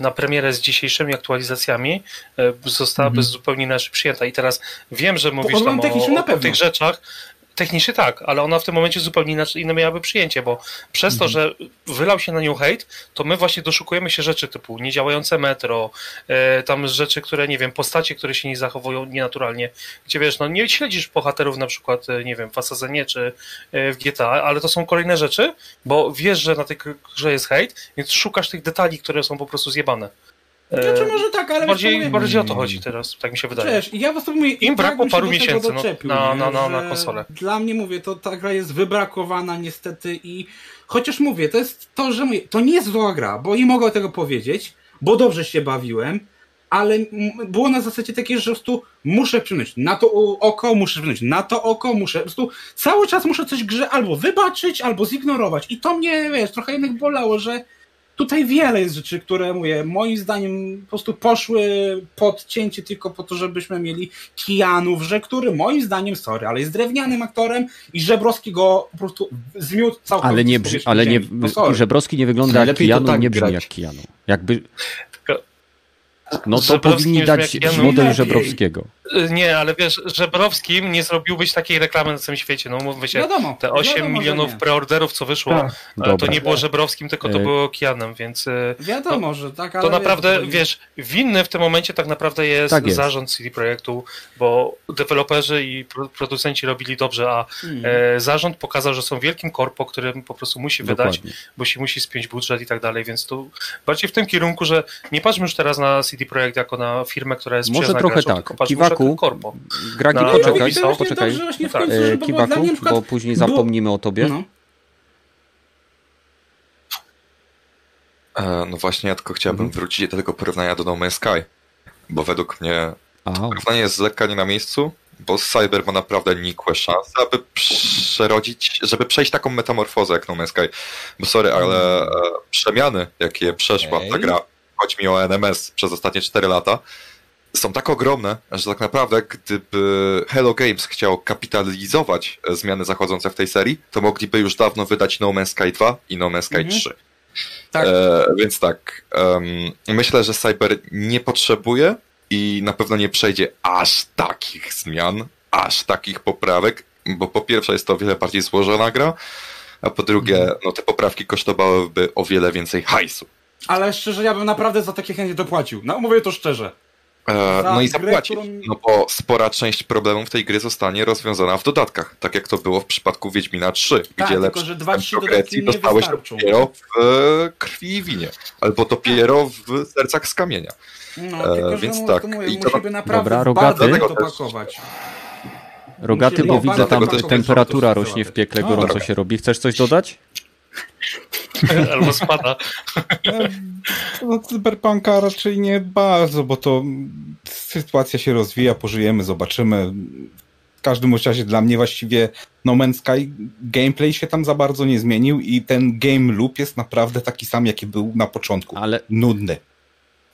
Speaker 4: na premierę z dzisiejszymi aktualizacjami, e, zostałaby mm -hmm. zupełnie inaczej przyjęta. I teraz wiem, że mówisz tam o, o tych rzeczach, Technicznie tak, ale ona w tym momencie zupełnie inaczej, inne miałaby przyjęcie, bo przez mhm. to, że wylał się na nią hejt, to my właśnie doszukujemy się rzeczy typu niedziałające metro, e, tam rzeczy, które, nie wiem, postacie, które się nie zachowują nienaturalnie, gdzie wiesz, no nie śledzisz bohaterów na przykład, e, nie wiem, w Assassinie czy e, w GTA, ale to są kolejne rzeczy, bo wiesz, że na tej grze jest hejt, więc szukasz tych detali, które są po prostu zjebane.
Speaker 3: Znaczy może tak, ale...
Speaker 4: Bardziej, mówię, bardziej o to chodzi teraz, tak mi się wydaje.
Speaker 3: Wiesz, ja po prostu mówię...
Speaker 4: Im brakło paru miesięcy no, na, na, na, na konsolę.
Speaker 3: Dla mnie, mówię, to ta gra jest wybrakowana niestety i... Chociaż mówię, to jest to, że mówię, to nie jest zła gra, bo nie mogę tego powiedzieć, bo dobrze się bawiłem, ale było na zasadzie takie, że po prostu muszę przymyć na to oko, muszę przymyć na to oko, muszę po prostu cały czas muszę coś grze albo wybaczyć, albo zignorować i to mnie, wiesz, trochę jednak bolało, że Tutaj wiele jest rzeczy, które mówię, moim zdaniem po prostu poszły pod cięcie tylko po to, żebyśmy mieli Kianu w grze, który moim zdaniem, sorry, ale jest drewnianym aktorem i Żebrowski go po prostu zmiótł całkowicie.
Speaker 1: Ale nie, ale nie, no Żebrowski nie wygląda jak Kianu, tak nie brzmi jak Kianu. Jakby... No to powinni dać model Żebrowskiego.
Speaker 4: Nie, ale wiesz, Żebrowskim nie zrobiłbyś takiej reklamy na całym świecie. No mówmy się, wiadomo, te 8 wiadomo, milionów preorderów, co wyszło, tak. to nie było Żebrowskim, tylko to e, było Kianem, więc... E,
Speaker 3: wiadomo, no, że tak, ale...
Speaker 4: To naprawdę, wiesz, winny w tym momencie tak naprawdę jest, tak jest. zarząd CD Projektu, bo deweloperzy i producenci robili dobrze, a hmm. e, zarząd pokazał, że są wielkim korpo, którym po prostu musi Dokładnie. wydać, bo się musi spiąć budżet i tak dalej, więc to bardziej w tym kierunku, że nie patrzmy już teraz na CD Projekt jako na firmę, która jest
Speaker 1: Może trochę tak. Kiwaku,
Speaker 4: korpo.
Speaker 1: Gragi, no, poczekaj, no, poczekaj. Dobrze, tak. e, Kiwaku, przykład... bo później zapomnimy o tobie. No.
Speaker 5: E, no właśnie, ja tylko chciałbym mhm. wrócić do tego porównania do No Man's Sky, bo według mnie oh. porównanie jest lekka nie na miejscu, bo Cyber ma naprawdę nikłe szanse, aby przerodzić, żeby przejść taką metamorfozę jak No Man's Sky. Bo sorry, ale e, przemiany, jakie przeszła ta
Speaker 7: Okej.
Speaker 5: gra, chodzi mi o NMS przez ostatnie 4 lata, są tak ogromne, że tak naprawdę gdyby Hello Games chciał kapitalizować zmiany zachodzące w tej serii, to mogliby już dawno wydać No Man's Sky 2 i No Man's Sky
Speaker 3: Mhm.
Speaker 5: 3.
Speaker 3: Tak.
Speaker 5: E, więc tak, em, myślę, że Cyber nie potrzebuje i na pewno nie przejdzie aż takich zmian, aż takich poprawek, bo po pierwsze jest to o wiele bardziej złożona gra, a po drugie,
Speaker 3: Mhm.
Speaker 5: no te poprawki kosztowałyby o wiele więcej hajsu.
Speaker 3: Ale szczerze, ja bym naprawdę za takie chętnie dopłacił. No, mówię to szczerze.
Speaker 5: E, no i
Speaker 3: grę,
Speaker 5: zapłacić,
Speaker 3: którą-
Speaker 5: no bo spora część problemów tej gry zostanie rozwiązana w dodatkach, tak jak to było w przypadku Wiedźmina 3,
Speaker 3: Tak,
Speaker 5: gdzie
Speaker 3: tylko
Speaker 5: lepszy
Speaker 3: że dwa,
Speaker 5: progresji dostałeś dopiero w e, krwi i winie, albo dopiero w sercach z kamienia.
Speaker 3: No,
Speaker 5: E,
Speaker 3: tylko, że
Speaker 5: więc tak,
Speaker 3: mówię,
Speaker 5: i to-
Speaker 3: musimy naprawdę
Speaker 1: Dobra,
Speaker 3: bardzo
Speaker 1: Rogaty.
Speaker 3: to
Speaker 5: Dlatego też-
Speaker 3: pakować.
Speaker 1: Rogaty, bo
Speaker 3: bardzo
Speaker 1: widzę tam temperatura rośnie w piekle,
Speaker 7: No,
Speaker 1: gorąco się robi. Chcesz coś dodać?
Speaker 4: Albo spada.
Speaker 7: No, Cyberpunka raczej nie bardzo, bo to sytuacja się rozwija, pożyjemy, zobaczymy. W każdym razie dla mnie właściwie No Man's Sky gameplay się tam za bardzo nie zmienił i ten game loop jest naprawdę taki sam, jaki był na początku.
Speaker 1: Ale
Speaker 7: Nudny.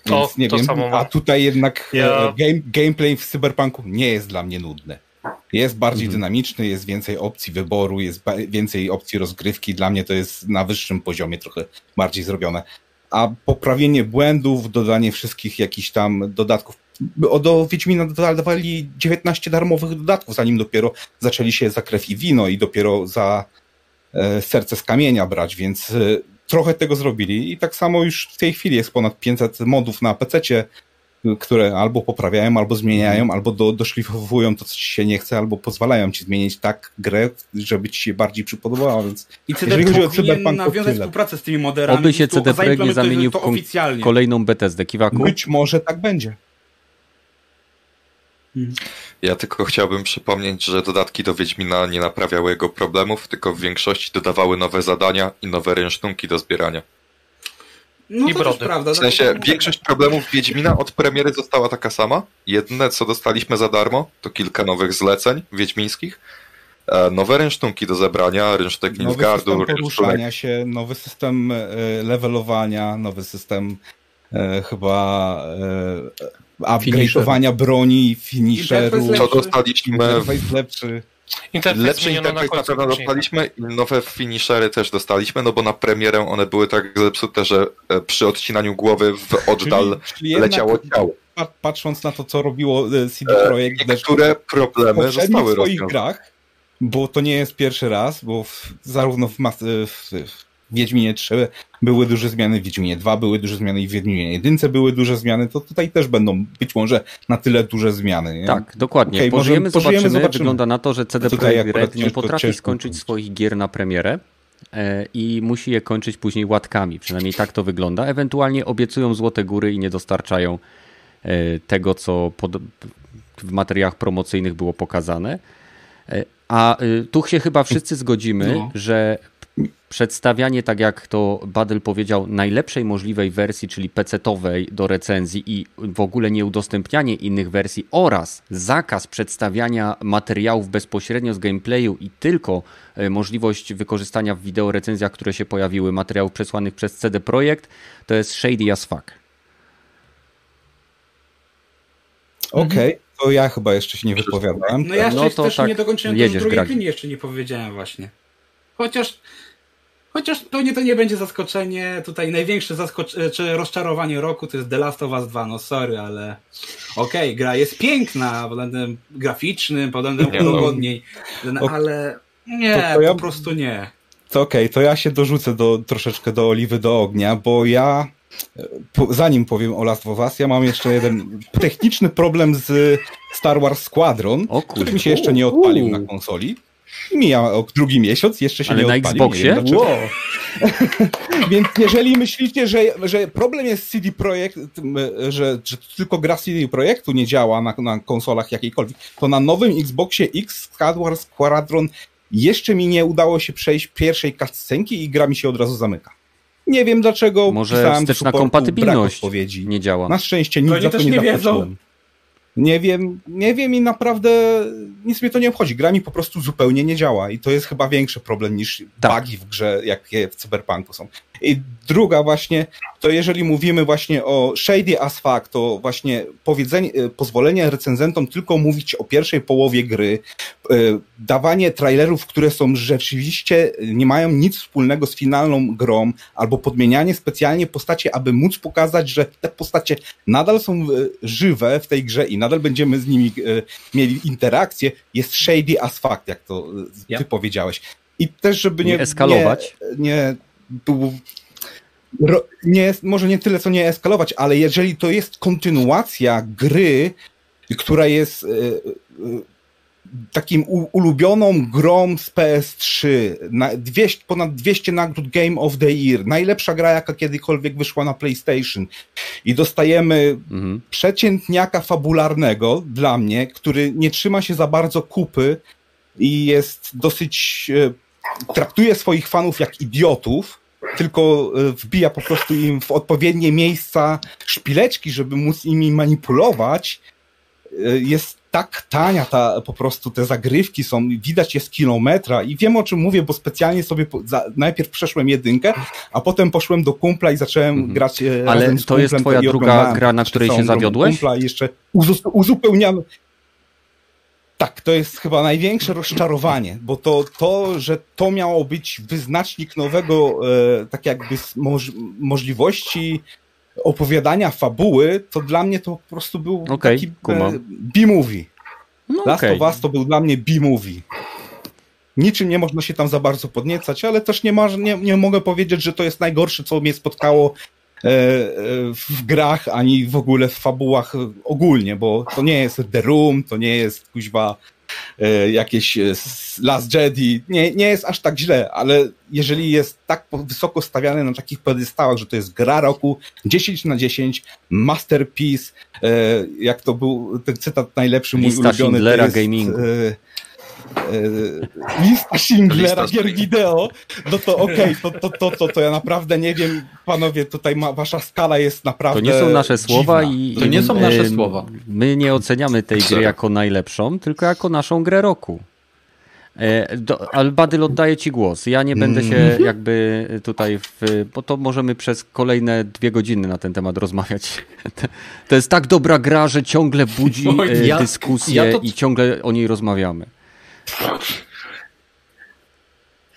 Speaker 4: To-
Speaker 7: Więc nie
Speaker 4: to
Speaker 7: wiem, a tutaj jednak
Speaker 4: Ja-
Speaker 7: e, game, gameplay w Cyberpunku nie jest dla mnie nudny. Jest bardziej
Speaker 1: Mhm.
Speaker 7: dynamiczny, jest więcej opcji wyboru, jest więcej opcji rozgrywki. Dla mnie to jest na wyższym poziomie trochę bardziej zrobione. A poprawienie błędów, dodanie wszystkich jakichś tam dodatków. O, do Wiedźmina dodawali 19 darmowych dodatków, zanim dopiero zaczęli się za krew i wino i dopiero za e, serce z kamienia brać, więc e, trochę tego zrobili. I tak samo już w tej chwili jest ponad 500 modów na PC-cie, które albo poprawiają, albo zmieniają, albo do, doszlifowują to, co ci się nie chce, albo pozwalają ci zmienić tak grę, żeby ci się bardziej przypodobała, więc
Speaker 3: I CD
Speaker 7: Jeżeli chodzi o
Speaker 3: powinien nawiązać
Speaker 7: tyle.
Speaker 3: współpracę z tymi moderami.
Speaker 1: Oby się CD Projekt nie zamienił
Speaker 3: to
Speaker 1: w kolejną Bethesdę. Kiwaku?
Speaker 7: być może tak będzie.
Speaker 5: Ja tylko chciałbym przypomnieć, że dodatki do Wiedźmina nie naprawiały jego problemów, tylko w większości dodawały nowe zadania i nowe rynsztunki do zbierania.
Speaker 3: No
Speaker 4: I
Speaker 3: to
Speaker 4: brody.
Speaker 3: prawda.
Speaker 5: W sensie większość problemów Wiedźmina od premiery została taka sama. Jedyne, co dostaliśmy za darmo, to kilka nowych zleceń wiedźmińskich, e, nowe rynsztunki do zebrania, rynsztunek
Speaker 7: Nowy
Speaker 5: Nilfgaardu,
Speaker 7: system
Speaker 5: rynsztunek
Speaker 7: poruszania się, nowy system e, levelowania, nowy system e, chyba e, upgrade'owania broni, finisherów.
Speaker 5: Co dostaliśmy,
Speaker 7: Interfejs lepszy.
Speaker 4: Interfejs
Speaker 5: lepszy pewno dostaliśmy i nowe finishery też dostaliśmy, no bo na premierę one były tak zepsute, że e, przy odcinaniu głowy w oddal
Speaker 7: Czyli,
Speaker 5: leciało ciało.
Speaker 7: pa- Patrząc na to, co robiło e, CD Projekt
Speaker 5: Niektóre problemy zostały rozwiązane.
Speaker 7: grach, bo to nie jest pierwszy raz, bo w, zarówno w, mas- w, w Wiedźminie 3 były duże zmiany, w Wiedźminie 2 były duże zmiany i w Wiedźminie 1 były duże zmiany, to tutaj też będą być może na tyle duże zmiany. Nie?
Speaker 1: Tak, dokładnie.
Speaker 7: Okej, może
Speaker 1: pożyjemy,
Speaker 7: pożyjemy,
Speaker 1: zobaczymy. Wygląda na to, że CD Projekt Red nie potrafi skończyć swoich gier na premierę e, i musi je kończyć później łatkami. Przynajmniej tak to wygląda. Ewentualnie obiecują złote góry i nie dostarczają e, tego, co w materiałach promocyjnych było pokazane. E, A tu się chyba wszyscy zgodzimy,
Speaker 3: No.
Speaker 1: że przedstawianie, tak jak to Badel powiedział, najlepszej możliwej wersji, czyli PC-towej do recenzji i w ogóle nie udostępnianie innych wersji oraz zakaz przedstawiania materiałów bezpośrednio z gameplayu i tylko e, możliwość wykorzystania w wideo recenzjach, które się pojawiły, materiałów przesłanych przez CD Projekt, to jest shady as fuck.
Speaker 7: Okej, to ja chyba jeszcze się nie wypowiadałem.
Speaker 3: No ja
Speaker 1: No
Speaker 3: jeszcze
Speaker 1: to
Speaker 3: też
Speaker 1: tak,
Speaker 3: nie dokończyłem
Speaker 1: jedziesz,
Speaker 3: drugiej opinii, jeszcze nie powiedziałem właśnie. Chociaż chociaż pewnie to nie będzie zaskoczenie. Tutaj największe zaskoczenie, czy rozczarowanie roku to jest The Last of Us 2. No sorry, ale okej, gra jest piękna pod względem graficznym, pod względem
Speaker 5: no.
Speaker 3: udogodnień, no, ale nie,
Speaker 7: to ja-
Speaker 3: po prostu nie.
Speaker 7: To okej, to ja się dorzucę do, troszeczkę do oliwy do ognia, bo ja, po, zanim powiem o Last of Us, ja mam jeszcze jeden techniczny problem z Star Wars Squadron,
Speaker 1: O
Speaker 7: który mi się jeszcze nie odpalił na konsoli. Mija o drugi miesiąc, jeszcze się
Speaker 1: Ale
Speaker 7: nie
Speaker 1: na
Speaker 7: odpalił. nie
Speaker 1: Xboxie?
Speaker 7: dlaczego. Więc jeżeli myślicie, że, że problem jest CD Projekt, że, że tylko gra CD Projektu nie działa na, na konsolach jakiejkolwiek, to na nowym Xboxie X Squadron jeszcze mi nie udało się przejść pierwszej cutscenki i gra mi się od razu zamyka. Nie wiem dlaczego.
Speaker 1: Może wsteczna kompatybilność
Speaker 7: brak odpowiedzi.
Speaker 1: nie działa.
Speaker 7: Na szczęście nic
Speaker 3: Oni
Speaker 7: za to
Speaker 3: też
Speaker 7: nie
Speaker 3: nie wiedzą.
Speaker 7: Nie wiem, nie wiem i naprawdę nic mnie to nie obchodzi. Gra mi po prostu zupełnie nie działa i to jest chyba większy problem niż
Speaker 1: Tak.
Speaker 7: bugi w grze, jakie w Cyberpunku są. I druga właśnie, to jeżeli mówimy właśnie o shady as fuck, to właśnie powiedzenie, e, pozwolenie recenzentom tylko mówić o pierwszej połowie gry, e, dawanie trailerów, które są rzeczywiście, nie mają nic wspólnego z finalną grą, albo podmienianie specjalnie postaci, aby móc pokazać, że te postacie nadal są e, żywe w tej grze i nadal będziemy z nimi mieli interakcję, jest shady as fuck, jak to ty powiedziałeś. I też, żeby nie,
Speaker 1: Nie eskalować.
Speaker 7: Nie, nie, był- nie, może nie tyle, co nie eskalować, ale jeżeli to jest kontynuacja gry, która jest e, e, takim ulubioną grą z PS3, na 200, ponad 200 nagród Game of the Year, najlepsza gra, jaka kiedykolwiek wyszła na PlayStation i dostajemy
Speaker 1: Mhm.
Speaker 7: przeciętniaka fabularnego dla mnie, który nie trzyma się za bardzo kupy i jest dosyć. Traktuje swoich fanów jak idiotów, tylko e, wbija po prostu im w odpowiednie miejsca szpileczki, żeby móc nimi manipulować. E, Jest tak tania ta, po prostu te zagrywki są, widać jest kilometra i wiem o czym mówię, bo specjalnie sobie po, za, najpierw przeszłem jedynkę, a potem poszłem do kumpla i zacząłem
Speaker 1: Mhm.
Speaker 7: grać e,
Speaker 1: Ale to jest twoja druga gra, na której się zawiodłeś?
Speaker 7: Kumpla i jeszcze uzu- uzupełniamy. Tak, to jest chyba największe rozczarowanie, bo to, to że to miało być wyznacznik nowego, e, tak jakby moż, możliwości opowiadania fabuły, to dla mnie to po prostu był
Speaker 1: Okej,
Speaker 7: taki e, B-movie.
Speaker 1: No
Speaker 7: Last
Speaker 1: okej.
Speaker 7: of Us to był dla mnie B-movie. Niczym nie można się tam za bardzo podniecać, ale też nie, ma, nie, nie mogę powiedzieć, że to jest najgorsze, co mnie spotkało w grach, ani w ogóle w fabułach e, ogólnie, bo to nie jest The Room, to nie jest kuźwa e, jakieś e, Last Jedi, nie, nie jest aż tak źle, ale jeżeli jest tak wysoko stawiane na takich pedestałach, że to jest gra roku 10 na 10, masterpiece, e, jak to był ten cytat najlepszy, mój
Speaker 1: Lista
Speaker 7: ulubiony,
Speaker 1: Schindlera
Speaker 7: to jest,
Speaker 1: gamingu.
Speaker 7: E, lista Schindlera
Speaker 5: Lista
Speaker 7: gier wideo, no to okej, to, to, to, to, to ja naprawdę nie wiem, panowie, tutaj ma, wasza skala jest
Speaker 1: To
Speaker 7: naprawdę
Speaker 1: nie są nasze słowa
Speaker 7: dziwna.
Speaker 1: i.
Speaker 2: To nie są nasze
Speaker 1: e,
Speaker 2: słowa.
Speaker 1: My nie oceniamy tej gry jako najlepszą, tylko jako naszą grę roku. E, do, ale Badyl oddaję ci głos. Ja nie będę się
Speaker 7: Mhm.
Speaker 1: jakby tutaj, w, bo to możemy przez kolejne dwie godziny na ten temat rozmawiać. To jest tak dobra gra, że ciągle budzi
Speaker 2: Oj,
Speaker 1: e,
Speaker 2: ja-
Speaker 1: dyskusję
Speaker 2: ja to-
Speaker 1: i ciągle o niej rozmawiamy.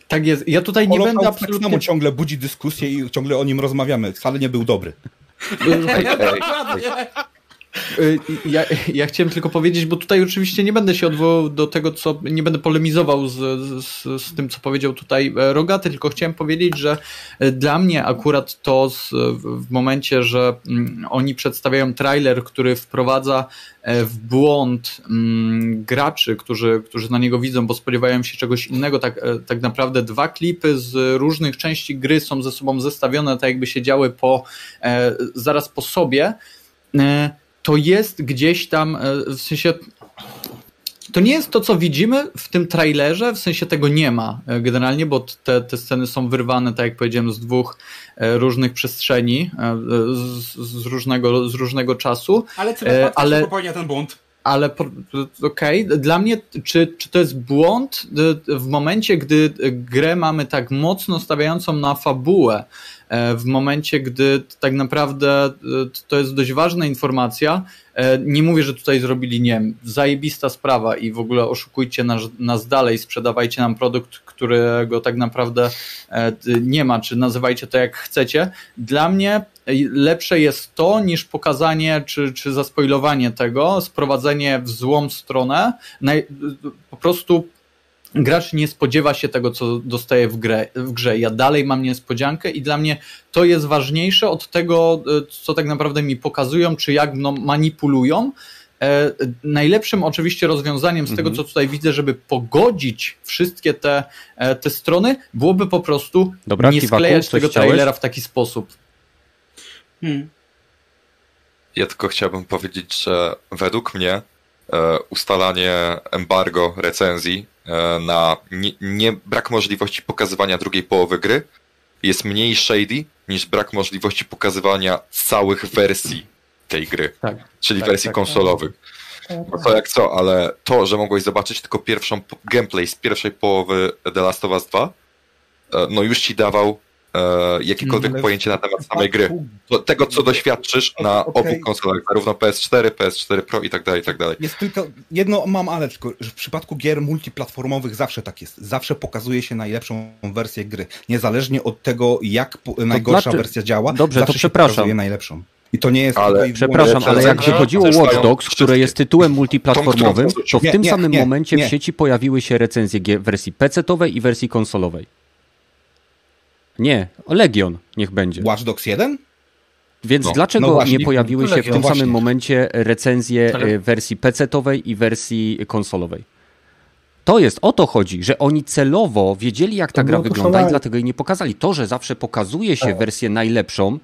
Speaker 2: Tak jest. Ja tutaj nie
Speaker 7: Holocaust
Speaker 2: będę
Speaker 7: tak samo
Speaker 2: absolutnie...
Speaker 7: ciągle budzi dyskusję i ciągle o nim rozmawiamy. Wcale nie był dobry.
Speaker 5: Ej, ej,
Speaker 2: Y, Ja, ja chciałem tylko powiedzieć, bo tutaj oczywiście nie będę się odwołał do tego, co nie będę polemizował z, z, z tym, co powiedział tutaj e, Rogaty, tylko chciałem powiedzieć, że e, dla mnie akurat to z, w momencie, że mm, oni przedstawiają trailer, który wprowadza e, w błąd mm, graczy, którzy, którzy na niego widzą, bo spodziewają się czegoś innego. Tak, tak naprawdę dwa klipy z różnych części gry są ze sobą zestawione, tak jakby się działy po, zaraz po sobie. To jest gdzieś tam, e, w sensie to nie jest to, co widzimy w tym trailerze, w sensie tego nie ma e, generalnie, bo te, te sceny są wyrwane, tak jak powiedziałem, z dwóch e, różnych przestrzeni, z, z, różnego, z różnego czasu,
Speaker 3: Ale Cyberpunk
Speaker 2: ale-
Speaker 3: popełnia ten błąd.
Speaker 2: ale okej, dla mnie, czy, czy to jest błąd w momencie, gdy grę mamy tak mocno stawiającą na fabułę, w momencie, gdy tak naprawdę y, to jest dość ważna informacja, e, nie mówię, że tutaj zrobili, nie wiem, zajebista sprawa i w ogóle oszukujcie nas, nas dalej, sprzedawajcie nam produkt, którego tak naprawdę e, nie ma, czy nazywajcie to jak chcecie. Dla mnie lepsze jest to, niż pokazanie czy, czy zaspoilowanie tego, sprowadzenie w złą stronę. Po prostu gracz nie spodziewa się tego, co dostaje w, grę, w grze. Ja dalej mam niespodziankę i dla mnie to jest ważniejsze od tego, co tak naprawdę mi pokazują, czy jak mną manipulują. E, najlepszym oczywiście rozwiązaniem z tego, co tutaj widzę, żeby pogodzić wszystkie te, e, te strony, byłoby po prostu
Speaker 1: Dobra,
Speaker 2: nie
Speaker 1: Kiwaku,
Speaker 2: sklejać tego
Speaker 1: chciałeś?
Speaker 2: trailera w taki sposób.
Speaker 3: Hmm.
Speaker 5: Ja tylko chciałbym powiedzieć, że według mnie e, ustalanie embargo recenzji e, na nie, nie, brak możliwości pokazywania drugiej połowy gry jest mniej shady niż brak możliwości pokazywania całych wersji tej gry,
Speaker 2: Tak.
Speaker 5: czyli
Speaker 2: Tak,
Speaker 5: wersji
Speaker 2: tak,
Speaker 5: konsolowych. No to jak co, ale to, że mogłeś zobaczyć tylko pierwszą gameplay z pierwszej połowy The Last of Us 2, e, no już ci dawał e, jakiekolwiek
Speaker 7: w
Speaker 5: pojęcie na temat samej gry. To, tego, co doświadczysz na
Speaker 7: Okej.
Speaker 5: obu konsolach, zarówno PS4, PS4 Pro i tak dalej, i tak dalej.
Speaker 7: Jest tylko jedno mam ale tylko, że w przypadku gier multiplatformowych zawsze tak jest. Zawsze pokazuje się najlepszą wersję gry. Niezależnie od tego, jak po, najgorsza
Speaker 1: znaczy-
Speaker 7: wersja działa.
Speaker 1: Dobrze, to
Speaker 7: zawsze się
Speaker 1: przepraszam.
Speaker 7: pokazuje najlepszą. I to nie jest
Speaker 5: Ale-
Speaker 1: Przepraszam, ale jak wychodziło Watch Dogs, które jest tytułem multiplatformowym, to w
Speaker 7: Nie,
Speaker 1: tym
Speaker 7: nie,
Speaker 1: samym
Speaker 7: nie,
Speaker 1: momencie w sieci pojawiły się recenzje wersji PC-owej i wersji konsolowej. Nie, Legion niech będzie.
Speaker 7: Watch Dogs 1?
Speaker 1: Więc
Speaker 5: No,
Speaker 1: dlaczego
Speaker 7: no właśnie,
Speaker 1: nie pojawiły
Speaker 4: no
Speaker 1: się w
Speaker 4: Legion,
Speaker 1: tym
Speaker 7: właśnie.
Speaker 1: samym momencie recenzje
Speaker 4: Ale-
Speaker 1: e, wersji PC-owej i wersji konsolowej? To jest, o to chodzi, że oni celowo wiedzieli, jak ta gra wygląda i dlatego jej nie pokazali. To, że zawsze pokazuje się
Speaker 6: Tak.
Speaker 1: wersję najlepszą,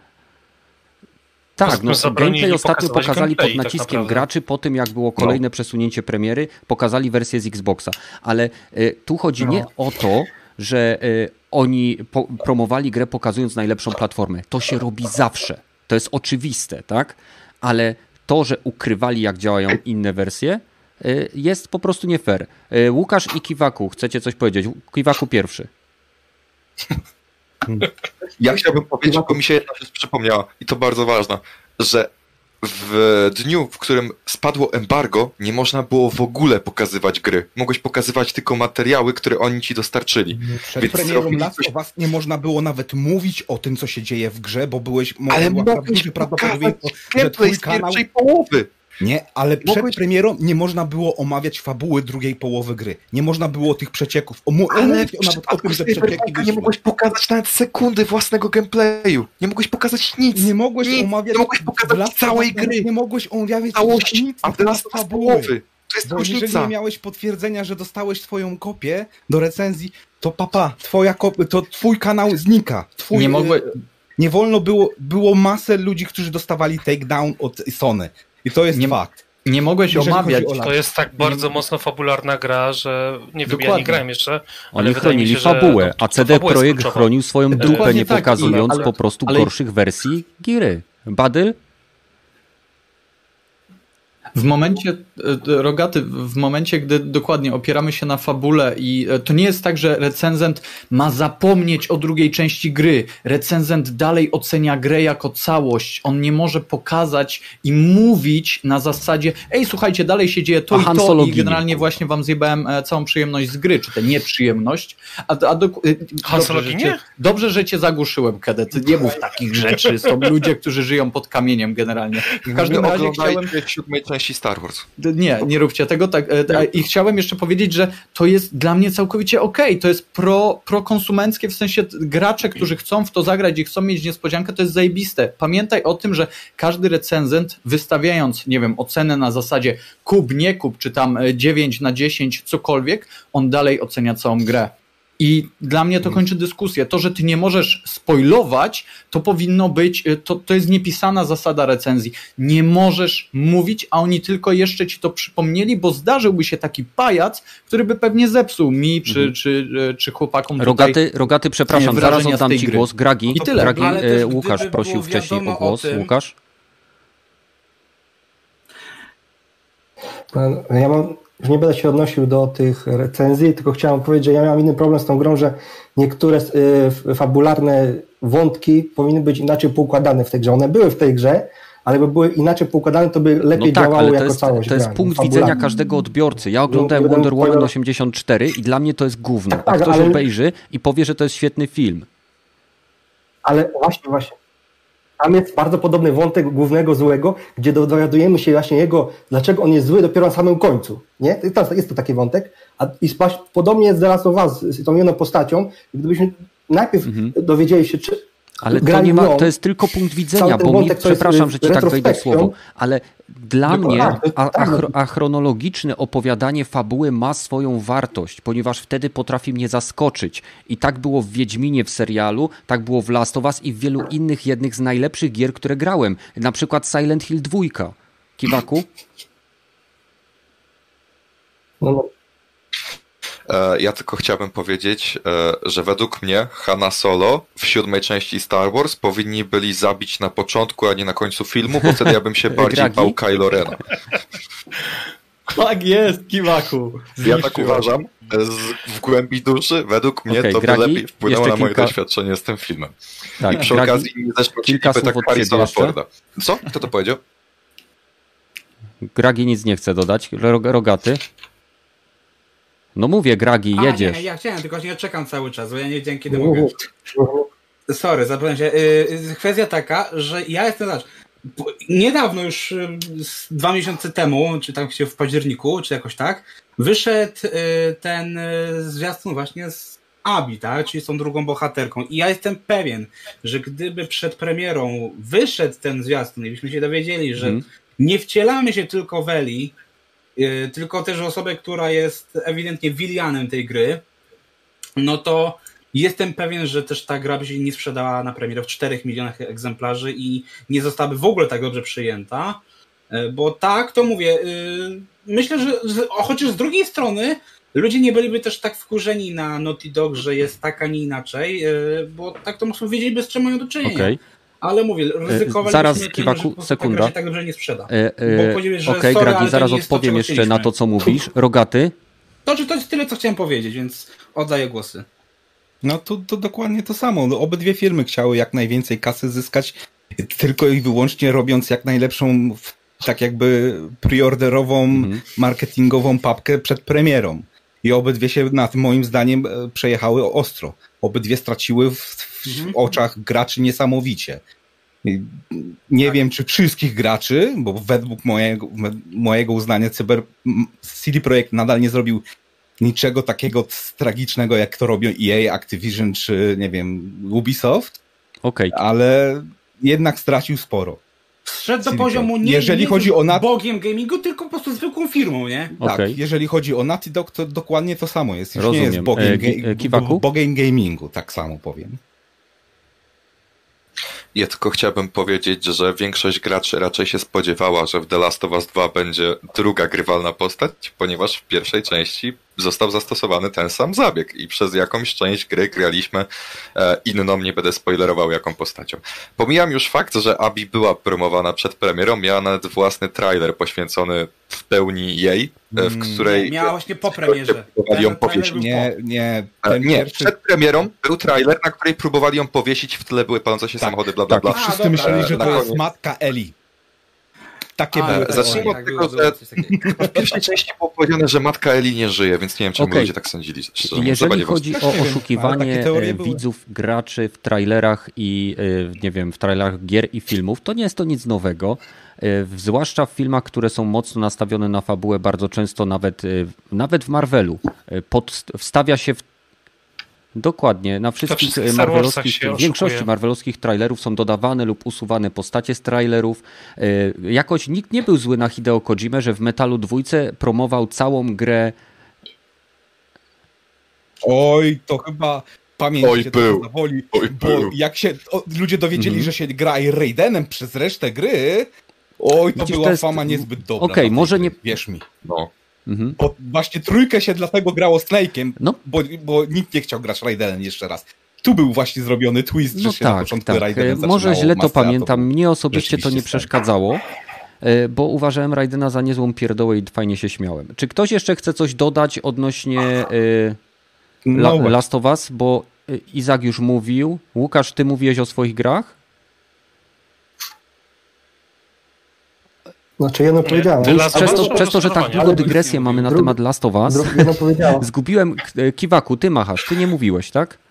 Speaker 1: tak, no gameplay ostatnio pokazali pod
Speaker 4: gameplay tak
Speaker 1: naciskiem
Speaker 4: naprawdę.
Speaker 1: graczy, po tym jak było kolejne przesunięcie premiery, pokazali wersję z Xboxa. Ale e, tu chodzi nie o to, że e, oni promowali grę pokazując najlepszą platformę. To się robi zawsze. To jest oczywiste, tak? Ale to, że ukrywali jak działają inne wersje, e, jest po prostu nie fair. E, Łukasz i Kiwaku, chcecie coś powiedzieć? Kiwaku pierwszy.
Speaker 5: Ja chciałbym powiedzieć, bo mi się jedna rzecz przypomniała i to bardzo ważne, że w dniu, w którym spadło embargo, nie można było w ogóle pokazywać gry. Mogłeś pokazywać tylko materiały, które oni ci dostarczyli.
Speaker 7: Przed
Speaker 5: Więc
Speaker 7: premierą Last
Speaker 5: coś-
Speaker 7: Us nie można było nawet mówić o tym, co się dzieje w grze, bo byłeś...
Speaker 5: Ale mogłeś pokazać
Speaker 7: że twój
Speaker 5: z
Speaker 7: kanał...
Speaker 5: pierwszej połowy.
Speaker 7: Nie, ale przed
Speaker 5: Mogłeś-
Speaker 7: premierą nie można było omawiać fabuły drugiej połowy gry. Nie można było tych przecieków. Omu-
Speaker 5: Ale
Speaker 7: nawet o tym, że przecieki
Speaker 5: nie mogłeś pokazać nawet sekundy własnego gameplayu. Nie mogłeś pokazać nic.
Speaker 7: Nie mogłeś
Speaker 5: nic.
Speaker 7: omawiać
Speaker 5: Nie mogłeś pokazać całej gry.
Speaker 7: Nie mogłeś omawiać
Speaker 5: Całości,
Speaker 7: nic
Speaker 5: a teraz połowy. To jest
Speaker 7: Bo jeżeli nie miałeś potwierdzenia, że dostałeś swoją kopię do recenzji, to papa, twoja kop- to twój kanał znika. Twój,
Speaker 2: Nie mogłe-
Speaker 7: e, Nie wolno było, było masę ludzi, którzy dostawali takedown od Sony. I to jest
Speaker 2: Nie-
Speaker 7: fakt.
Speaker 2: Nie mogłeś
Speaker 7: Jeżeli
Speaker 2: omawiać.
Speaker 4: To jest tak bardzo mocno fabularna gra, że nie wiem, ja
Speaker 2: Dokładnie.
Speaker 4: nie grałem jeszcze, ale
Speaker 1: Oni chronili
Speaker 4: się, że
Speaker 1: fabułę,
Speaker 4: to-
Speaker 1: a CD Projekt chronił swoją dupę,
Speaker 2: Dokładnie
Speaker 1: nie
Speaker 2: tak,
Speaker 1: pokazując
Speaker 2: ale-
Speaker 1: po prostu
Speaker 2: ale-
Speaker 1: gorszych wersji giry. Badyl?
Speaker 2: W momencie, e, Rogaty, w momencie, gdy dokładnie opieramy się na fabule i e, to nie jest tak, że recenzent ma zapomnieć o drugiej części gry. Recenzent dalej ocenia grę jako całość. On nie może pokazać i mówić na zasadzie ej, słuchajcie, dalej się dzieje to
Speaker 1: A
Speaker 2: i to i generalnie właśnie wam zjebałem e, całą przyjemność z gry, czy tę nieprzyjemność. A, a do, dobrze, że cię, dobrze, że cię zagłuszyłem, Kedet. Nie mów takich rzeczy. Są ludzie, którzy żyją pod kamieniem generalnie. W każdym razie chciałem...
Speaker 5: oglądajcie siódmej części Star Wars.
Speaker 2: Nie, nie róbcie tego. Tak, e, e, I chciałem jeszcze powiedzieć, że to jest dla mnie całkowicie okej. To jest pro, prokonsumenckie, w sensie gracze, którzy chcą w to zagrać i chcą mieć niespodziankę, to jest zajebiste. Pamiętaj o tym, że każdy recenzent wystawiając, nie wiem, ocenę na zasadzie kup, nie kup, czy tam e, 9 na 10, cokolwiek, on dalej ocenia całą grę. I dla mnie to kończy dyskusję. To, że ty nie możesz spoilować, to powinno być, y, to, to jest niepisana zasada recenzji. Nie możesz mówić, a oni tylko jeszcze ci to przypomnieli, bo zdarzyłby się taki pajac, który by pewnie zepsuł mi czy,
Speaker 1: Mhm.
Speaker 2: czy, y, czy chłopakom.
Speaker 1: Rogaty, rogaty przepraszam, zaraz oddam ci
Speaker 2: gry.
Speaker 1: głos. Gragi,
Speaker 2: I tyle.
Speaker 1: Gragi
Speaker 3: też
Speaker 1: e, Łukasz prosił wcześniej o
Speaker 3: wiadomo o
Speaker 1: głos.
Speaker 3: tym-
Speaker 1: Łukasz?
Speaker 6: No, Ja mam, już nie będę się odnosił do tych recenzji, tylko chciałem powiedzieć, że ja miałem inny problem z tą grą, że niektóre y, fabularne wątki powinny być inaczej poukładane w tej grze. One były w tej grze, ale by były inaczej poukładane, to by
Speaker 1: No
Speaker 6: lepiej
Speaker 1: tak,
Speaker 6: działało
Speaker 1: ale to
Speaker 6: jako
Speaker 1: jest,
Speaker 6: całość.
Speaker 1: to jest punkt
Speaker 6: fabularnie.
Speaker 1: widzenia każdego odbiorcy. Ja oglądałem
Speaker 6: będę
Speaker 1: Wonder Woman
Speaker 6: opowiadał-
Speaker 1: 84 i dla mnie to jest gówno. A
Speaker 6: Tak,
Speaker 1: ktoś
Speaker 6: ale-
Speaker 1: obejrzy i powie, że to jest świetny film.
Speaker 6: Ale właśnie, właśnie. Tam jest bardzo podobny wątek głównego złego, gdzie dowiadujemy się właśnie jego, dlaczego on jest zły dopiero na samym końcu. Nie? Jest, to taki wątek. A, I podobnie jest zaraz o was z tą jedną postacią. Gdybyśmy najpierw
Speaker 1: Mhm.
Speaker 6: dowiedzieli się, czy
Speaker 1: Ale to nie ma, to jest tylko punkt widzenia, bo mi, przepraszam, że ci tak wejdę w słowo, ale dla mnie
Speaker 6: tak, to-
Speaker 1: a,
Speaker 6: tak, no.
Speaker 1: achro, a chronologiczne opowiadanie fabuły ma swoją wartość, ponieważ wtedy potrafi mnie zaskoczyć. I tak było w Wiedźminie w serialu, tak było w Last of Us i w wielu innych jednych z najlepszych gier, które grałem. Na przykład Silent Hill 2. Kiwaku?
Speaker 6: no, no,
Speaker 5: Ja tylko chciałbym powiedzieć, e, że według mnie Hanna Solo w siódmej części Star Wars powinni byli zabić na początku, a nie na końcu filmu, bo wtedy ja bym się bardziej bał Kylo Rena.
Speaker 2: Tak jest, Kiwaku.
Speaker 5: Ja tak uważam. Z, w głębi duszy, według mnie
Speaker 1: Okej,
Speaker 5: to by lepiej wpłynęło na moje
Speaker 1: kilka-
Speaker 5: doświadczenie z tym filmem.
Speaker 1: Tak,
Speaker 5: I przy
Speaker 1: Gragi,
Speaker 5: okazji nie zeszło ci
Speaker 1: kilka słów
Speaker 5: tak
Speaker 1: od
Speaker 5: Harrisona. Forda. Co? Kto to powiedział?
Speaker 1: Gragi nic nie chce dodać. Rog- Rogaty. No mówię, Gragi,
Speaker 3: A,
Speaker 1: jedziesz.
Speaker 3: Nie, ja chciałem, tylko nie czekam cały czas, bo ja nie wiedziałem kiedy mogę. Sorry, zapomniałem się. Y, y, Kwestia taka, że ja jestem, zobacz, po- niedawno już, dwa miesiące temu, czy tam się w październiku, czy jakoś tak, wyszedł y, ten zwiastun właśnie z Abi, tak, czyli z tą drugą bohaterką. I ja jestem pewien, że gdyby przed premierą wyszedł ten zwiastun i byśmy się dowiedzieli, że
Speaker 1: Mhm.
Speaker 3: nie wcielamy się tylko w Eli, tylko też osobę, która jest ewidentnie Willianem tej gry, no to jestem pewien, że też ta gra by się nie sprzedała na premierę w 4 milionach egzemplarzy i nie zostałaby w ogóle tak dobrze przyjęta. E, Bo tak, to mówię, y, myślę, że chociaż z drugiej strony ludzie nie byliby też tak wkurzeni na Naughty Dog, że jest tak, a nie inaczej, y, bo tak to mocno wiedzieliby, z czym mają do czynienia.
Speaker 1: Okej.
Speaker 3: Ale mówię, ryzykowalibyśmy
Speaker 1: zaraz,
Speaker 3: tym,
Speaker 1: Kiwaku,
Speaker 3: prostu
Speaker 1: sekunda.
Speaker 3: tak dobrze nie sprzeda.
Speaker 1: E, e,
Speaker 3: Bo powiedziałeś, że
Speaker 1: Okej,
Speaker 3: ale
Speaker 1: Gragi,
Speaker 3: to
Speaker 1: zaraz
Speaker 3: nie to,
Speaker 1: odpowiem
Speaker 3: czego
Speaker 1: jeszcze na to, co mówisz. Rogaty.
Speaker 3: To, czy to jest tyle, co chciałem powiedzieć, więc oddaję głosy.
Speaker 7: No to, to dokładnie to samo. No, obydwie firmy chciały jak najwięcej kasy zyskać, tylko i wyłącznie robiąc jak najlepszą, tak jakby preorderową,
Speaker 1: Mhm.
Speaker 7: marketingową papkę przed premierą. I obydwie się na tym moim zdaniem e, przejechały ostro. Obydwie straciły w, w
Speaker 3: Mhm.
Speaker 7: oczach graczy niesamowicie. Nie wiem, czy wszystkich graczy, bo według mojego, mojego uznania Cyber CD Projekt nadal nie zrobił niczego takiego tragicznego, jak to robią EA, Activision czy, nie wiem, Ubisoft,
Speaker 1: Okej.
Speaker 7: ale jednak stracił sporo.
Speaker 3: Zszedł do poziomu nie,
Speaker 7: Jeżeli
Speaker 3: nie
Speaker 7: chodzi o nat-
Speaker 3: bogiem gamingu, tylko po prostu zwykłą firmą, nie?
Speaker 7: Tak, jeżeli chodzi o Naughty Dog, to dokładnie to samo jest. Już nie
Speaker 1: Rozumiem.
Speaker 7: jest bogiem,
Speaker 1: E,
Speaker 7: ga-
Speaker 1: e,
Speaker 7: bogiem gamingu, tak samo powiem.
Speaker 5: Ja tylko chciałbym powiedzieć, że większość graczy raczej się spodziewała, że w The Last of Us 2 będzie druga grywalna postać, ponieważ w pierwszej części został zastosowany ten sam zabieg i przez jakąś część gry graliśmy e, inną, nie będę spoilerował jaką postacią. Pomijam już fakt, że Abi była promowana przed premierą, miała nawet własny trailer poświęcony w pełni jej, e, w
Speaker 7: Mm.
Speaker 5: której...
Speaker 3: Miała właśnie po premierze.
Speaker 5: Próbowali ją powiesić.
Speaker 7: Nie, nie,
Speaker 5: E, Nie,
Speaker 7: pierwszy...
Speaker 5: przed premierą był trailer, na której próbowali ją powiesić, w tle były palące się
Speaker 7: Tak,
Speaker 5: samochody, bla bla
Speaker 7: Tak,
Speaker 5: bla.
Speaker 7: i wszyscy
Speaker 3: dobra.
Speaker 7: myśleli, że
Speaker 5: Na
Speaker 7: to jest matka Eli. Takie
Speaker 3: A,
Speaker 7: były
Speaker 3: tak,
Speaker 7: te
Speaker 5: zacznijmy od
Speaker 3: tak,
Speaker 5: tego, że-. W pierwszej części było powiedziane, że matka Eli nie żyje, więc nie wiem, czemu
Speaker 1: Okej.
Speaker 5: ludzie tak sądzili. Mówiąc,
Speaker 1: Jeżeli chodzi o oszukiwanie e,
Speaker 7: były.
Speaker 1: widzów, graczy w trailerach i e, nie wiem, w trailerach gier i filmów, to nie jest to nic nowego. E, Zwłaszcza w filmach, które są mocno nastawione na fabułę, bardzo często nawet, nawet w Marvelu pod, wstawia się w Dokładnie, na wszystkich
Speaker 4: wszystkich
Speaker 1: e, marvelowskich,
Speaker 4: się
Speaker 1: w większości marvelowskich trailerów są dodawane lub usuwane postacie z trailerów. E, Jakoś nikt nie był zły na Hideo Kojimę, że w Metalu dwójce promował całą grę
Speaker 7: Oj, to chyba pamięć
Speaker 5: Oj,
Speaker 7: cię
Speaker 5: był.
Speaker 7: zawoli,
Speaker 5: Oj,
Speaker 7: bo
Speaker 5: był.
Speaker 7: jak się o, ludzie dowiedzieli,
Speaker 1: Mhm.
Speaker 7: że się gra Raidenem przez resztę gry, oj, to
Speaker 1: Widzisz,
Speaker 7: była
Speaker 1: to jest-
Speaker 7: fama niezbyt dobra.
Speaker 1: Okej,
Speaker 7: dla tej
Speaker 1: może nie-
Speaker 7: Wierz mi.
Speaker 5: No.
Speaker 1: Mhm.
Speaker 7: Bo właśnie trójkę się dlatego grało Snake'em,
Speaker 1: No.
Speaker 7: bo, bo nikt nie chciał grać Raidenem jeszcze raz. Tu był właśnie zrobiony twist, że
Speaker 1: No
Speaker 7: się na
Speaker 1: tak,
Speaker 7: początku
Speaker 1: tak. Może źle to pamiętam. Mnie osobiście to nie przeszkadzało, e, bo uważałem Raidena za niezłą pierdołę i fajnie się śmiałem. Czy ktoś jeszcze chce coś dodać odnośnie e, La,
Speaker 7: No, właśnie.
Speaker 1: Last of Us? Bo e, Izak już mówił. Łukasz, ty mówiłeś o swoich grach?
Speaker 6: Znaczy jedno powiedziałem.
Speaker 4: Ty Last of
Speaker 1: Przez to, przez to że tak długo dygresję mamy na temat Last of Us,
Speaker 6: powiedziałem.
Speaker 1: zgubiłem e, Kiwaku, ty machasz, ty nie mówiłeś, tak?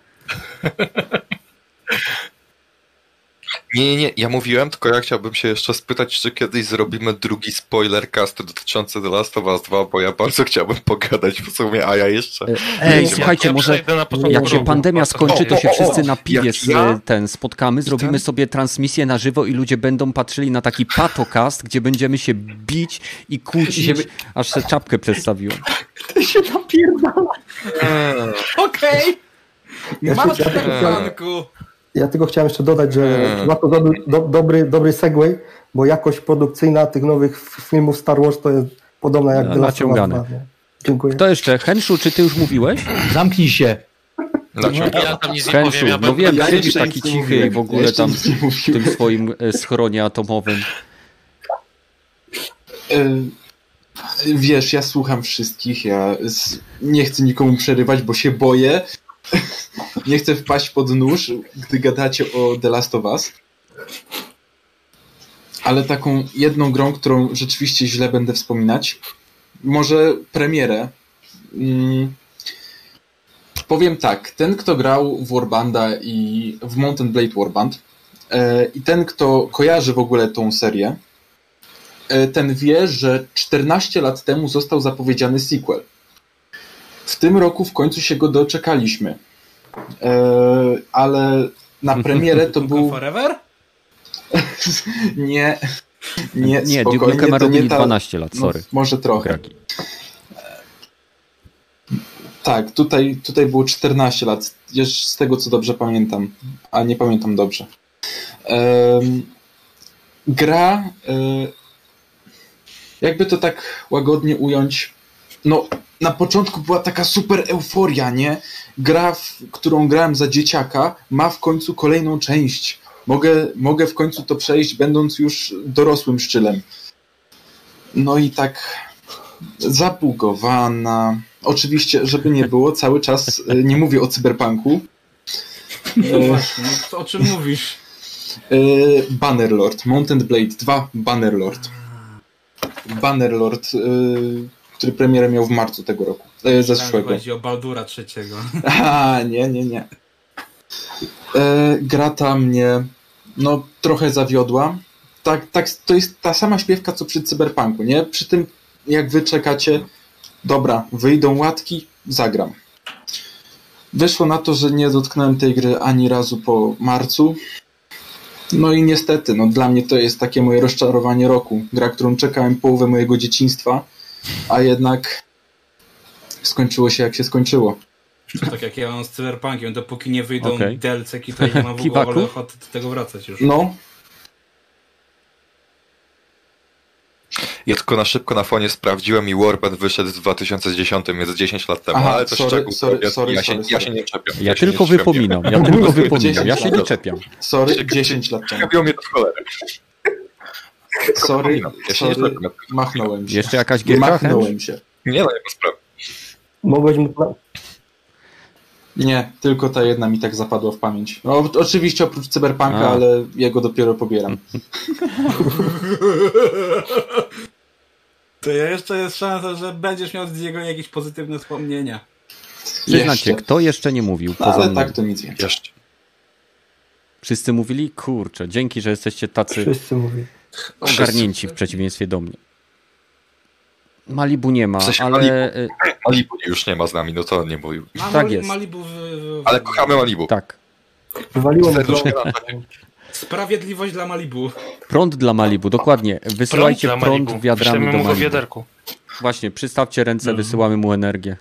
Speaker 5: Nie, nie, nie, ja mówiłem, tylko ja chciałbym się jeszcze spytać, czy kiedyś zrobimy drugi spoilercast dotyczący The Last of Us 2, bo ja bardzo chciałbym pogadać w sumie, a ja jeszcze...
Speaker 1: E, Ej, słuchajcie,
Speaker 4: ja
Speaker 1: może jak się pandemia skończy, to się
Speaker 5: o, o,
Speaker 1: wszyscy na piwie
Speaker 5: ja-
Speaker 1: ten spotkamy, zrobimy
Speaker 5: ten-
Speaker 1: sobie transmisję na żywo i ludzie będą patrzyli na taki patokast, gdzie będziemy się bić i kłócić,
Speaker 2: Żeby-
Speaker 1: aż se czapkę przedstawiłem.
Speaker 2: Ty się napierdala.
Speaker 3: Okej!
Speaker 6: Ja
Speaker 3: Masz
Speaker 6: się- ja- tylko chciałem jeszcze dodać, że
Speaker 5: Eee.
Speaker 6: chyba to dobry, do, dobry, dobry segway, bo jakość produkcyjna tych nowych filmów Star Wars to jest podobna jak
Speaker 1: No, naciągane.
Speaker 6: 2, nie? Dziękuję.
Speaker 1: Kto jeszcze? Henszu, czy ty już mówiłeś?
Speaker 2: Zamknij się.
Speaker 5: Dlaczego?
Speaker 4: Ja tam nic nie
Speaker 1: Henszu,
Speaker 4: powiem, ja
Speaker 1: no wiem,
Speaker 2: ja
Speaker 1: siedzisz
Speaker 2: jeszcze
Speaker 1: taki
Speaker 2: nie
Speaker 1: cichy
Speaker 2: mówiłem.
Speaker 1: i w ogóle tam
Speaker 2: nie
Speaker 1: w tym swoim e, schronie atomowym.
Speaker 8: E, Wiesz, ja słucham wszystkich, ja nie chcę nikomu przerywać, bo się boję. Nie chcę wpaść pod nóż, gdy gadacie o The Last of Us. Ale taką jedną grą, którą rzeczywiście źle będę wspominać, może premierę. Mm. Powiem tak, ten kto grał w Warbanda i w Mountain Blade Warband e, i ten kto kojarzy w ogóle tą serię, e, ten wie, że 14 lat temu został zapowiedziany sequel. W tym roku w końcu się go doczekaliśmy. E, ale na premierę to był...
Speaker 3: Forever?
Speaker 8: nie, nie,
Speaker 1: Nie, Duke Nukem robili
Speaker 8: nie ta-
Speaker 1: 12 lat,
Speaker 8: no,
Speaker 1: sorry.
Speaker 8: może trochę. Tak, tutaj, tutaj było 14 lat, jeszcze z tego co dobrze pamiętam, a nie pamiętam dobrze. Em, gra, e, jakby to tak łagodnie ująć, no na początku była taka super euforia, nie? Gra, w, którą grałem za dzieciaka, ma w końcu kolejną część. Mogę, mogę w końcu to przejść, będąc już dorosłym szczylem. No i tak zabugowana. Oczywiście, żeby nie było, cały czas e, nie mówię o cyberpunku.
Speaker 3: No właśnie, no, o czym mówisz?
Speaker 8: E, Bannerlord, Mountain Blade 2 Bannerlord. Bannerlord, e, który premierę miał w marcu tego roku, e, zeszłego.
Speaker 3: Chodzi o Baldura trzeciego.
Speaker 8: A, nie, nie, nie. E, gra ta mnie no, trochę zawiodła. Tak, tak, to jest ta sama śpiewka, co przy Cyberpunku, nie? Przy tym, jak wy czekacie, dobra, wyjdą łatki, zagram. Wyszło na to, że nie dotknąłem tej gry ani razu po marcu. No i niestety, no dla mnie to jest takie moje rozczarowanie roku. Gra, którą czekałem połowę mojego dzieciństwa, a jednak skończyło się jak się skończyło.
Speaker 3: Tak jak ja mam z Cyberpunkiem, dopóki nie wyjdą
Speaker 1: Okej.
Speaker 3: DLC-ki, to nie mam w ogóle ochoty do tego wracać już.
Speaker 8: No,
Speaker 5: Ja tylko na szybko na fonie sprawdziłem i Warband wyszedł w 2010, więc 10 lat temu,
Speaker 8: Aha,
Speaker 5: ale to
Speaker 8: sorry,
Speaker 5: szczegół.
Speaker 8: sorry,
Speaker 5: ja,
Speaker 8: sorry,
Speaker 5: ja, się,
Speaker 8: sorry,
Speaker 5: ja się nie czepiam.
Speaker 1: Ja
Speaker 5: się
Speaker 1: tylko wypominam, ja tylko wypominam, ja się nie
Speaker 8: 10
Speaker 1: czepiam.
Speaker 8: sorry, 10 lat temu.
Speaker 5: Czepią mnie to w cholerę.
Speaker 8: Sorry.
Speaker 5: Ja
Speaker 8: sorry, machnąłem się.
Speaker 1: Jeszcze jakaś gierka?
Speaker 8: Machnąłem się.
Speaker 5: Nie no, nie ma sprawy.
Speaker 6: Mogłeś mu...
Speaker 8: Nie, tylko ta jedna mi tak zapadła w pamięć. No, o- oczywiście oprócz Cyberpunka,
Speaker 1: A.
Speaker 8: ale jego dopiero pobieram.
Speaker 3: To jeszcze jest szansa, że będziesz miał z niego jakieś pozytywne wspomnienia.
Speaker 1: Przyznacie, kto jeszcze nie mówił poza
Speaker 8: Ale
Speaker 1: mną?
Speaker 8: tak to nic więcej.
Speaker 5: Jeszcze.
Speaker 1: Wszyscy mówili? Kurczę, dzięki, że jesteście tacy
Speaker 6: Wszyscy mówią.
Speaker 1: Ogarnięci w przeciwieństwie do mnie. Malibu nie ma,
Speaker 5: W sensie
Speaker 1: ale... y,
Speaker 5: Malibu już nie ma z nami, no to nie mówił.
Speaker 1: Tak jest.
Speaker 3: Malibu w, w,
Speaker 5: Ale kochamy Malibu.
Speaker 1: Tak.
Speaker 5: Na czacie.
Speaker 3: Sprawiedliwość dla Malibu.
Speaker 1: Prąd dla Malibu, dokładnie. Wysyłajcie prąd,
Speaker 4: Malibu.
Speaker 1: wiadrami
Speaker 4: Wyślemy
Speaker 1: do Malibu.
Speaker 4: wiaderku.
Speaker 1: Właśnie, przystawcie ręce, wysyłamy mu energię.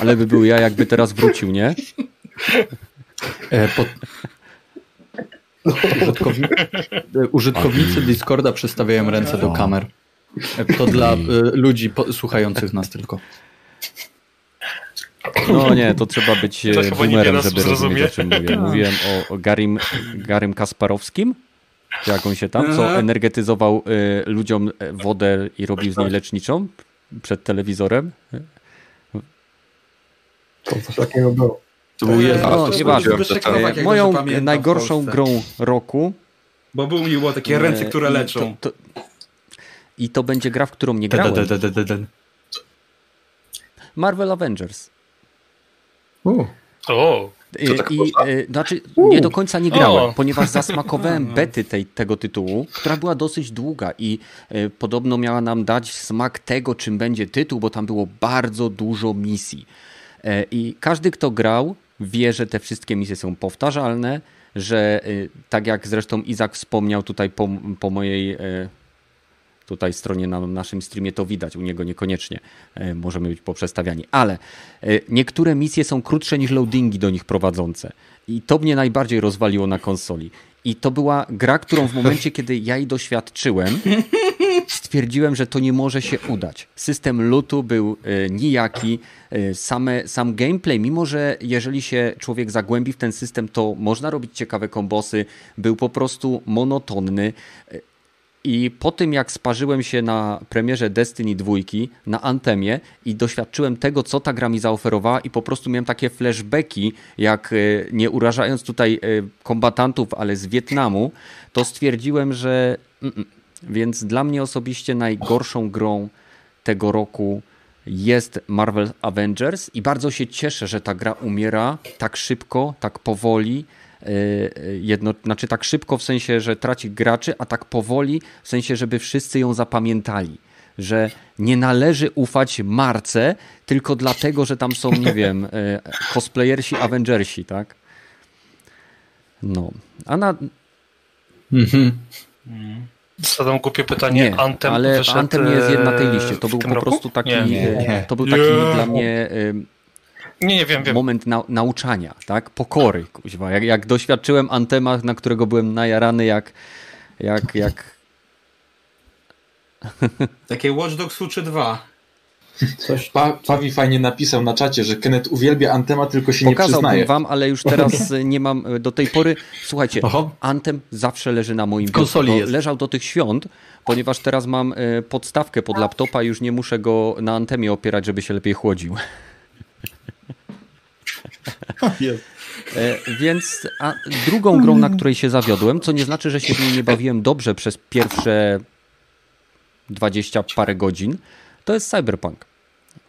Speaker 1: Ale by był ja, jakby teraz wrócił, nie?
Speaker 2: E, pod... Użytkowni... e, Użytkownicy Discorda przystawiają ręce do kamer. To dla e, ludzi po- słuchających nas tylko.
Speaker 1: No nie, to trzeba być
Speaker 4: To
Speaker 1: e, boomerem, żeby
Speaker 4: osób
Speaker 1: rozumieć, o czym mówię. Mówiłem o, o Garim, Garym Kasparowskim, czy jak on się tam, co energetyzował e, ludziom e, wodę i robił z niej leczniczą przed telewizorem.
Speaker 6: To coś takiego było.
Speaker 2: To był jeden.
Speaker 1: No, nieważne. Moją najgorszą grą roku
Speaker 3: Bo był mi było takie ręce,
Speaker 1: E,
Speaker 3: które leczą.
Speaker 1: I to będzie gra, w którą nie grałem. Marvel Avengers.
Speaker 4: O,
Speaker 1: I,
Speaker 5: tak
Speaker 1: i e, znaczy nie do końca nie grałem,
Speaker 4: O.
Speaker 1: ponieważ zasmakowałem bety tej, tego tytułu, która była dosyć długa i e, podobno miała nam dać smak tego, czym będzie tytuł, bo tam było bardzo dużo misji. E, I każdy, kto grał, wie, że te wszystkie misje są powtarzalne, że e, tak jak zresztą Izak wspomniał tutaj po, po mojej e, tutaj stronie na naszym streamie to widać, u niego niekoniecznie e, możemy być poprzestawiani, ale niektóre misje są krótsze niż loadingi do nich prowadzące i to mnie najbardziej rozwaliło na konsoli. I to była gra, którą w momencie, kiedy ja jej doświadczyłem, stwierdziłem, że to nie może się udać. System lutu był e, nijaki, e, same, sam gameplay, mimo że jeżeli się człowiek zagłębi w ten system, to można robić ciekawe kombosy, był po prostu monotonny. E, I po tym, jak sparzyłem się na premierze Destiny 2, na Antemie i doświadczyłem tego, co ta gra mi zaoferowała i po prostu miałem takie flashbacki, jak e, nie urażając tutaj e, kombatantów, ale z Wietnamu, to stwierdziłem, że mm, mm. więc dla mnie osobiście najgorszą grą tego roku jest Marvel Avengers i bardzo się cieszę, że ta gra umiera tak szybko, tak powoli, jedno, znaczy tak szybko w sensie, że traci graczy, a tak powoli w sensie, żeby wszyscy ją zapamiętali. Że nie należy ufać marce tylko dlatego, że tam są, nie wiem, e, cosplayersi, Avengersi, tak? No. A na...
Speaker 4: Mhm. Zadam głupie pytanie.
Speaker 1: Nie,
Speaker 4: Anthem
Speaker 1: ale
Speaker 4: wyszedł,
Speaker 1: Anthem nie jest na tej
Speaker 4: e,
Speaker 1: liście. To
Speaker 4: w
Speaker 1: był po
Speaker 4: roku?
Speaker 1: prostu taki,
Speaker 4: Nie.
Speaker 7: Nie.
Speaker 1: to był taki
Speaker 4: Nie.
Speaker 1: dla mnie
Speaker 4: Nie, nie wiem, wiem.
Speaker 1: moment na, nauczania, tak? Pokory, kuźwa. Jak, jak doświadczyłem Antema, na którego byłem najarany jak, jak, jak
Speaker 3: Takie Watch Dogs Suczy 2.
Speaker 6: Coś,
Speaker 8: Pa, Pawi fajnie napisał na czacie, że Kenneth uwielbia Antema, tylko się nie
Speaker 1: Pokazałbym
Speaker 8: przyznaje.
Speaker 1: wam, ale już teraz nie mam do tej pory. Słuchajcie,
Speaker 2: Oho.
Speaker 1: Antem zawsze leży na moim
Speaker 2: konsoli jest.
Speaker 1: Leżał do tych świąt, ponieważ teraz mam e, podstawkę pod laptopa i już nie muszę go na Antemie opierać, żeby się lepiej chłodził. E, Więc a drugą grą, na której się zawiodłem, co nie znaczy, że się w niej nie bawiłem dobrze przez pierwsze 20 parę godzin, to jest Cyberpunk.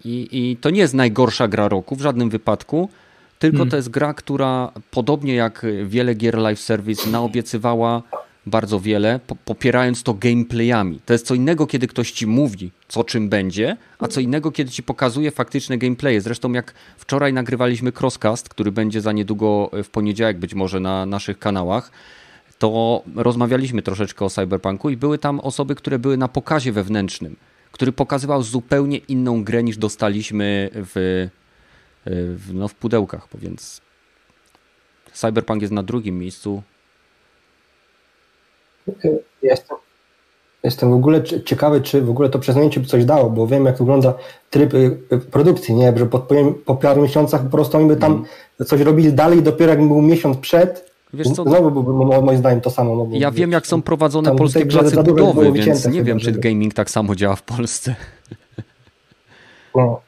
Speaker 1: I, I to nie jest najgorsza gra roku w żadnym wypadku, tylko to jest gra, która podobnie jak wiele gier live service naobiecywała bardzo wiele, po, popierając to gameplayami. To jest co innego, kiedy ktoś ci mówi, co czym będzie, a co innego, kiedy ci pokazuje faktyczne gameplaye. Zresztą jak wczoraj nagrywaliśmy Crosscast, który będzie za niedługo w poniedziałek być może na naszych kanałach, to rozmawialiśmy troszeczkę o Cyberpunku i były tam osoby, które były na pokazie wewnętrznym, który pokazywał zupełnie inną grę niż dostaliśmy w, w, no, w pudełkach, więc Cyberpunk jest na drugim miejscu.
Speaker 6: Jestem, jestem w ogóle cie- ciekawy, czy w ogóle to przesunięcie by coś dało, bo wiem, jak wygląda tryb y, y, produkcji, nie? Że po, po, paru miesiącach po prostu oni by tam coś robili dalej, dopiero jak był miesiąc przed,
Speaker 1: Wiesz co,
Speaker 6: znowu byłby mo- moim zdaniem to samo. mogło
Speaker 1: ja
Speaker 6: być.
Speaker 1: wiem jak są prowadzone
Speaker 6: Tam
Speaker 1: polskie prace budowy, więc
Speaker 6: wycięte
Speaker 1: nie wiem, czy gaming tak samo działa w Polsce.
Speaker 6: No.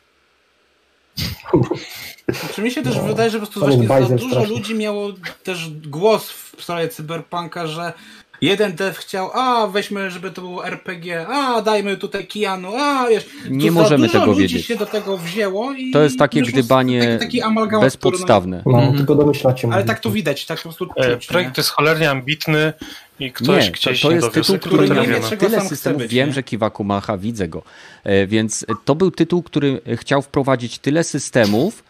Speaker 3: Czy mi się też wydaje, że po prostu właśnie za dużo
Speaker 6: straszny.
Speaker 3: ludzi miało też głos w sprawie cyberpunka, że jeden dev chciał, a weźmy, żeby to było RPG, a dajmy tutaj Kianu, a wiesz,
Speaker 1: Nie
Speaker 3: to
Speaker 1: możemy
Speaker 3: dużo
Speaker 1: tego
Speaker 3: ludzi
Speaker 1: wiedzieć.
Speaker 3: się do tego wzięło i
Speaker 1: To jest takie
Speaker 3: wyszło
Speaker 1: gdybanie
Speaker 3: taki, taki
Speaker 1: bezpodstawne.
Speaker 6: No, tylko domyślać się
Speaker 3: Który, ale tak to widać, tak po prostu
Speaker 4: E,
Speaker 3: czuć,
Speaker 4: Projekt jest cholernie ambitny i ktoś
Speaker 1: Nie, to,
Speaker 4: gdzieś
Speaker 1: to
Speaker 4: nie
Speaker 1: jest tytuł,
Speaker 4: który
Speaker 3: nie wie,
Speaker 1: tyle systemów.
Speaker 3: być,
Speaker 1: Wiem,
Speaker 3: nie?
Speaker 1: że Kiwaku macha, widzę go. E, Więc to był tytuł, który chciał wprowadzić tyle systemów,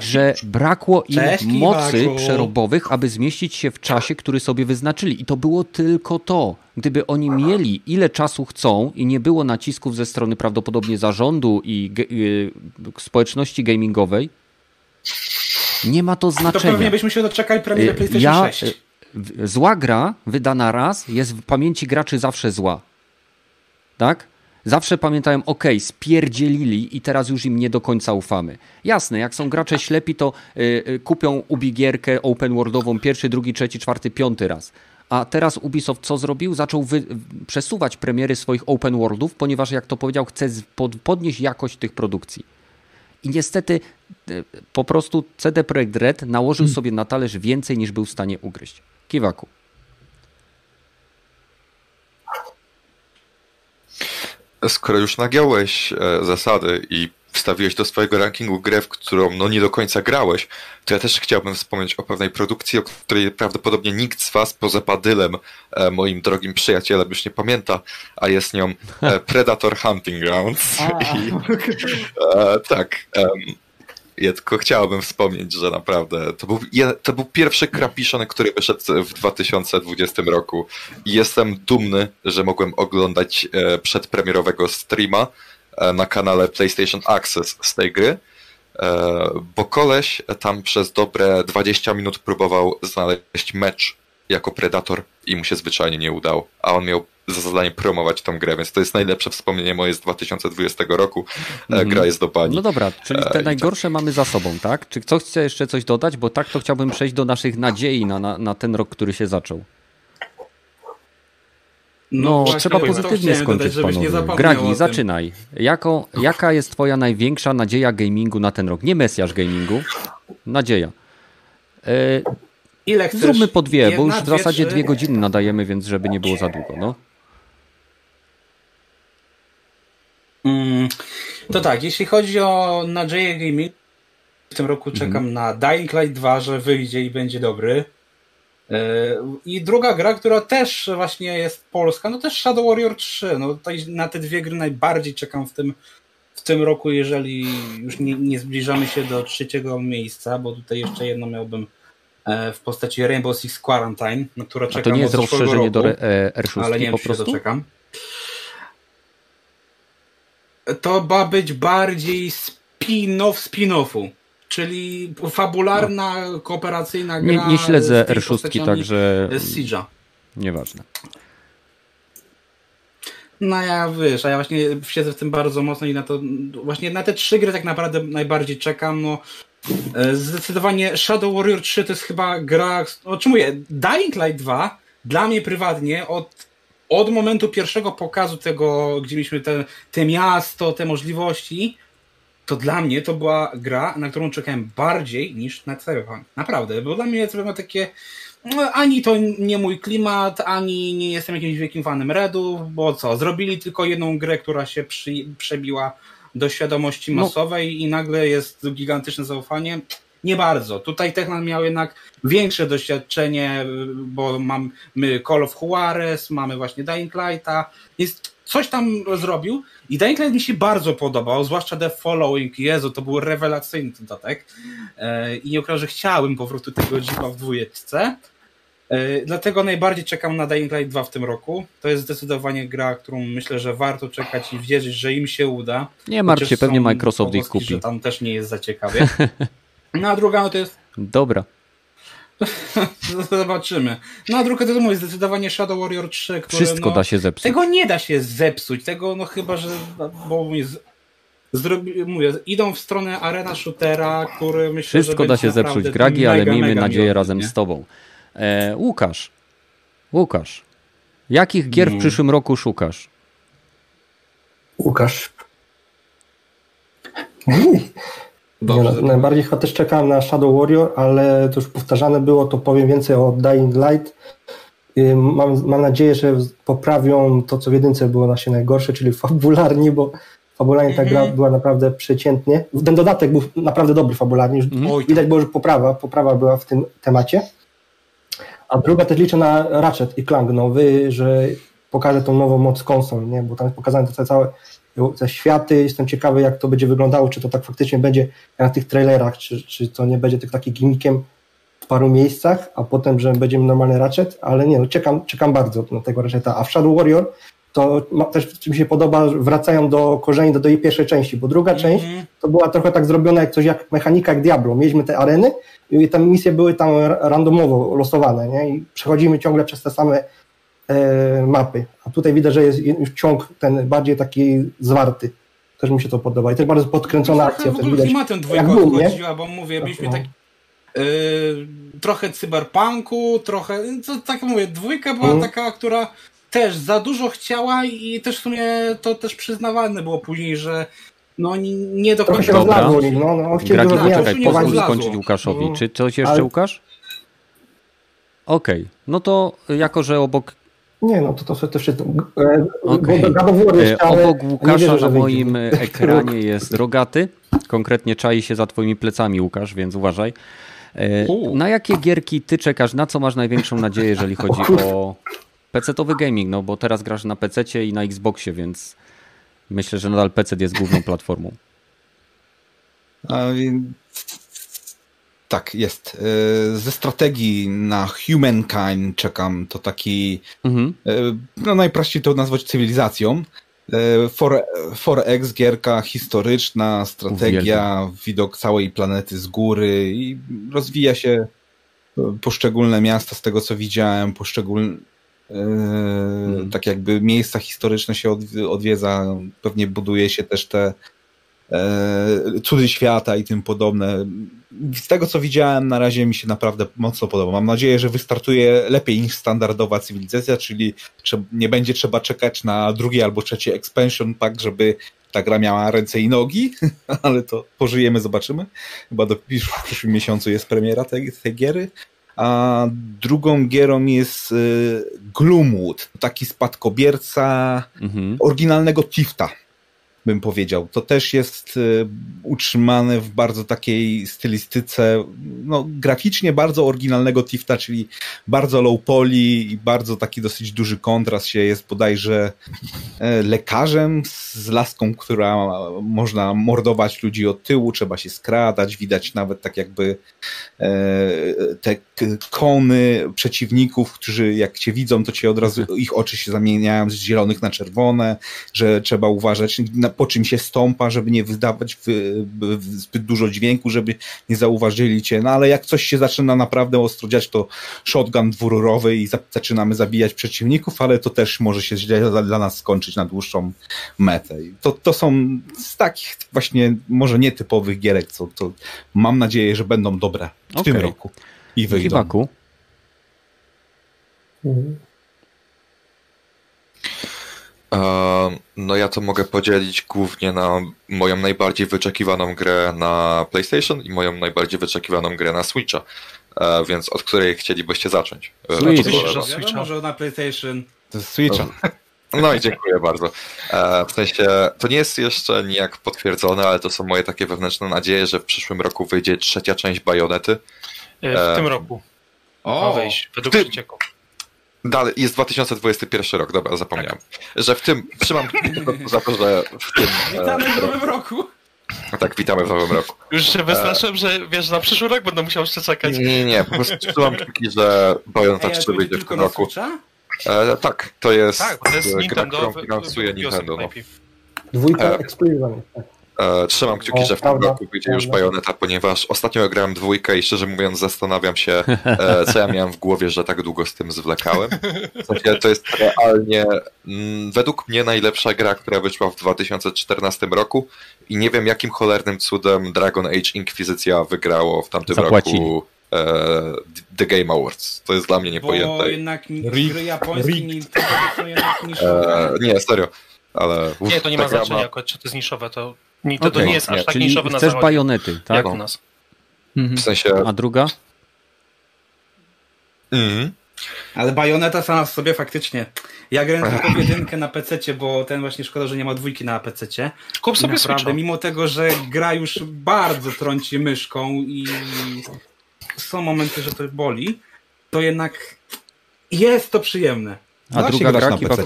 Speaker 1: że brakło im
Speaker 3: Cześć,
Speaker 1: mocy
Speaker 3: Kiwaku.
Speaker 1: przerobowych, aby zmieścić się w czasie, który sobie wyznaczyli. I to było tylko to. Gdyby oni mieli ile czasu chcą i nie było nacisków ze strony prawdopodobnie zarządu i y, społeczności gamingowej, nie ma to
Speaker 3: To
Speaker 1: znaczenia.
Speaker 3: pewnie byśmy się doczekali premiery
Speaker 1: Y,
Speaker 3: PlayStation
Speaker 1: Ja,
Speaker 3: 6.
Speaker 1: y, w- zła gra wydana raz jest w pamięci graczy zawsze zła. Tak? Zawsze pamiętają, ok, spierdzielili i teraz już im nie do końca ufamy. Jasne, jak są gracze ślepi, to y, y, kupią ubigierkę open worldową pierwszy, drugi, trzeci, czwarty, piąty raz. A teraz Ubisoft co zrobił? Zaczął wy, przesuwać premiery swoich open worldów, ponieważ jak to powiedział, chce pod, podnieść jakość tych produkcji. I niestety y, po prostu CD Projekt Red nałożył sobie na talerz więcej niż był w stanie ugryźć. Kiwaku.
Speaker 5: Skoro już nagiąłeś e, zasady i wstawiłeś do swojego rankingu grę, w którą no nie do końca grałeś, to ja też chciałbym wspomnieć o pewnej produkcji, o której prawdopodobnie nikt z was poza Badylem, e, moim drogim przyjacielem, już nie pamięta, a jest nią e, Predator Hunting Grounds. I, e, tak. em, ja tylko chciałbym wspomnieć, że naprawdę to był, to był pierwszy Krapiszon, który wyszedł w 2020 roku. I jestem dumny, że mogłem oglądać e, przedpremierowego streama e, na kanale PlayStation Access z tej gry, e, bo koleś tam przez dobre 20 minut próbował znaleźć mecz jako Predator i mu się zwyczajnie nie udało, a on miał za zadanie promować tą grę, więc to jest najlepsze wspomnienie moje z 2020 roku.
Speaker 1: Mhm.
Speaker 5: Gra jest do bani.
Speaker 1: No dobra, czyli
Speaker 5: E,
Speaker 1: te
Speaker 5: i
Speaker 1: najgorsze mamy za sobą, tak? Czy ktoś chce jeszcze coś dodać? Bo tak to chciałbym przejść do naszych nadziei na, na, na ten rok, który się zaczął. No,
Speaker 3: właśnie,
Speaker 1: trzeba pozytywnie skończyć,
Speaker 3: dodać, żebyś nie
Speaker 1: panowie. Gragi, zaczynaj. Jako, jaka jest twoja największa nadzieja gamingu na ten rok? Nie Mesjasz gamingu, nadzieja. E,
Speaker 3: Ile chcesz?
Speaker 1: zróbmy po dwie, bo
Speaker 3: Jedna,
Speaker 1: już w
Speaker 3: dwie,
Speaker 1: zasadzie
Speaker 3: trzy?
Speaker 1: dwie godziny nadajemy, więc żeby nie było za długo. No.
Speaker 3: Mm, to tak, jeśli chodzi o nadzieję gaming, w tym roku czekam
Speaker 1: Mhm.
Speaker 3: na Dying Light 2, że wyjdzie i będzie dobry. Yy, I druga gra, która też właśnie jest polska, no też Shadow Warrior 3. No na te dwie gry najbardziej czekam w tym, w tym roku, jeżeli już nie, nie zbliżamy się do trzeciego miejsca, bo tutaj jeszcze jedno miałbym e, w postaci Rainbow Six Quarantine, na które
Speaker 1: A
Speaker 3: czekam
Speaker 1: to nie jest rozszerzenie do
Speaker 3: roku,
Speaker 1: re- e, R6
Speaker 3: ale nie wiem,
Speaker 1: po
Speaker 3: czy się
Speaker 1: prostu?
Speaker 3: doczekam. To ma być bardziej spin-off spin-offu, czyli fabularna, kooperacyjna gra.
Speaker 1: Nie, nie śledzę
Speaker 3: z tymi
Speaker 1: R6,
Speaker 3: postaciami
Speaker 1: także
Speaker 3: Z Siege'a.
Speaker 1: nieważne.
Speaker 3: No ja wiesz, a ja właśnie siedzę w tym bardzo mocno i na to właśnie na te trzy gry tak naprawdę najbardziej czekam. No, e, zdecydowanie Shadow Warrior 3 to jest chyba gra, o czym mówię, Dying Light 2 dla mnie prywatnie od, od momentu pierwszego pokazu tego, gdzie mieliśmy te, te miasto, te możliwości, to dla mnie to była gra, na którą czekałem bardziej niż na Cyberpunk. Naprawdę, bo dla mnie Cyberpunk takie no, ani to nie mój klimat, ani nie jestem jakimś wielkim fanem Redów, bo co, zrobili tylko jedną grę, która się przy, przebiła do świadomości
Speaker 1: No.
Speaker 3: masowej i nagle jest gigantyczne zaufanie. Nie bardzo. Tutaj Techland miał jednak większe doświadczenie, bo mamy Call of Juarez, mamy właśnie Dying Lighta. Jest, coś tam zrobił i Dying Light mi się bardzo podobał, zwłaszcza The Following. Jezu, to był rewelacyjny dodatek. E, I nie ukrywam, że chciałem powrotu tego Jeepa w dwójeczce. E, Dlatego najbardziej czekam na Dying Light 2 w tym roku. To jest zdecydowanie gra, którą myślę, że warto czekać i wierzyć, że im się uda.
Speaker 1: Nie martw się, pewnie Microsoft ich kupi.
Speaker 3: że tam też nie jest za ciekawie. No a druga no to jest
Speaker 1: Dobra.
Speaker 3: Zobaczymy. No a druga to mówię, zdecydowanie Shadow Warrior 3, które
Speaker 1: Wszystko
Speaker 3: no,
Speaker 1: da się zepsuć.
Speaker 3: Tego nie da się zepsuć, tego no chyba, że bo zrobi, mówię idą w stronę arena shootera, który myślę, że
Speaker 1: Wszystko da
Speaker 3: będzie
Speaker 1: się zepsuć,
Speaker 3: naprawdę
Speaker 1: Gragi, ale
Speaker 3: mega,
Speaker 1: miejmy
Speaker 3: mega
Speaker 1: nadzieję razem
Speaker 3: nie?
Speaker 1: z tobą. E, Łukasz. Łukasz. Jakich gier w przyszłym roku szukasz?
Speaker 6: Łukasz.
Speaker 8: Dobrze,
Speaker 6: nie, no, najbardziej chyba też czekałem na Shadow Warrior, ale to już powtarzane było, to powiem więcej o Dying Light. Mam, mam nadzieję, że poprawią to, co w jedynce było na się najgorsze, czyli fabularnie, bo fabularnie ta gra
Speaker 3: Mhm.
Speaker 6: była naprawdę przeciętnie. Ten dodatek był naprawdę dobry fabularnie, już
Speaker 1: Mhm.
Speaker 6: Widać było, że poprawa, poprawa była w tym temacie. A druga też liczę na Ratchet i Clank nowy, że pokaże tą nową moc konsol, nie? bo tam jest pokazane te całe te światy. Jestem ciekawy, jak to będzie wyglądało, czy to tak faktycznie będzie na tych trailerach, czy, czy to nie będzie tylko takim gimmickiem w paru miejscach, a potem, że będziemy normalny Ratchet, ale nie, no czekam, czekam bardzo na tego Ratcheta. A w Shadow Warrior to ma, też mi się podoba, że wracają do korzeni, do, jej pierwszej części, bo druga część
Speaker 3: Mhm.
Speaker 6: to była trochę tak zrobiona jak coś jak mechanika jak Diablo. Mieliśmy te areny i tam misje były tam ra- randomowo losowane, nie? I przechodzimy ciągle przez te same mapy. A tutaj widać, że jest już ciąg ten bardziej taki zwarty. Też mi się to podoba. I też bardzo podkręcona akcja.
Speaker 3: w ogóle
Speaker 6: widać.
Speaker 3: klimatem dwójka odchodziła, bo mówię, byliśmy
Speaker 6: No.
Speaker 3: tak yy, trochę cyberpunku, trochę, to, tak mówię, dwójka była
Speaker 6: Mhm.
Speaker 3: taka, która też za dużo chciała i też w sumie to też przyznawane było później, że no nie- nie do
Speaker 6: Trochę
Speaker 3: końca
Speaker 6: się
Speaker 1: Dobra.
Speaker 6: rozlazło. No, no, chcieli
Speaker 1: Gragi,
Speaker 3: to nie
Speaker 1: pozwól skończyć Łukaszowi.
Speaker 6: No.
Speaker 1: Czy coś jeszcze,
Speaker 6: Ale-
Speaker 1: Łukasz? Okej, no to jako, że obok,
Speaker 6: Nie, no to, to, to wszystko. E,
Speaker 1: e,
Speaker 6: jeszcze, ale
Speaker 1: obok Łukasza
Speaker 6: wierzę,
Speaker 1: na
Speaker 6: wyjdzie.
Speaker 1: moim e, ekranie jest rogaty. Konkretnie czai się za twoimi plecami, Łukasz, więc uważaj. E. Na jakie gierki ty czekasz? Na co masz największą nadzieję, jeżeli chodzi o PC-towy gaming? No bo teraz grasz na PC i na Xboxie, więc myślę, że nadal PC jest główną platformą.
Speaker 7: A więc... Tak, jest. E, Ze strategii na Humankind czekam. To taki,
Speaker 1: Mhm.
Speaker 7: e, no najprościej to nazwać cywilizacją. E, 4, 4X, gierka historyczna, strategia, widok całej planety z góry i rozwija się e, poszczególne miasta z tego co widziałem, poszczególne tak jakby miejsca historyczne się odwi- odwiedza, pewnie buduje się też te e, Cudy Świata i tym podobne. Z tego co widziałem, na razie mi się naprawdę mocno podoba. Mam nadzieję, że wystartuje lepiej niż standardowa cywilizacja, czyli nie będzie trzeba czekać na drugi albo trzeci expansion pack, żeby ta gra miała ręce i nogi, ale to pożyjemy, zobaczymy. Chyba do, w przyszłym miesiącu jest premiera tej, tej giery. A drugą gierą jest y, Gloomwood, taki spadkobierca mhm. oryginalnego Tifta bym powiedział. To też jest y, utrzymane w bardzo takiej stylistyce, no, graficznie bardzo oryginalnego Tifta, czyli bardzo low poly i bardzo taki dosyć duży kontrast się jest bodajże e, lekarzem z laską, która można mordować ludzi od tyłu, trzeba się skradać, widać nawet tak jakby e, te kony przeciwników, którzy jak cię widzą, to cię od razu ich oczy się zamieniają z zielonych na czerwone, że trzeba uważać na po czym się stąpa, żeby nie wydawać zbyt dużo dźwięku, żeby nie zauważyli cię. No ale jak coś się zaczyna naprawdę ostro dziać, to shotgun dwururowy i za, zaczynamy zabijać przeciwników, ale to też może się źle dla, dla nas skończyć na dłuższą metę. To, to są z takich właśnie może nietypowych gierek, co to mam nadzieję, że będą dobre w okay. tym roku i wyjdą. Hibaku. Mhm.
Speaker 5: No ja to mogę podzielić głównie na moją najbardziej wyczekiwaną grę na PlayStation i moją najbardziej wyczekiwaną grę na Switcha. E, więc od której chcielibyście zacząć?
Speaker 3: E, Switch. Switcha. Może na PlayStation.
Speaker 7: To Switcha.
Speaker 5: No i dziękuję bardzo. E, w sensie, to nie jest jeszcze nijak potwierdzone, ale to są moje takie wewnętrzne nadzieje, że w przyszłym roku wyjdzie trzecia część Bajonety.
Speaker 4: W tym roku. O, ma wejść, według ty... przecieków.
Speaker 5: Dalej, jest 2021 rok, dobra, zapomniałem. Tak. Że w tym, trzymam za to, że w tym...
Speaker 3: Witamy w nowym roku!
Speaker 5: Tak, witamy w nowym roku.
Speaker 4: Już się wystraszyłem, że wiesz, na przyszły rok będę musiał jeszcze czekać.
Speaker 5: Nie, nie, nie po prostu trzymam kciuki, że Bayonetta 3 wyjdzie w tym roku. E, tak, to jest,
Speaker 4: tak, to jest
Speaker 5: gra,
Speaker 4: Nintendo,
Speaker 5: którą finansuje Nintendo. No.
Speaker 6: Dwójka e, tak.
Speaker 5: E, trzymam kciuki, że w tym roku wyjdzie już Bayonetta, ponieważ ostatnio grałem dwójkę i szczerze mówiąc zastanawiam się, e, co ja miałem w głowie, że tak długo z tym zwlekałem. To jest realnie mm, według mnie najlepsza gra, która wyszła w 2014 roku i nie wiem jakim cholernym cudem Dragon Age Inkwizycja wygrało w tamtym Zapłacili. roku e, The Game Awards. To jest dla mnie niepojęte.
Speaker 3: Bo jednak gry japońskie nie,
Speaker 5: nie, serio. Ale,
Speaker 4: nie, to nie ma znaczenia, ma... czy to jest niszowe, to nie, to, okay. to nie jest aż nie, tak czyli niszowe
Speaker 1: na chcesz bajonety, tak?
Speaker 4: Jak u nas.
Speaker 5: Mhm. W sensie...
Speaker 1: A druga?
Speaker 3: Mhm. Ale bajoneta sama w sobie faktycznie. Ja grałem tylko jedynkę na PC, bo ten właśnie szkoda, że nie ma dwójki na PC.
Speaker 4: Kup sobie Naprawdę,
Speaker 3: Switcha. mimo tego, że gra już bardzo trąci myszką i są momenty, że to boli, to jednak jest to przyjemne.
Speaker 1: A druga gra na
Speaker 3: PC?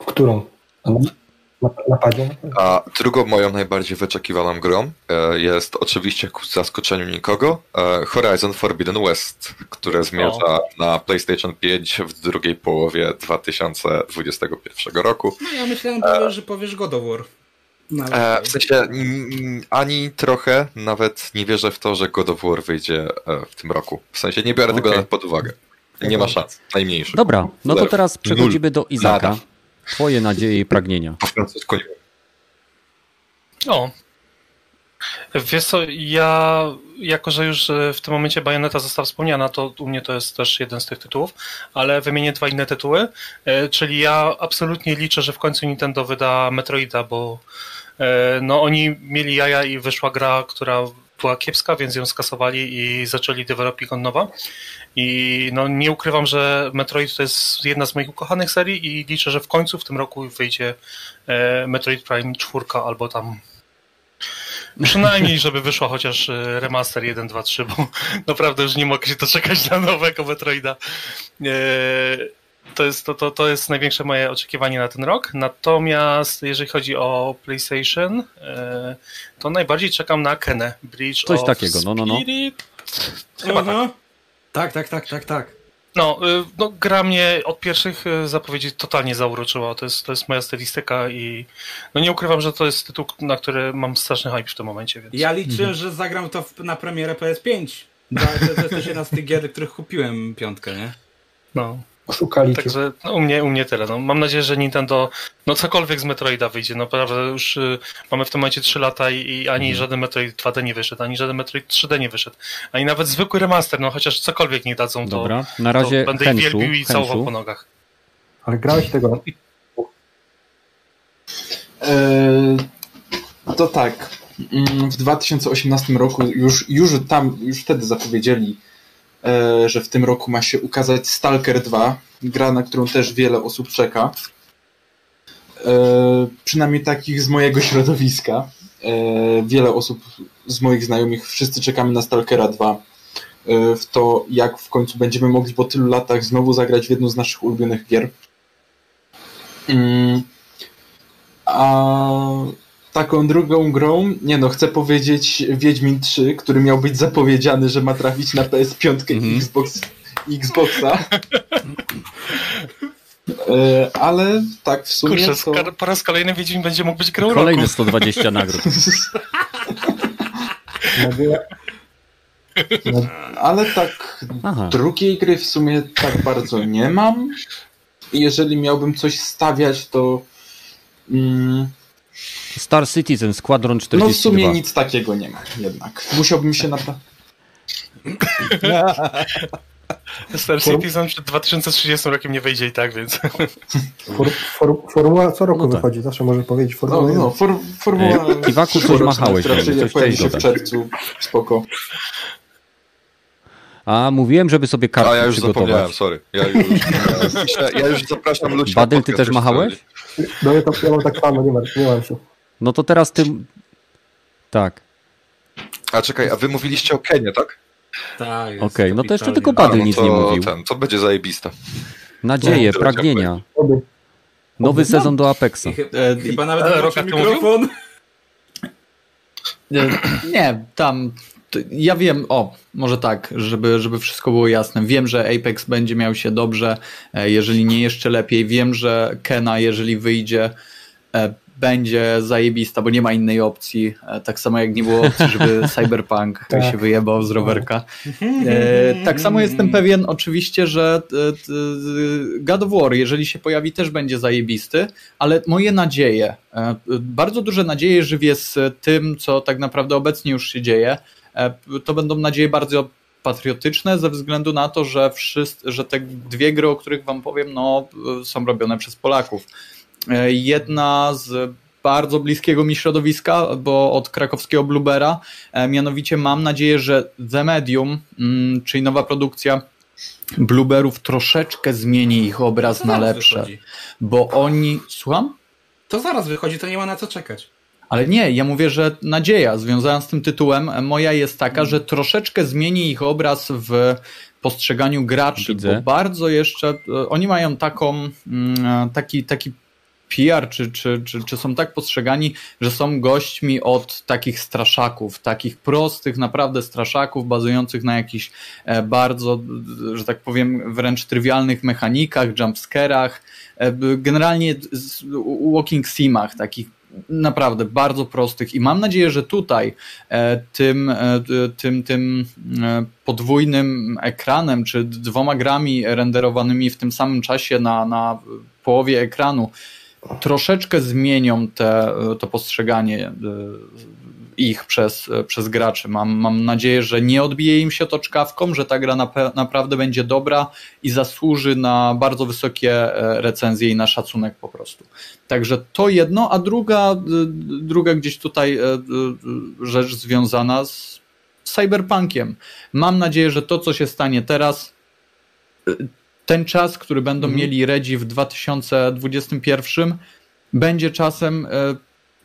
Speaker 6: W którą? Na, napadzie?
Speaker 5: A drugą moją najbardziej wyczekiwaną grą e, jest oczywiście ku zaskoczeniu nikogo e, Horizon Forbidden West, które zmierza o. na PlayStation 5 w drugiej połowie 2021 roku.
Speaker 3: No ja myślałem, e, że powiesz God of War.
Speaker 5: No, e, w sensie ani trochę nawet nie wierzę w to, że God of War wyjdzie w tym roku. W sensie nie biorę okay. tego nawet pod uwagę. Nie ma szans, najmniejszych.
Speaker 1: Dobra, no to teraz przechodzimy do Izaka. Nada. Twoje nadzieje i pragnienia. Po francusku nie
Speaker 4: O. Wiesz co, ja jako, że już e, w tym momencie Bayonetta została wspomniana, to u mnie to jest też jeden z tych tytułów, ale wymienię dwa inne tytuły, e, czyli ja absolutnie liczę, że w końcu Nintendo wyda Metroida, bo e, no oni mieli jaja i wyszła gra, która była kiepska, więc ją skasowali i zaczęli developing od nowa. I no, nie ukrywam, że Metroid to jest jedna z moich ukochanych serii i liczę, że w końcu w tym roku wyjdzie e, Metroid Prime 4 albo tam Przynajmniej, żeby wyszła chociaż e, remaster 1, 2, 3, bo naprawdę już nie mogę się doczekać na nowego Metroida. E, to jest, to, to, to jest największe moje oczekiwanie na ten rok. Natomiast jeżeli chodzi o PlayStation, to najbardziej czekam na Kenę Bridge
Speaker 1: Coś
Speaker 4: of
Speaker 1: takiego, no, no, no.
Speaker 3: Chyba tak. Tak, tak, tak, tak, tak.
Speaker 4: No, y, no, gra mnie od pierwszych y, zapowiedzi totalnie zauroczyła. To jest, to jest moja stylistyka i no nie ukrywam, że to jest tytuł, na który mam straszny hype w tym momencie. Więc...
Speaker 3: Ja liczę, mhm. że zagram to na premierę PS5. To, to jest też jedna z tych gier, których kupiłem piątkę, nie?
Speaker 4: No.
Speaker 6: Oszukali.
Speaker 4: Także no, u, mnie, u mnie tyle. No, mam nadzieję, że Nintendo, no cokolwiek z Metroida wyjdzie. No prawda, już y, mamy w tym momencie 3 lata i, i ani żaden Metroid 2D nie wyszedł, ani żaden Metroid 3D nie wyszedł. Ani nawet zwykły remaster, no chociaż cokolwiek nie dadzą, to,
Speaker 1: Dobra, na razie
Speaker 4: to będę ich wielbił i całował po nogach.
Speaker 6: Ale grałeś tego.
Speaker 8: Eee, to tak. Mm, W 2018 roku już, już tam, już wtedy zapowiedzieli, e, że w tym roku ma się ukazać Stalker 2, gra, na którą też wiele osób czeka. E, Przynajmniej takich z mojego środowiska. E, Wiele osób z moich znajomych, wszyscy czekamy na Stalkera 2. e, W to, jak w końcu będziemy mogli po tylu latach znowu zagrać w jedną z naszych ulubionych gier. Mm. A taką drugą grą, nie no, chcę powiedzieć Wiedźmin 3, który miał być zapowiedziany, że ma trafić na PS5 i
Speaker 1: Mhm.
Speaker 8: Xbox, Xboxa. E, Ale tak w sumie
Speaker 4: Kurczę,
Speaker 8: to...
Speaker 4: po raz kolejny Wiedźmin będzie mógł być grą
Speaker 1: Kolejne
Speaker 4: roku.
Speaker 1: 120 nagród.
Speaker 6: Nadzieja,
Speaker 8: Ale tak
Speaker 1: Aha.
Speaker 8: drugiej gry w sumie tak bardzo nie mam. I jeżeli miałbym coś stawiać, to... Mm,
Speaker 1: Star Citizen Squadron
Speaker 8: no w
Speaker 1: 42.
Speaker 8: sumie nic takiego nie ma jednak. Musiałbym się naprawdę...
Speaker 4: Star Citizen przed 2030 rokiem nie wyjdzie i tak, więc...
Speaker 6: for, for, formuła co roku
Speaker 1: No tak.
Speaker 6: wychodzi, zawsze może powiedzieć
Speaker 8: No,
Speaker 6: Formuła
Speaker 8: no, for, formuła...
Speaker 1: Ej, Iwaku, coś machałeś coś
Speaker 8: się w czerwcu. Spoko.
Speaker 1: A mówiłem, żeby sobie kartę
Speaker 5: A ja już
Speaker 1: przygotować.
Speaker 5: zapomniałem, sorry. Ja już, ja, ja już zapraszam ludzi. na
Speaker 1: Badyl, ty też machałeś?
Speaker 6: No ja, to, ja mam tak samo, nie martw, nie mam się.
Speaker 1: No to teraz ty... Tak,
Speaker 5: A czekaj, a wy mówiliście o Kenie, tak?
Speaker 3: Tak,
Speaker 1: okej, no to jeszcze tylko
Speaker 5: A,
Speaker 1: Badyl
Speaker 5: no
Speaker 1: nic
Speaker 5: to
Speaker 1: nie mówił.
Speaker 5: Ten, to będzie zajebiste.
Speaker 1: Nadzieje,
Speaker 5: No,
Speaker 1: pragnienia.
Speaker 6: Oby.
Speaker 1: Nowy sezon do Apexa.
Speaker 3: I
Speaker 2: E,
Speaker 3: Chyba nawet
Speaker 4: mówił?
Speaker 3: mikrofon.
Speaker 2: Nie, nie, tam. Ja wiem, o, może tak, żeby, żeby wszystko było jasne. Wiem, że Apex będzie miał się dobrze, e, jeżeli nie jeszcze lepiej. Wiem, że Kena, jeżeli wyjdzie, e, będzie zajebista, bo nie ma innej opcji. E, Tak samo jak nie było opcji, żeby Cyberpunk
Speaker 6: Tak.
Speaker 2: się wyjebał z rowerka. Tak samo jestem pewien oczywiście, że God of War, jeżeli się pojawi, też będzie zajebisty, ale moje nadzieje, bardzo duże nadzieje żywię z tym, co tak naprawdę obecnie już się dzieje. E, To będą nadzieje bardzo patriotyczne ze względu na to, że, wszyscy, że te dwie gry, o których wam powiem, no, są robione przez Polaków. E, Jedna z bardzo bliskiego mi środowiska, bo od krakowskiego Bluebera, e, mianowicie mam nadzieję, że The Medium, mm, czyli nowa produkcja Blueberów troszeczkę zmieni ich obraz
Speaker 3: To
Speaker 2: na lepsze,
Speaker 3: wychodzi.
Speaker 2: bo oni, słucham?
Speaker 3: To zaraz wychodzi, to nie ma na co czekać.
Speaker 2: Ale nie, ja mówię, że nadzieja związana z tym tytułem e, moja jest taka, że troszeczkę zmieni ich obraz w postrzeganiu graczy,
Speaker 1: Widzę.
Speaker 2: bo bardzo jeszcze e, oni mają taką mm, e, taki, taki PR, czy, czy, czy, czy są tak postrzegani, że są gośćmi od takich straszaków, takich prostych naprawdę straszaków, bazujących na jakichś bardzo, że tak powiem, wręcz trywialnych mechanikach, jumpscarach, generalnie walking simach, takich naprawdę bardzo prostych i mam nadzieję, że tutaj e, tym, e, tym, tym e, podwójnym ekranem, czy dwoma grami renderowanymi w tym samym czasie na, na połowie ekranu troszeczkę zmienią te, to postrzeganie ich przez, przez graczy. Mam, mam nadzieję, że nie odbije im się to czkawką, że ta gra nape- naprawdę będzie dobra i zasłuży na bardzo wysokie e, recenzje i na szacunek po prostu. Także to jedno, a druga, druga gdzieś tutaj e, rzecz związana z cyberpunkiem. Mam nadzieję, że to, co się stanie teraz, y, ten czas, który będą mieli Redzi w 2021, będzie czasem, e,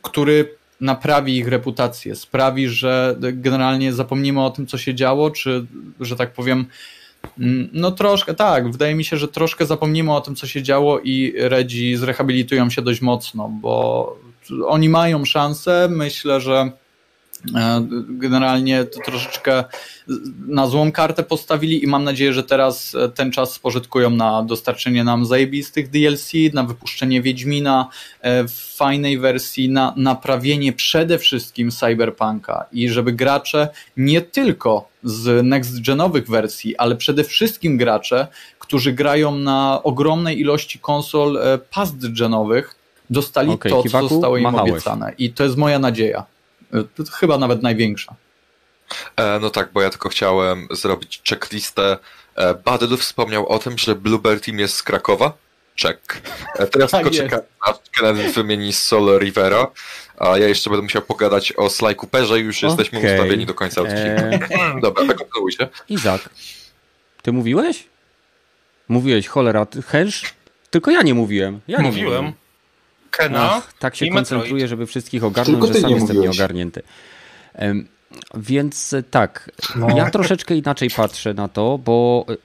Speaker 2: który naprawi ich reputację, sprawi, że generalnie zapomnimy o tym, co się działo, czy, że tak powiem, mm, no troszkę, tak, wydaje mi się, że troszkę zapomnimy o tym, co się działo i Redzi zrehabilitują się dość mocno, bo oni mają szansę, myślę, że generalnie to troszeczkę na złą kartę postawili i mam nadzieję, że teraz e, ten czas spożytkują na dostarczenie nam zajebistych DLC, na wypuszczenie Wiedźmina e, w fajnej wersji, na naprawienie przede wszystkim Cyberpunka i żeby gracze nie tylko z next-genowych wersji, ale przede wszystkim gracze, którzy grają na ogromnej ilości konsol e, past-genowych, dostali
Speaker 1: Okej,
Speaker 2: to,
Speaker 1: Kiwaku,
Speaker 2: co zostało im
Speaker 1: machałeś.
Speaker 2: obiecane. I to jest moja nadzieja. To chyba nawet największa.
Speaker 5: E, no tak, bo ja tylko chciałem zrobić checklistę. E, Badel wspomniał o tym, że Bluebird Team jest z Krakowa. Check. E, teraz
Speaker 2: Tak
Speaker 5: tylko
Speaker 2: jest.
Speaker 5: czekam, aż Kennedy wymieni Sol Rivera, a ja jeszcze będę musiał pogadać o Sly Cooperze i już jesteśmy
Speaker 1: Okej.
Speaker 5: ustawieni do końca odcinka.
Speaker 1: Eee,
Speaker 5: Dobra, to kontynuujcie.
Speaker 1: Izak, ty mówiłeś? Mówiłeś, cholera, ty- Hensz? Tylko ja nie mówiłem. Ja nie
Speaker 4: Mówiłem.
Speaker 1: mówiłem.
Speaker 4: Kena
Speaker 1: Ach, tak się
Speaker 4: i
Speaker 1: koncentruję,
Speaker 4: Metroid.
Speaker 1: żeby wszystkich ogarnąć,
Speaker 8: Tylko
Speaker 1: że sam
Speaker 8: nie
Speaker 1: jestem
Speaker 8: mówiłeś.
Speaker 1: nieogarnięty. Więc e, tak,
Speaker 6: No.
Speaker 1: ja troszeczkę inaczej patrzę na to, bo e,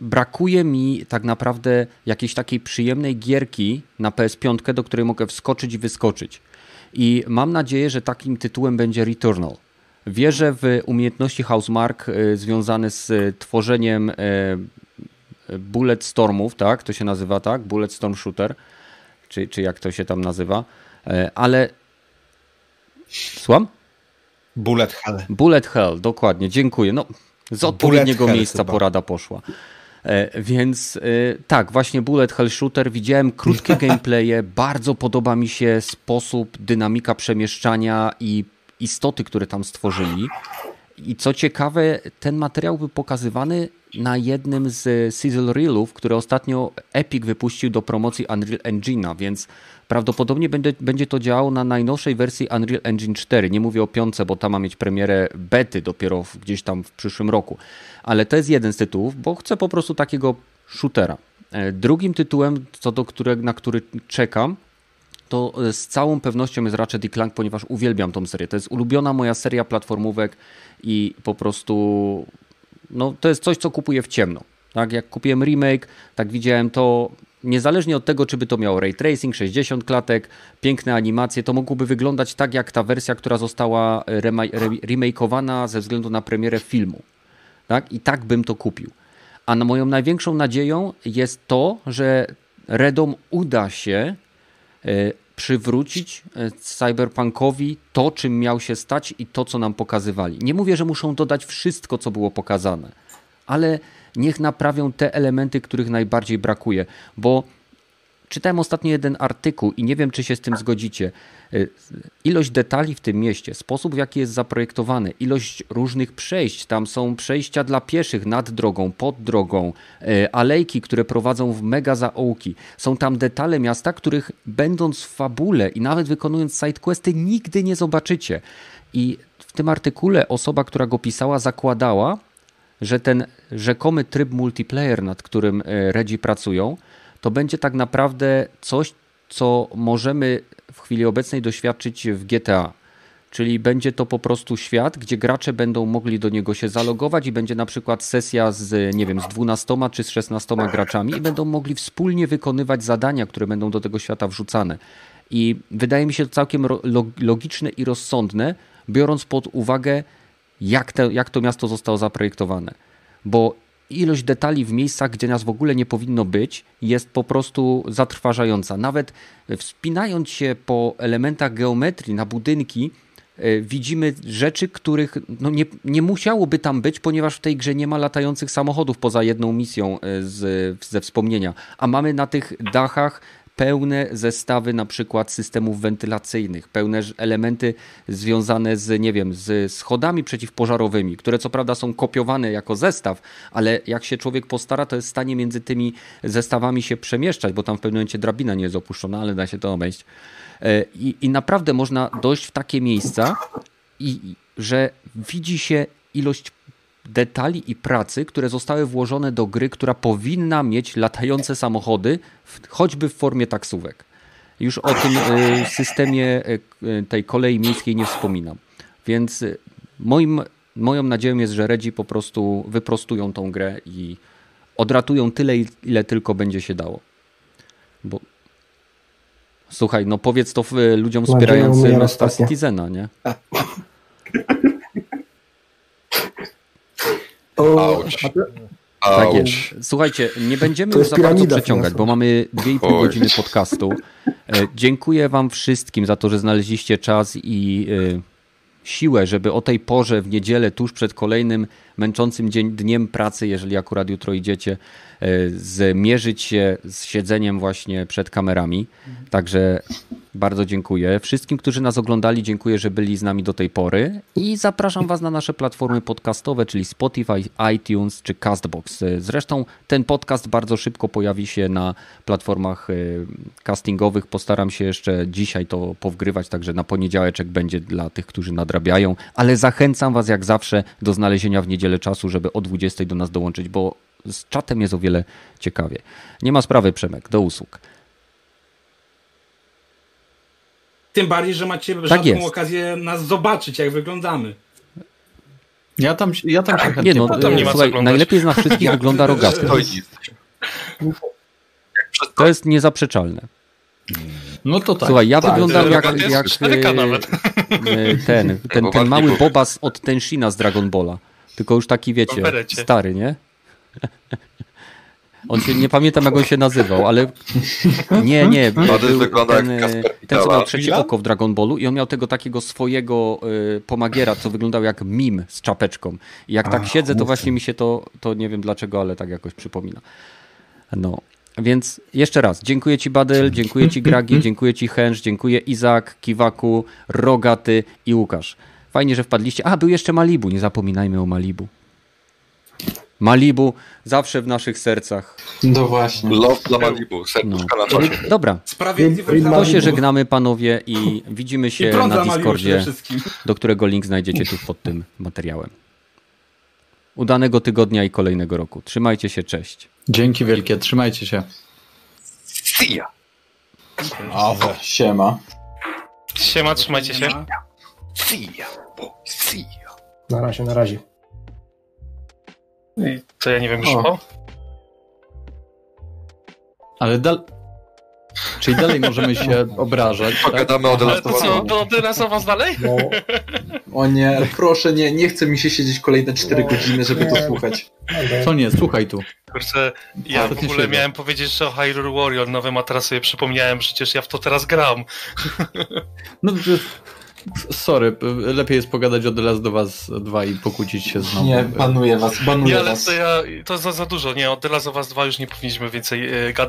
Speaker 1: brakuje mi tak naprawdę jakiejś takiej przyjemnej gierki na PS5, do której mogę wskoczyć i wyskoczyć. I mam nadzieję, że takim tytułem będzie Returnal. Wierzę w umiejętności Housemark e, związane z tworzeniem bullet stormów, tak? To się nazywa tak? Bullet storm shooter, czy, czy jak to się tam nazywa. E, Ale Słucham?
Speaker 7: Bullet hell.
Speaker 1: Bullet Hell, dokładnie, dziękuję. No, z odpowiedniego miejsca porada poszła. E, więc e, tak, właśnie Bullet Hell Shooter. Widziałem krótkie gameplaye, bardzo podoba mi się sposób, dynamika przemieszczania i istoty, które tam stworzyli. I co ciekawe, ten materiał był pokazywany na jednym z sizzle reelów, które ostatnio Epic wypuścił do promocji Unreal Engine'a, więc prawdopodobnie będzie, będzie to działało na najnowszej wersji Unreal Engine 4. Nie mówię o piątce, bo ta ma mieć premierę bety dopiero gdzieś tam w przyszłym roku. Ale to jest jeden z tytułów, bo chcę po prostu takiego shootera. E, Drugim tytułem, co do którego, na który czekam, to e, z całą pewnością jest Ratchet i Clank, ponieważ uwielbiam tą serię. To jest ulubiona moja seria platformówek i po prostu no, to jest coś, co kupuję w ciemno. Tak, jak kupiłem remake, tak widziałem to, niezależnie od tego, czy by to miało ray tracing, 60 klatek, piękne animacje, to mogłoby wyglądać tak jak ta wersja, która została re- remakeowana ze względu na premierę filmu. Tak? I tak bym to kupił. A moją największą nadzieją jest to, że Redom uda się e, przywrócić e, cyberpunkowi to, czym miał się stać i to, co nam pokazywali. Nie mówię, że muszą dodać wszystko, co było pokazane, ale niech naprawią te elementy, których najbardziej brakuje, bo czytałem ostatnio jeden artykuł i nie wiem, czy się z tym zgodzicie. Y, Ilość detali w tym mieście, sposób w jaki jest zaprojektowany, ilość różnych przejść. Tam są przejścia dla pieszych nad drogą, pod drogą, y, alejki, które prowadzą w mega zaułki. Są tam detale miasta, których będąc w fabule i nawet wykonując sidequesty nigdy nie zobaczycie. I w tym artykule osoba, która go pisała, zakładała, że ten rzekomy tryb multiplayer, nad którym e, Redzi pracują, to będzie tak naprawdę coś, co możemy w chwili obecnej doświadczyć w GTA. Czyli będzie to po prostu świat, gdzie gracze będą mogli do niego się zalogować i będzie na przykład sesja z, nie wiem, z 12 czy z 16 graczami i będą mogli wspólnie wykonywać zadania, które będą do tego świata wrzucane. I wydaje mi się to całkiem logiczne i rozsądne, biorąc pod uwagę, jak, te, jak to miasto zostało zaprojektowane. Bo ilość detali w miejscach, gdzie nas w ogóle nie powinno być, jest po prostu zatrważająca. Nawet wspinając się po elementach geometrii na budynki, e, widzimy rzeczy, których no nie, nie musiałoby tam być, ponieważ w tej grze nie ma latających samochodów poza jedną misją e, z, ze wspomnienia. A mamy na tych dachach pełne zestawy na przykład systemów wentylacyjnych, pełne elementy związane z, nie wiem, z schodami przeciwpożarowymi, które co prawda są kopiowane jako zestaw, ale jak się człowiek postara, to jest w stanie między tymi zestawami się przemieszczać, bo tam w pewnym momencie drabina nie jest opuszczona, ale da się to obejść. E, I, i naprawdę można dojść w takie miejsca, i- że widzi się ilość detali i pracy, które zostały włożone do gry, która powinna mieć latające samochody, choćby w formie taksówek. Już o tym y, systemie y, y, tej kolei miejskiej nie wspominam. Więc moim, moją nadzieją jest, że Redzi po prostu wyprostują tą grę i odratują tyle, ile tylko będzie się dało. Bo słuchaj, no powiedz to ludziom wspierającym Star. Citizena, nie?
Speaker 5: Auć.
Speaker 1: Tak jest. Słuchajcie, nie będziemy już za bardzo przeciągać, bo mamy 2,5
Speaker 5: Oj.
Speaker 1: godziny podcastu. E, Dziękuję Wam wszystkim za to, że znaleźliście czas i e, siłę, żeby o tej porze w niedzielę, tuż przed kolejnym męczącym dzień, dniem pracy, jeżeli akurat jutro idziecie, e, zmierzyć się z siedzeniem właśnie przed kamerami. Także bardzo dziękuję. Wszystkim, którzy nas oglądali, dziękuję, że byli z nami do tej pory i zapraszam Was na nasze platformy podcastowe, czyli Spotify, iTunes czy Castbox. E, Zresztą ten podcast bardzo szybko pojawi się na platformach e, castingowych. Postaram się jeszcze dzisiaj to powgrywać, także na poniedziałeczek będzie dla tych, którzy nadrabiają, ale zachęcam Was jak zawsze do znalezienia w niedzielę czasu, żeby o 20 do nas dołączyć, bo z czatem jest o wiele ciekawie. Nie ma sprawy, Przemek, do usług.
Speaker 3: Tym bardziej, że macie
Speaker 1: Tak
Speaker 3: rzadką
Speaker 1: jest.
Speaker 3: okazję nas zobaczyć, jak wyglądamy.
Speaker 2: Ja tam, ja tam się chętnie
Speaker 1: Nie no,
Speaker 4: potem nie
Speaker 1: słuchaj, najlepiej z nas wszystkich wygląda rogaty.
Speaker 5: To
Speaker 1: jest niezaprzeczalne.
Speaker 2: No to tak.
Speaker 1: Słuchaj, ja
Speaker 2: tak.
Speaker 1: wyglądam jak, jak
Speaker 4: czteryka
Speaker 1: e,
Speaker 4: nawet.
Speaker 1: e, ten, ten, ten mały Bobas od Tenshina z Dragon Balla. Tylko już taki, wiecie, stary, nie? On się, nie pamiętam jak on się nazywał, ale nie, nie, był ten, e, ten co miał trzecie oko w Dragon Ballu i on miał tego takiego swojego e, pomagiera, co wyglądał jak mim z czapeczką. I jak tak siedzę, to właśnie mi się to, to nie wiem dlaczego, ale tak jakoś przypomina. No, więc jeszcze raz, dziękuję Ci Badyl, dziękuję Ci Gragi, dziękuję Ci Hensz, dziękuję Izak, Kiwaku, Rogaty i Łukasz. Fajnie, że wpadliście. A, był jeszcze Malibu, nie zapominajmy o Malibu. Malibu zawsze w naszych sercach.
Speaker 8: No właśnie.
Speaker 5: Love dla Malibu, serduszka na czacie.
Speaker 1: Dobra,
Speaker 6: To
Speaker 1: się żegnamy panowie i widzimy
Speaker 3: I
Speaker 1: się
Speaker 3: prąd
Speaker 1: na Discordzie,
Speaker 3: wszystkim.
Speaker 1: do którego link znajdziecie tu pod tym materiałem. Udanego tygodnia i kolejnego roku. Trzymajcie się, cześć.
Speaker 2: Dzięki wielkie, trzymajcie się.
Speaker 5: See ya.
Speaker 7: Awe.
Speaker 8: Siema.
Speaker 4: Siema, trzymajcie się.
Speaker 5: See ya. boy, See ya.
Speaker 6: Na razie, na razie.
Speaker 4: I To ja nie wiem już
Speaker 8: O.
Speaker 2: Ale dal... Czyli dalej możemy się obrażać. Tak?
Speaker 5: Pogadamy o The
Speaker 4: Ale
Speaker 5: Last
Speaker 4: to co, o was dalej?
Speaker 6: No,
Speaker 8: O nie, proszę nie, nie chce mi się siedzieć kolejne 4 godziny, żeby to słuchać.
Speaker 2: Co nie, słuchaj tu.
Speaker 4: Kurczę, ja
Speaker 2: Co
Speaker 4: w ogóle miałem powiedzieć, że o Hyrule Warrior nowym, a teraz sobie przypomniałem, przecież ja w to teraz gram.
Speaker 2: No, sorry, lepiej jest pogadać o The Last do Was 2 i pokłócić się znowu.
Speaker 8: Nie, banuję was, banuję
Speaker 4: Nie, ale
Speaker 8: was.
Speaker 4: to ja, to za, za dużo, nie, od of Us 2 już nie powinniśmy więcej e, gadać.